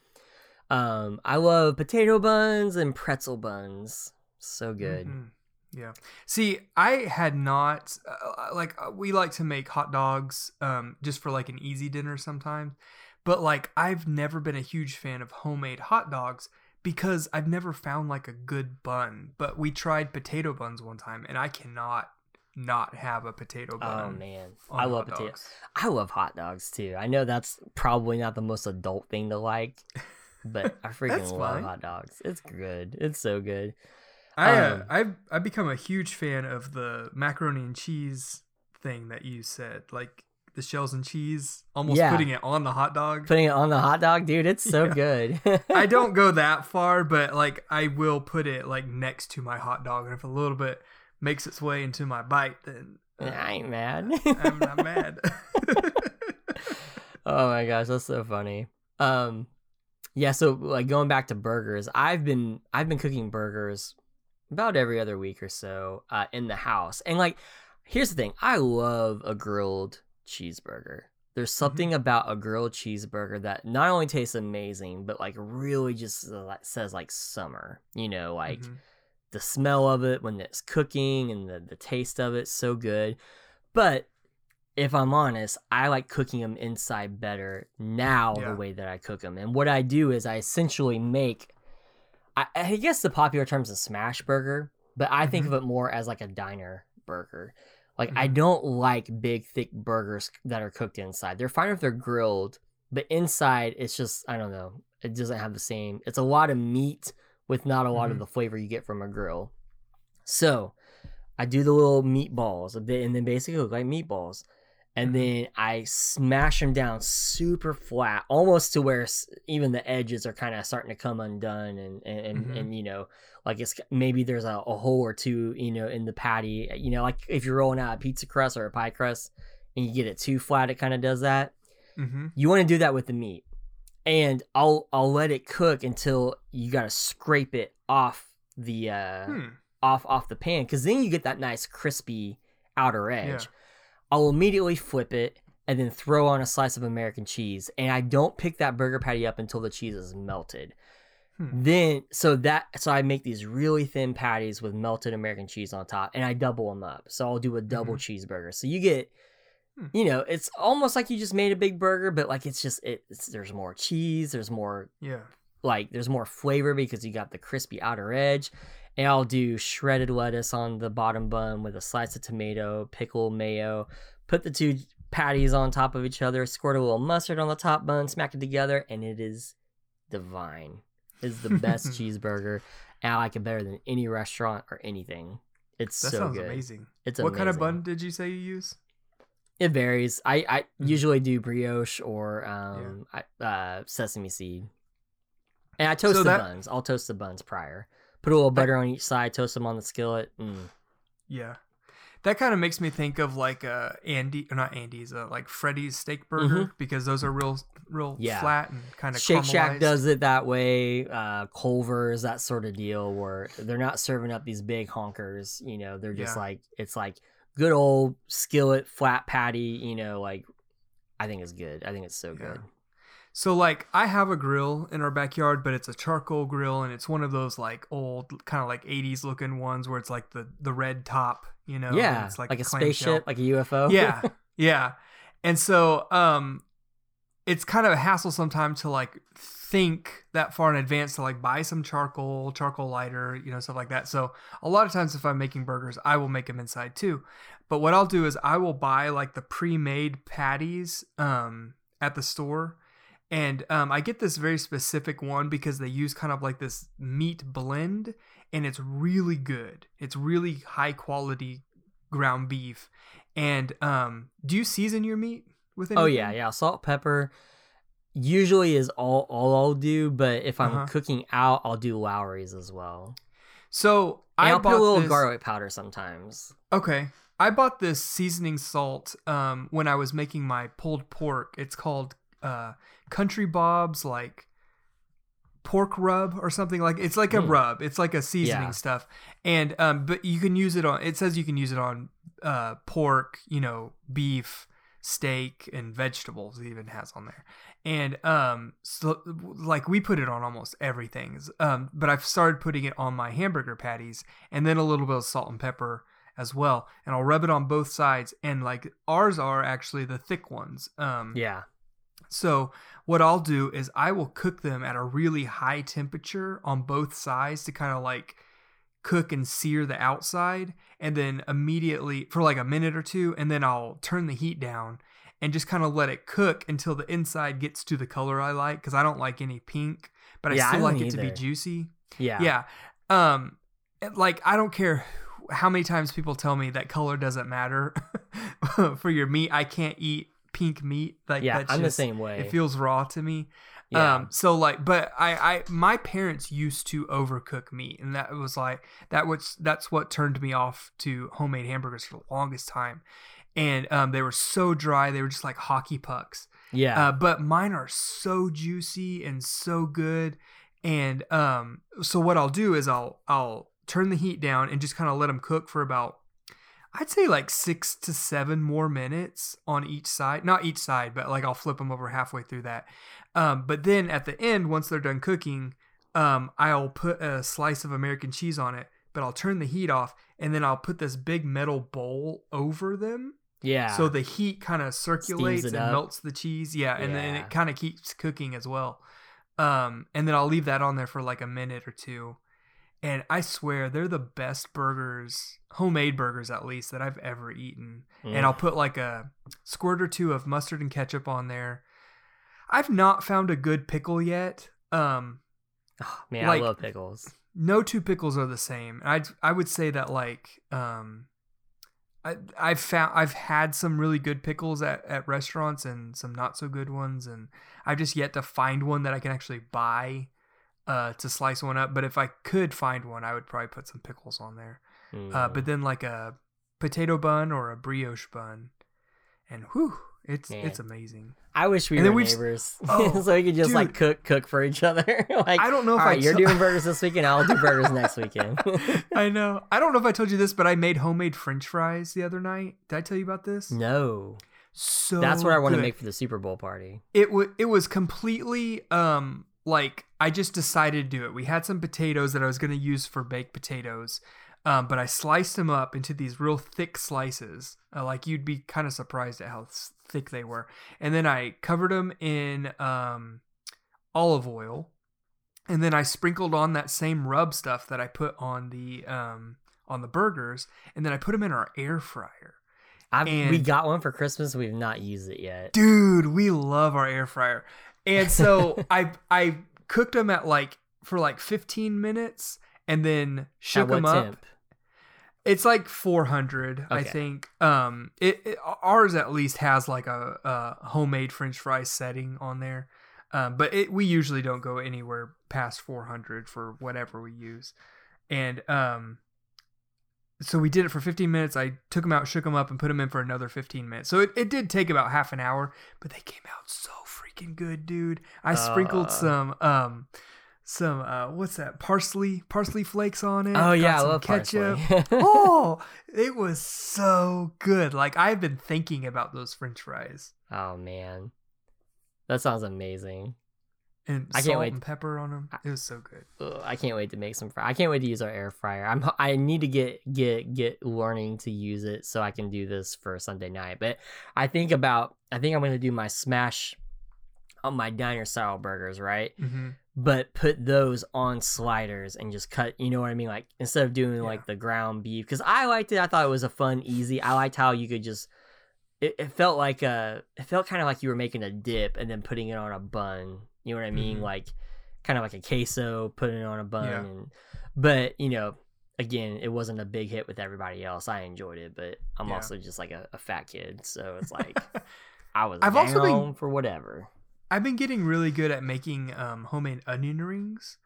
Um, I love potato buns and pretzel buns. So good. Mhm. Yeah. See, I had not uh, like uh, we like to make hot dogs um just for like an easy dinner sometimes. But like I've never been a huge fan of homemade hot dogs because I've never found like a good bun. But we tried potato buns one time and I cannot not have a potato bun. Oh man, I love hot potato. I love hot dogs too. I know that's probably not the most adult thing to like, but [LAUGHS] I freaking love fine. hot dogs. It's good. It's so good. I uh, Um, I've I've become a huge fan of the macaroni and cheese thing that you said, like the shells and cheese, almost Yeah. putting it on the hot dog. Putting it on the hot dog, dude, it's so [LAUGHS] Yeah. good. [LAUGHS] I don't go that [LAUGHS] far, but like I will put it like next to my hot dog, and if a little bit makes its way into my bite, then uh, I ain't mad. I'm not mad. oh my gosh, that's so funny. Um, yeah. So like going back to burgers, I've been I've been cooking burgers about every other week or so uh, in the house, and like here's the thing, I love a grilled cheeseburger. There's something about a grilled cheeseburger that not only tastes amazing, but like really just uh, says like summer. You know, like Mhm. the smell of it when it's cooking and the, the taste of it so good but if i'm honest i like cooking them inside better now Yeah. the way that i cook them and what i do is i essentially make i, I guess the popular term is a smash burger but i think of it more as like a diner burger like i Mhm. don't like big thick burgers that are cooked inside they're fine if they're grilled but inside it's just i don't know it doesn't have the same it's a lot of meat with not a lot of Mhm. the flavor you get from a grill. So I do the little meatballs a bit, and then basically look like meatballs. And Mhm. then I smash them down super flat, almost to where even the edges are kind of starting to come undone, and and, and, Mhm. and you know, like it's maybe there's a, a hole or two, you know, in the patty. You know, like if you're rolling out a pizza crust or a pie crust, and you get it too flat, it kind of does that Mhm. you want to do that with the meat and i'll i'll let it cook until you gotta scrape it off the uh Hmm. off off the pan because then you get that nice crispy outer edge Yeah. I'll immediately flip it and then throw on a slice of american cheese and i don't pick that burger patty up until the cheese is melted Hmm. Then so that so I make these really thin patties with melted American cheese on top, and I double them up. So I'll do a double cheeseburger. So you get, Hmm. you know, it's almost like you just made a big burger, but like it's just it, it's there's more cheese, there's more Yeah. like there's more flavor because you got the crispy outer edge. And I'll do shredded lettuce on the bottom bun with a slice of tomato, pickle, mayo. Put the two patties on top of each other, squirt a little mustard on the top bun, smack it together, and it is divine. It's the best [LAUGHS] cheeseburger, and I like it better than any restaurant or anything. It's That so sounds good. amazing. It's What kind of bun did you say you use? It varies. I, I Mhm. usually do brioche or um I, uh, sesame seed, and I toast So the that- buns. I'll toast the buns prior. Put a little butter on each side. Toast them on the skillet. Mm. Yeah. That kind of makes me think of like uh Andy or not Andy's, uh, like Freddy's steak burger because those are real real Mm-hmm. Yeah. flat and kind of Shake Shack does it that way. Uh, Culver's that sort of deal where they're not serving up these big honkers. You know, they're just Yeah. like it's like good old skillet flat patty. You know, like I think it's good. I think it's so Yeah. good. So like I have a grill in our backyard, but it's a charcoal grill and it's one of those like old kind of like 80s looking ones where it's like the the red top, you know, yeah, it's like, like, a clamshell. spaceship, like a UFO. yeah [LAUGHS] yeah and so um it's kind of a hassle sometimes to like think that far in advance to like buy some charcoal charcoal lighter you know stuff like that so a lot of times if i'm making burgers i will make them inside too but what i'll do is i will buy like the pre-made patties um at the store and um, I get this very specific one because they use kind of like this meat blend, and it's really good. It's really high quality ground beef. And um, do you season your meat with anything? Oh yeah, yeah. Salt, pepper. Usually is all all I'll do, but if I'm Uh-huh. cooking out, I'll do Lawry's as well. So And I I'll put a little this, garlic powder sometimes. Okay. I bought this seasoning salt um, when I was making my pulled pork. It's called uh, Country Bob's like pork rub or something like it's like a Mm. rub. It's like a seasoning Yeah. stuff. And um but you can use it on it says you can use it on uh pork, you know, beef, steak and vegetables it even has on there. And um so like we put it on almost everything. Um but I've started putting it on my hamburger patties and then a little bit of salt and pepper as well. And I'll rub it on both sides and like ours are actually the thick ones. Um Yeah. So what I'll do is I will cook them at a really high temperature on both sides to kind of like cook and sear the outside and then immediately for like a minute or two and then I'll turn the heat down and just kind of let it cook until the inside gets to the color I like cuz I don't like any pink but I Yeah, I still like don't it to be juicy. Yeah. Yeah. Um like I don't care how many times people tell me that color doesn't matter [LAUGHS] for your meat. I can't eat pink meat. Like Yeah, that's I'm just, the same way. It feels raw to me. yeah. Um so like but I I my parents used to overcook meat and that was like that was that's what turned me off to homemade hamburgers for the longest time. And um they were so dry, they were just like hockey pucks. yeah. Uh, but mine are so juicy and so good. And um, so what I'll do is I'll I'll turn the heat down and just kind of let them cook for about I'd say like six to seven more minutes on each side. Not each side, but like I'll flip them over halfway through that. Um, but then at the end, once they're done cooking, um, I'll put a slice of American cheese on it. But I'll turn the heat off and then I'll put this big metal bowl over them yeah. so the heat kind of circulates and up. melts the cheese. Yeah, and then it kind of keeps cooking as well. Um, and then I'll leave that on there for like a minute or two. And I swear they're the best burgers, homemade burgers at least, that I've ever eaten. Mm. And I'll put like a squirt or two of mustard and ketchup on there. I've not found a good pickle yet. Um, Oh, man, like- I love pickles. no two pickles are the same. I I would say that like um I I've found I've had some really good pickles at, at restaurants and some not so good ones and I've just yet to find one that I can actually buy uh to slice one up. But if I could find one, I would probably put some pickles on there. Uh Mm. but then like a potato bun or a brioche bun. And whew, it's Man. it's amazing. I wish we and then were we've- neighbors, [LAUGHS] Oh, so we could just like cook cook for each other. [LAUGHS] like I don't know if all I right, you're doing burgers this [LAUGHS] weekend. I'll do burgers next weekend. I know. I don't know if I told you this, but I made homemade french fries the other night. Did I tell you about this? no, So that's what I want to make for the Super Bowl party. it was it was completely um like I just decided to do it. We had some potatoes that I was going to use for baked potatoes, um, but I sliced them up into these real thick slices. Uh, like you'd be kind of surprised at how thick they were. And then I covered them in um, olive oil, and then I sprinkled on that same rub stuff that I put on the um, on the burgers, and then I put them in our air fryer. I've, we got one for Christmas. We've not used it yet. dude we love our air fryer and so [LAUGHS] i i cooked them at like for like 15 minutes and then shook them up. temp? it's like 400 i think. Um it, it ours at least has like a, a homemade french fry setting on there. Um but it we usually don't go anywhere past 400 for whatever we use. And um so we did it for 15 minutes. I took them out shook them up and put them in for another 15 minutes. So it, it did take about half an hour but they came out so freaking good dude. I sprinkled Uh. some um some uh what's that parsley parsley flakes on it. Oh yeah, I love ketchup. [LAUGHS] oh it was so good. Like i've been thinking about those french fries. Oh man, that sounds amazing. And I can't salt wait. and pepper on them it was so good Ugh, I can't wait to make some. Fry. I can't wait to use our air fryer. I'm. I need to get get get learning to use it so I can do this for Sunday night. But I think about. I think I'm gonna do my smash on my diner style burgers, right? mm-hmm. But put those on sliders and just cut. You know what I mean? Like instead of doing Yeah. like the ground beef, because I liked it. I thought it was a fun, easy. I liked how you could just. It, it felt like a. It felt kind of like you were making a dip and then putting it on a bun. You know what I mean? Mhm. Like kind of like a queso, putting it on a bun. Yeah. And but you know, again, it wasn't a big hit with everybody else. I enjoyed it, but I'm Yeah. also just like a, a fat kid, so it's like [LAUGHS] I was I've also been- for whatever. i've been getting really good at making um homemade onion rings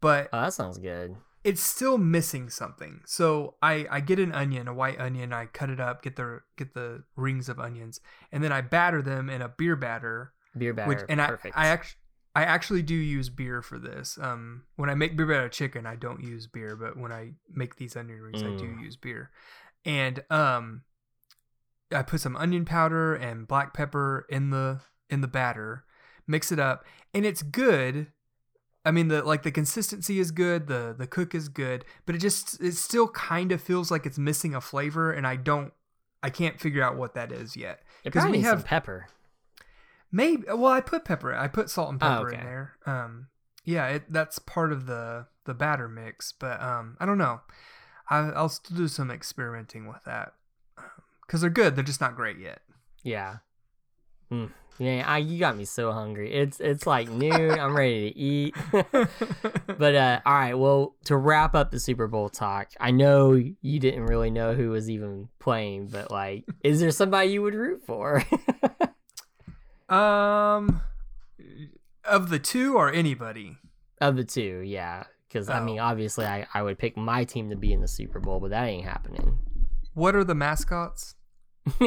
but Oh, that sounds good. it's still missing something. So I I get an onion, a white onion, I cut it up, get the get the rings of onions, and then I batter them in a beer batter. Beer batter, Which and perfect. I I actually I actually do use beer for this. Um, when I make beer batter chicken, I don't use beer, but when I make these onion rings, I do Mm. use beer. And um, I put some onion powder and black pepper in the in the batter, mix it up, and it's good. I mean, the like the consistency is good, the the cook is good, but it just it still kind of feels like it's missing a flavor, and I don't, I can't figure out what that is yet. it 'cause probably we needs some have- pepper. Maybe. Well, I put pepper. I put salt and Oh, pepper okay. in there. Um, yeah, it, that's part of the the batter mix. But um, I don't know. I, I'll still do some experimenting with that because they're good. They're just not great yet. Yeah. Mm. Yeah, I, you got me so hungry. It's it's like noon. I'm ready to eat. [LAUGHS] but uh, all right. Well, to wrap up the Super Bowl talk, I know you didn't really know who was even playing, but like, is there somebody you would root for? [LAUGHS] um, of the two or anybody. of the two, yeah. Because I Oh. mean, obviously, I I would pick my team to be in the Super Bowl, but that ain't happening. What are the mascots? [LAUGHS]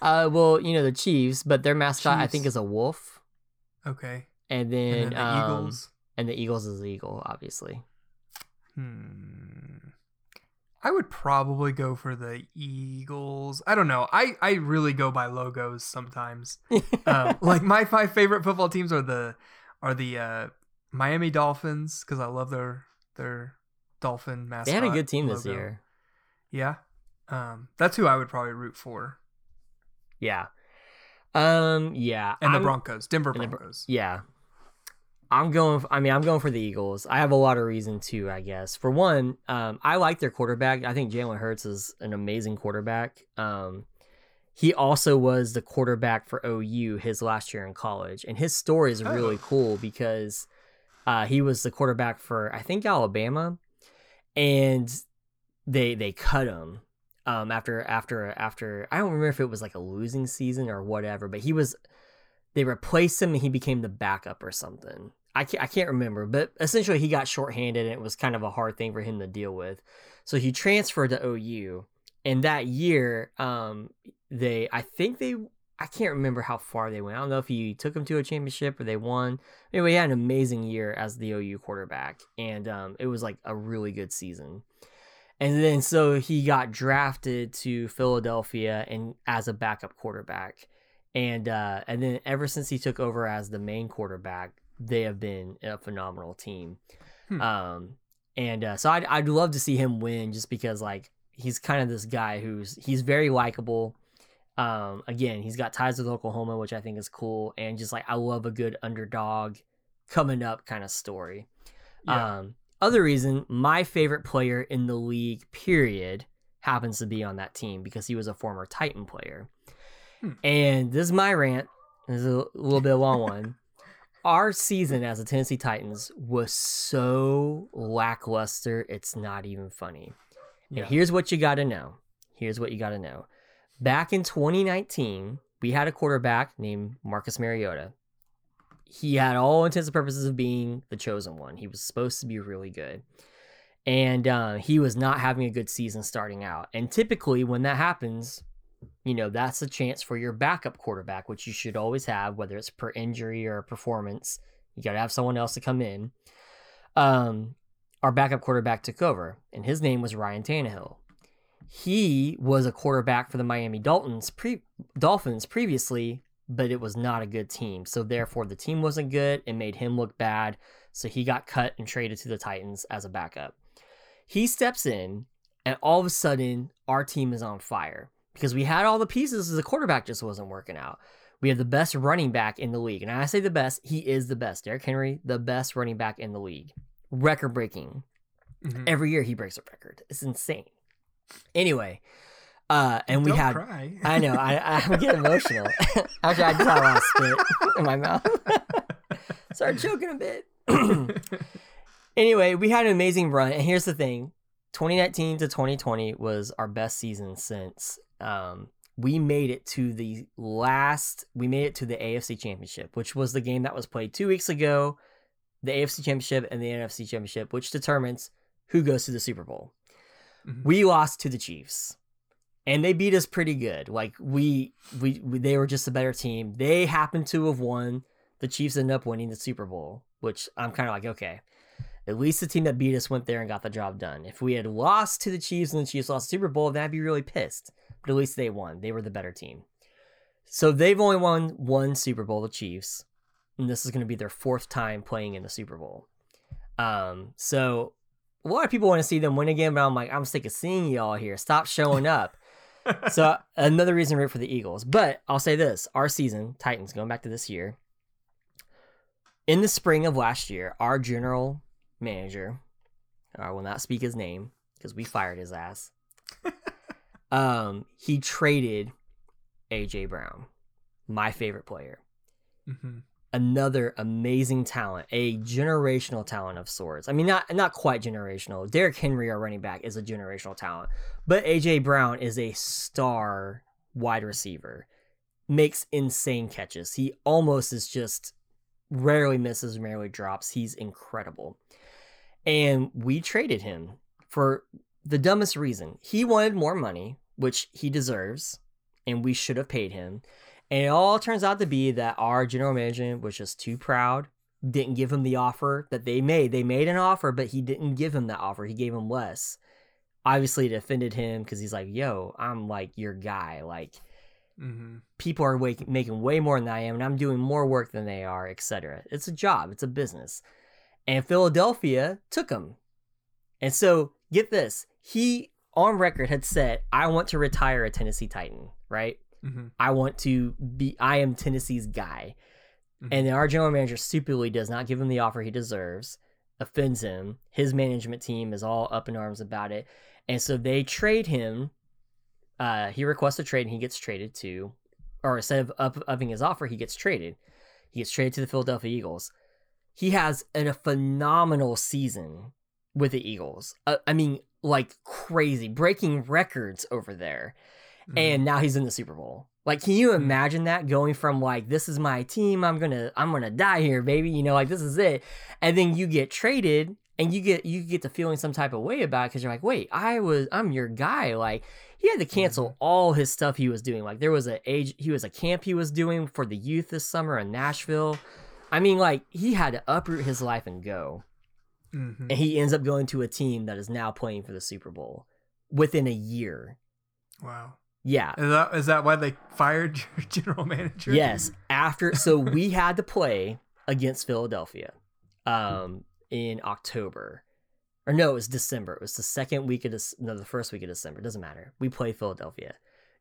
uh, well, you know the Chiefs, but their mascot I think is a wolf, Okay, and then, and then the um, Eagles. and the Eagles is the eagle, obviously. Hmm. I would probably go for the Eagles. I don't know. I, I really go by logos sometimes. [LAUGHS] um, like my five favorite football teams are the are the uh, Miami Dolphins because I love their their dolphin mascot. they had a good team this year. Yeah, um, that's who I would probably root for. Yeah. Um. Yeah. And the I'm- Broncos, Denver and the Broncos. Yeah. I'm going. I mean, I'm going for the Eagles. I have a lot of reason too. I guess for one, um, I like their quarterback. I think Jalen Hurts is an amazing quarterback. Um, he also was the quarterback for OU his last year in college, and his story is really Oh. cool because uh, he was the quarterback for I think Alabama, and they they cut him um, after after after I don't remember if it was like a losing season or whatever, but he was they replaced him and he became the backup or something. I can't, I can't remember, but essentially he got shorthanded and it was kind of a hard thing for him to deal with. So he transferred to OU, and that year, um, they I think they I can't remember how far they went. I don't know if he took them to a championship or they won. Anyway, he had an amazing year as the OU quarterback, and um, it was like a really good season. And then so he got drafted to Philadelphia and as a backup quarterback. And uh, and then ever since he took over as the main quarterback, they have been a phenomenal team. Hmm. Um, and uh, so I'd I'd love to see him win just because like he's kind of this guy who's he's very likable. Um, again, he's got ties with Oklahoma, which I think is cool, and just like I love a good underdog coming up kind of story. Yeah. Um, other reason, my favorite player in the league, period, happens to be on that team because he was a former Titan player. Hmm. And this is my rant. This is a little bit of a long one. [LAUGHS] Our season as the Tennessee Titans was so lackluster, it's not even funny. yeah. And here's what you got to know. Here's what you got to know. Back in 2019, we had a quarterback named Marcus Mariota. He had all intents and purposes of being the chosen one. He was supposed to be really good. And uh, he was not having a good season starting out. And typically, when that happens, you know, that's a chance for your backup quarterback, which you should always have, whether it's per injury or performance. You got to have someone else to come in. Um, our backup quarterback took over, and his name was Ryan Tannehill. He was a quarterback for the Miami Dolphins, pre- Dolphins previously, but it was not a good team. So therefore, the team wasn't good. It made him look bad. So he got cut and traded to the Titans as a backup. He steps in, and all of a sudden, our team is on fire because we had all the pieces. As the quarterback just wasn't working out. We have the best running back in the league. And I say the best, he is the best. Derrick Henry, the best running back in the league. Record breaking. Mhm. Every year he breaks a record. It's insane. Anyway, uh, and we Don't had cry. I know. I I get [LAUGHS] emotional. Actually, I just had a lot of spit in my mouth. [LAUGHS] Started choking a bit. [CLEARS THROAT] anyway, we had an amazing run, and here's the thing: 2019 to 2020 was our best season since. Um, we made it to the last. We made it to the AFC Championship, which was the game that was played two weeks ago. The AFC Championship and the NFC Championship, which determines who goes to the Super Bowl. Mhm. We lost to the Chiefs and they beat us pretty good. Like we, we, we, they were just a better team. They happened to have won. The Chiefs ended up winning the Super Bowl, which I'm kind of like, okay, at least the team that beat us went there and got the job done. If we had lost to the Chiefs and the Chiefs lost the Super Bowl, then I'd be really pissed. But at least they won. They were the better team. So they've only won one Super Bowl, the Chiefs, and this is going to be their fourth time playing in the Super Bowl. Um, so a lot of people want to see them win again, but I'm like, I'm sick of seeing y'all here. Stop showing [LAUGHS] up. so another reason to root for the Eagles. But I'll say this: our season, Titans, going back to this year. In the spring of last year, our general manager, I will not speak his name because we fired his ass. [LAUGHS] um, he traded AJ Brown, my favorite player Mhm. another amazing talent, a generational talent of sorts. I mean, not not quite generational. Derrick Henry, our running back, is a generational talent, but AJ Brown is a star wide receiver. Makes insane catches. He almost is just rarely misses, rarely drops. He's incredible. And we traded him for the dumbest reason. He wanted more money, which he deserves, and we should have paid him. And it all turns out to be that our general manager was just too proud, didn't give him the offer that they made. They made an offer, but he didn't give him that offer. He gave him less. Obviously, it offended him because he's like, yo, I'm like your guy. Like, Mhm. people are making way more than I am, and I'm doing more work than they are, etc. It's a job, it's a business. And Philadelphia took him. And so, get this he on record had said, I want to retire a Tennessee Titan, right? Mhm. I want to be, I am Tennessee's guy. Mhm. And then our general manager stupidly does not give him the offer he deserves, offends him. His management team is all up in arms about it. And so they trade him. Uh, he requests a trade and he gets traded to, or instead of up, upping his offer, he gets traded. He gets traded to the Philadelphia Eagles. He has an, a phenomenal season with the Eagles. Uh, I mean, like crazy, breaking records over there Mhm. and now he's in the Super Bowl. Like, can you imagine that going from like this is my team, I'm gonna I'm gonna die here, baby, you know, like this is it, and then you get traded and you get you get to feeling some type of way about it because you're like, wait, I was I'm your guy. Like he had to cancel all his stuff he was doing. Like there was a age he was a camp he was doing for the youth this summer in Nashville. I mean, like he had to uproot his life and go Mhm. and he ends up going to a team that is now playing for the Super Bowl within a year. wow. Yeah. Is that is that why they fired [LAUGHS] your general manager? Yes. After so [LAUGHS] we had to play against Philadelphia um, in October. Or no, it was December. It was the second week of Dec- no, the first week of December. It Doesn't matter. We play Philadelphia.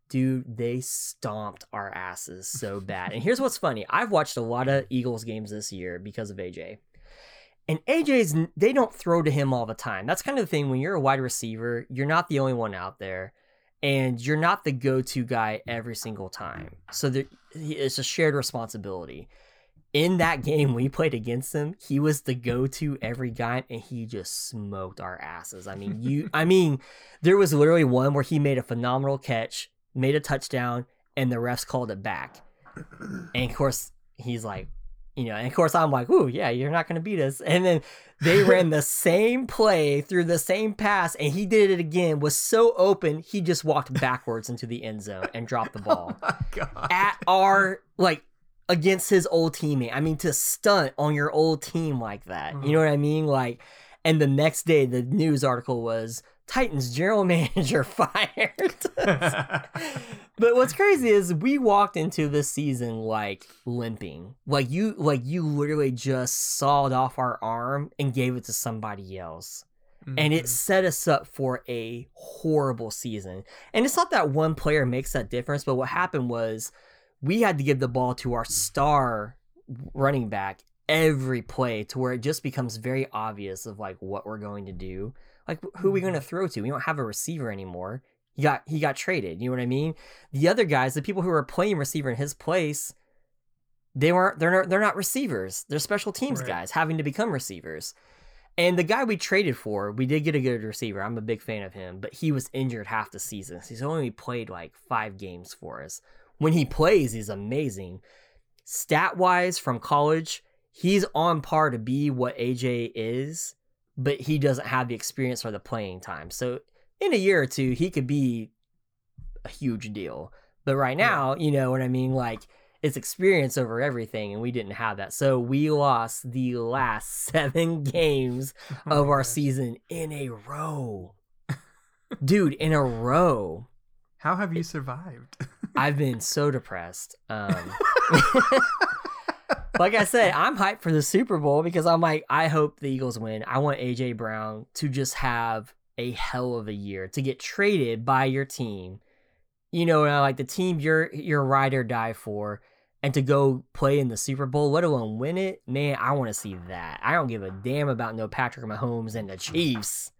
Dude, they stomped our asses so bad. and here's what's funny. I've watched a lot of Eagles games this year because of AJ. And AJ's they don't throw to him all the time. That's kind of the thing when you're a wide receiver, you're not the only one out there and you're not the go-to guy every single time. So there, it's a shared responsibility. In that game we played against him, he was the go-to every guy, and he just smoked our asses. I mean, you, I mean, there was literally one where he made a phenomenal catch, made a touchdown, and the refs called it back. And of course, he's like, you know, and of course I'm like, ooh, yeah, you're not gonna beat us. And then they [LAUGHS] ran the same play through the same pass, and he did it again. Was so open, he just walked backwards into the end zone and dropped the [LAUGHS] oh ball Oh at our like against his old teammate. I mean, to stunt on your old team like that. You mm-hmm. know what I mean? Like, and the next day, the news article was Titans general [LAUGHS] manager fired. [LAUGHS] but what's crazy is we walked into this season like limping. Like you, like you literally just sawed off our arm and gave it to somebody else and it Mhm. set us up for a horrible season. And it's not that one player makes that difference, but what happened was we had to give the ball to our star running back every play to where it just becomes very obvious of like what we're going to do. Like who are we going to mm-hmm. throw to? We don't have a receiver anymore. He got he got traded. You know what I mean? The other guys, the people who were playing receiver in his place, they weren't they're not, they're not receivers. They're special teams Right. guys having to become receivers. And the guy we traded for, we did get a good receiver. I'm a big fan of him, but he was injured half the season. So he's only played like five games for us. When he plays, he's amazing. Stat wise, from college, he's on par to be what AJ is, but he doesn't have the experience or the playing time. So in a year or two, he could be a huge deal. But right now, you know what I mean? Like, it's experience over everything, and we didn't have that. So we lost the last [LAUGHS] seven games [LAUGHS] Oh of our gosh. season in a row. Dude, in a row. How have you survived? I've [LAUGHS] been so depressed. Um, like I said, I'm hyped for the Super Bowl because I'm like, I hope the Eagles win. I want AJ Brown to just have a hell of a year to get traded by your team. You know, like the team you're you're ride or die for, and to go play in the Super Bowl, let alone win it. Man, I want to see that. I don't give a damn about no Patrick Mahomes and the Chiefs.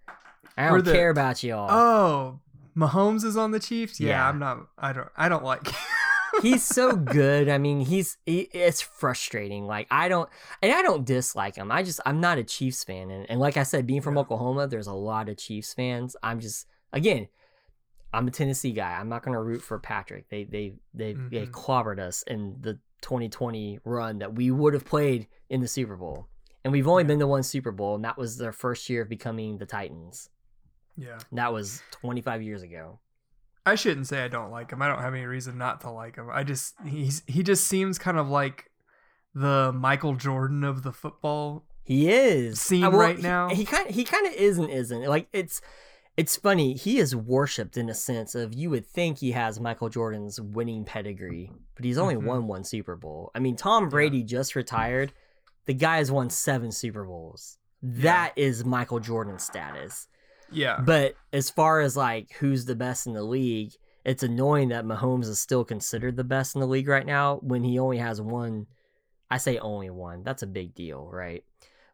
I don't the- care about y'all. oh, Mahomes is on the Chiefs. Yeah, Yeah. I'm not. I don't. I don't like. He's so good. I mean, he's he, it's frustrating. Like I don't and I don't dislike him. I just I'm not a Chiefs fan, and, and like I said, being from Yeah. Oklahoma, there's a lot of Chiefs fans. I'm just again, I'm a Tennessee guy. I'm not gonna root for Patrick. They they they they Mhm. clobbered us in the 2020 run that we would have played in the Super Bowl, and we've only Yeah. been to one Super Bowl, and that was their first year of becoming the Titans. yeah, That was 25 years ago. I shouldn't say I don't like him. I don't have any reason not to like him. I just he's he just seems kind of like the Michael Jordan of the football. He is Scene Uh, well, right he- now. He kind he kind of is and isn't. Like it's it's funny. He is worshipped in a sense of you would think he has Michael Jordan's winning pedigree, but he's only Mhm. won one Super Bowl. I mean, Tom Brady just retired. The guy has won seven Super Bowls. That is Michael Jordan status. Yeah, But as far as like who's the best in the league, it's annoying that Mahomes is still considered the best in the league right now when he only has one. I say only one. That's a big deal, right?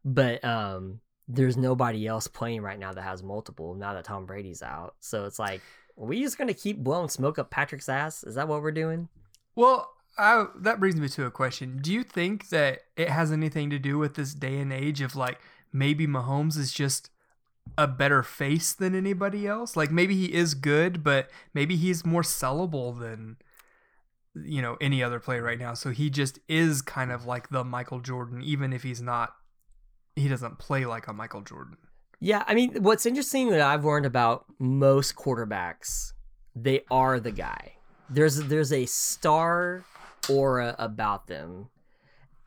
But um, there's nobody else playing right now that has multiple now that Tom Brady's out. So it's like, are we just gonna keep blowing smoke up Patrick's ass? Is that what we're doing? Well, I, that brings me to a question. Do you think that it has anything to do with this day and age of like maybe Mahomes is just a better face than anybody else? Like maybe he is good, but maybe he's more sellable than you know any other player right now. So he just is kind of like the Michael Jordan, even if he's not. He doesn't play like a Michael Jordan. Yeah, I mean, what's interesting that I've learned about most quarterbacks, they are the guy. There's there's a star aura about them.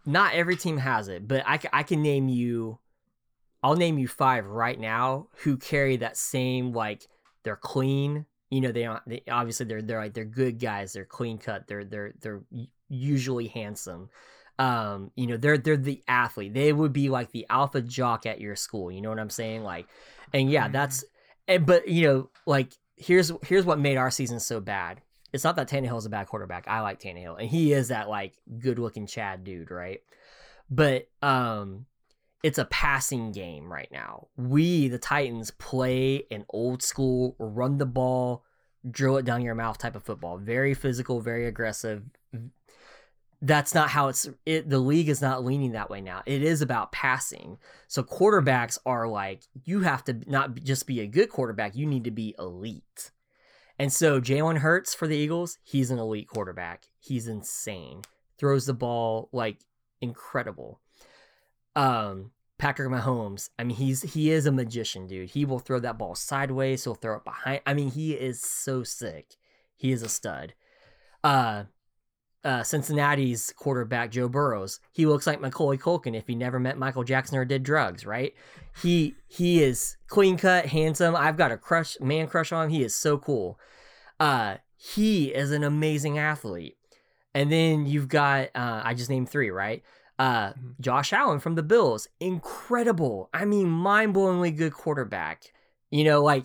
Not every team has it, but I, I can name you. I'll name you five right now who carry that same like they're clean. You know, they. They, obviously, they're they're like they're good guys. They're clean cut. They're they're they're usually handsome. Um, you know, they're they're the athlete. They would be like the alpha jock at your school. You know what I'm saying? Like, and yeah, Mhm. that's. And but you know, like here's here's what made our season so bad. It's not that Tannehill's a bad quarterback. I like Tannehill, and he is that like good looking Chad dude, right? But um, it's a passing game right now. We, the Titans, play an old school run the ball, drill it down your mouth type of football. Very physical, very aggressive. That's not how it's it the league is not leaning that way now. It is about passing. So quarterbacks are like you have to not just be a good quarterback, you need to be elite. And so Jalen Hurts for the Eagles, he's an elite quarterback. He's insane. Throws the ball like incredible. Um, Patrick Mahomes, I mean, he's he is a magician, dude. He will throw that ball sideways. He'll throw it behind. I mean, he is so sick. He is a stud. Uh, uh, Cincinnati's quarterback Joe Burrows, he looks like Macaulay Culkin if he never met Michael Jackson or did drugs, right? He he is clean cut, handsome. I've got a crush, man crush on him. He is so cool. Uh, he is an amazing athlete. And then you've got uh, I just named three, right? Uh, Mhm. Josh Allen from the Bills, incredible. I mean, mind-blowingly good quarterback. You know, like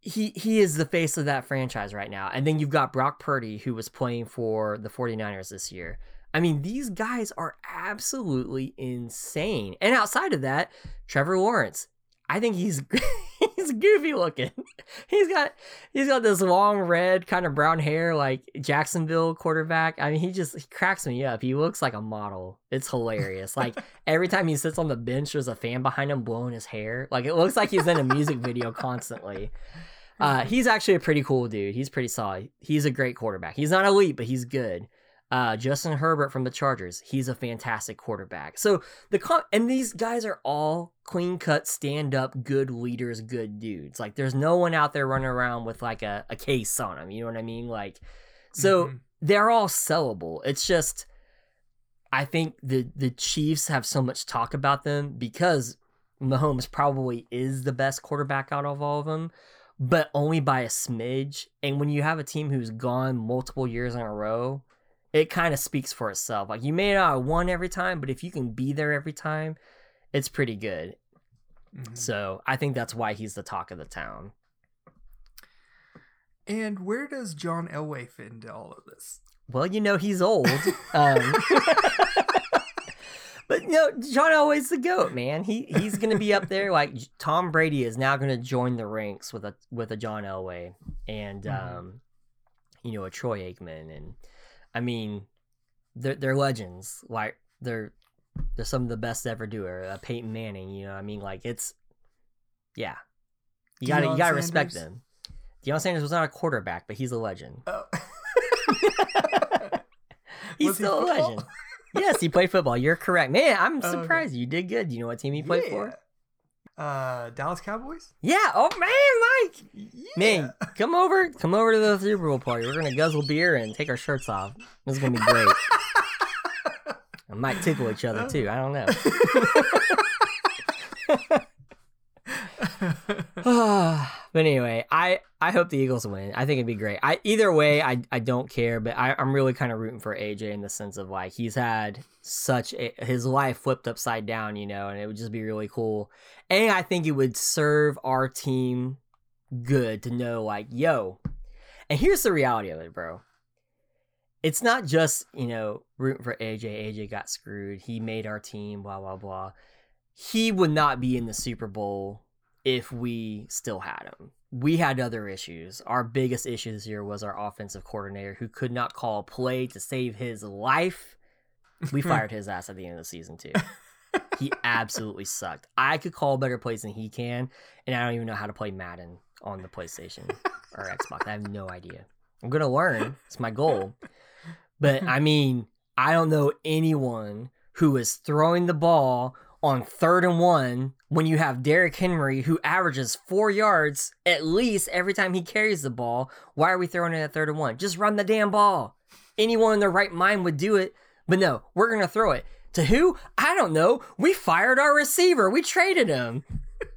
he he is the face of that franchise right now. And then you've got Brock Purdy who was playing for the 49ers this year. I mean, these guys are absolutely insane. And outside of that, Trevor Lawrence, I think he's [LAUGHS] he's goofy looking. [LAUGHS] He's got he's got this long red kind of brown hair like Jacksonville quarterback. I mean, he just he cracks me up. He looks like a model. It's hilarious. [LAUGHS] Like every time he sits on the bench, there's a fan behind him blowing his hair. Like it looks like he's in a music video constantly. Uh, he's actually a pretty cool dude. He's pretty solid. He's a great quarterback. He's not elite, but he's good. Uh, Justin Herbert from the Chargers. He's a fantastic quarterback. So the con- and these guys are all clean cut, stand up, good leaders, good dudes. Like there's no one out there running around with like a, a case on them. You know what I mean? Like so Mhm. they're all sellable. It's just I think the the Chiefs have so much talk about them because Mahomes probably is the best quarterback out of all of them, but only by a smidge. And when you have a team who's gone multiple years in a row, it kind of speaks for itself. Like you may not have won every time, but if you can be there every time, it's pretty good. Mhm. So I think that's why he's the talk of the town. And where does John Elway fit into all of this? Well, you know he's old. [LAUGHS] Um, [LAUGHS] but you know, John Elway's the goat, man. He he's gonna be up there. Like Tom Brady is now gonna join the ranks with a with a John Elway and Mhm. um, you know a Troy Aikman, and I mean, they're they're legends. Like they're they're some of the best to ever do it. Uh, Peyton Manning, you know, I mean, like it's yeah, you gotta you Deion gotta respect them. Deion Sanders was not a quarterback, but he's a legend. Oh. [LAUGHS] [LAUGHS] He's Was he still a legend. yes, he played football. You're correct, man. I'm Oh, okay. surprised you did good. Do you know what team he played for? Uh, Dallas Cowboys. Yeah. Oh man, Mike. Yeah. Man, come over, come over to the Super Bowl party. We're gonna guzzle beer and take our shirts off. This is gonna be great. [LAUGHS] I might tickle each other too. I don't know. [LAUGHS] [SIGHS] [LAUGHS] [SIGHS] [SIGHS] but anyway, I I hope the Eagles win. I think it'd be great. I either way, I I don't care, but I, I'm really kind of rooting for AJ in the sense of like he's had such a, his life flipped upside down, you know, and it would just be really cool. And I think it would serve our team good to know like, yo. And here's the reality of it, bro. It's not just, you know, rooting for AJ. AJ got screwed. He made our team, blah, blah, blah. He would not be in the Super Bowl if we still had him. We had other issues. Our biggest issue this year was our offensive coordinator who could not call a play to save his life. We [LAUGHS] fired his ass at the end of the season, too. He absolutely sucked. I could call better plays than he can, and I don't even know how to play Madden on the PlayStation or Xbox. I have no idea. I'm going to learn. It's my goal. But I mean, I don't know anyone who is throwing the ball on third and one when you have Derrick Henry who averages four yards at least every time he carries the ball. Why are we throwing it at third and one? Just run the damn ball. Anyone in their right mind would do it, but no, we're gonna throw it. To who? I don't know. We fired our receiver. We traded him.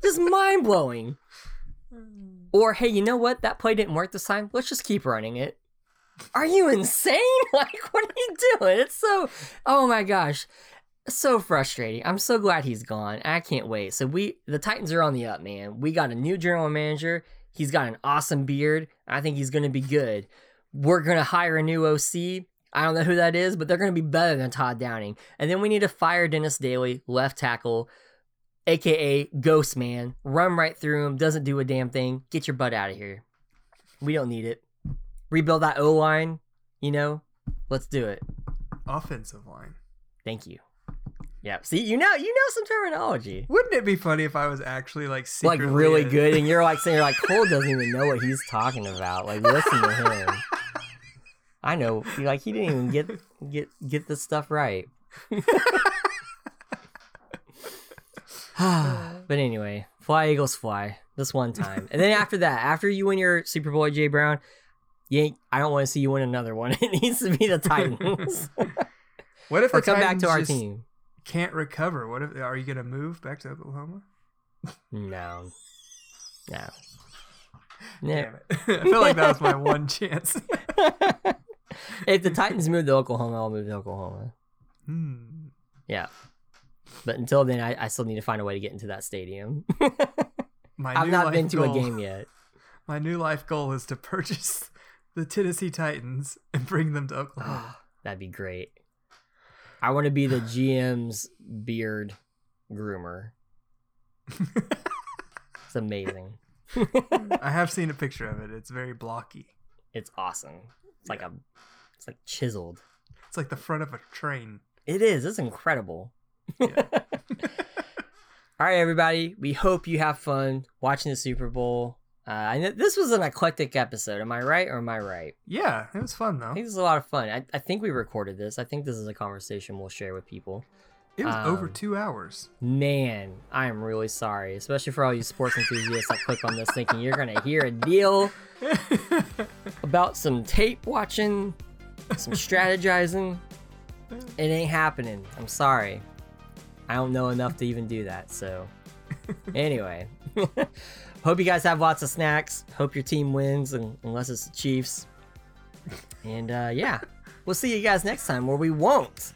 Just mind blowing. Or hey, you know what? That play didn't work this time. Let's just keep running it. Are you insane? [LAUGHS] Like, what are you doing? It's so, oh my gosh, so frustrating. I'm so glad he's gone. I can't wait. So we, the Titans are on the up, man. We got a new general manager. He's got an awesome beard. I think he's going to be good. We're going to hire a new OC. I don't know who that is, but they're going to be better than Todd Downing. And then we need to fire Dennis Daley, left tackle, aka Ghost Man. Run right through him, doesn't do a damn thing. Get your butt out of here. We don't need it. Rebuild that O line, you know? Let's do it. Offensive line. Thank you. Yeah. See, you know, you know some terminology. Wouldn't it be funny if I was actually like Like really a- good, and you're like saying, you're like Cole [LAUGHS] doesn't even know what he's talking about. Like, listen to him. I know, like he didn't even get get get this stuff right. [SIGHS] but anyway, fly Eagles fly this one time, and then after that, after you win your Super Bowl, AJ Brown, you I don't want to see you win another one. [LAUGHS] It needs to be the Titans [LAUGHS] What if or the come back to our just team. Can't recover. What if are you gonna move back to Oklahoma? No, no. [LAUGHS] Damn it! [LAUGHS] I feel like that was my [LAUGHS] one chance. if the Titans move to Oklahoma, I'll move to Oklahoma. Hmm. Yeah. But until then, I, I still need to find a way to get into that stadium. My I've not been to a game yet. My new life goal is to purchase the Tennessee Titans and bring them to Oklahoma. [GASPS] That'd be great. I want to be the GM's beard groomer. It's amazing. [LAUGHS] I have seen a picture of it. It's very blocky. It's awesome. It's like a, it's like chiseled. It's like the front of a train. It is. It's incredible. Yeah. [LAUGHS] All right, everybody. We hope you have fun watching the Super Bowl. Uh, I know this was an eclectic episode. Am I right or am I right? yeah, it was fun though. I think this is a lot of fun. I, I think we recorded this. I think this is a conversation we'll share with people. It was over um, two hours. Man, I am really sorry, especially for all you sports enthusiasts that click on this thinking you're gonna hear a deal [LAUGHS] about some tape watching, some strategizing. It ain't happening. I'm sorry. I don't know enough to even do that. So, [LAUGHS] anyway, [LAUGHS] hope you guys have lots of snacks. Hope your team wins, and unless it's the Chiefs. And uh, yeah, we'll see you guys next time where we won't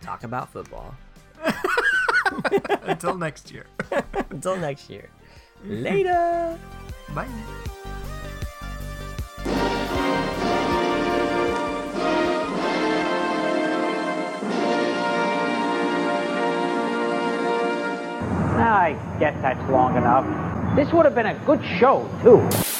talk about football. [LAUGHS] Until next year. [LAUGHS] Until next year. Later. Bye. I guess that's long enough. This would have been a good show, too.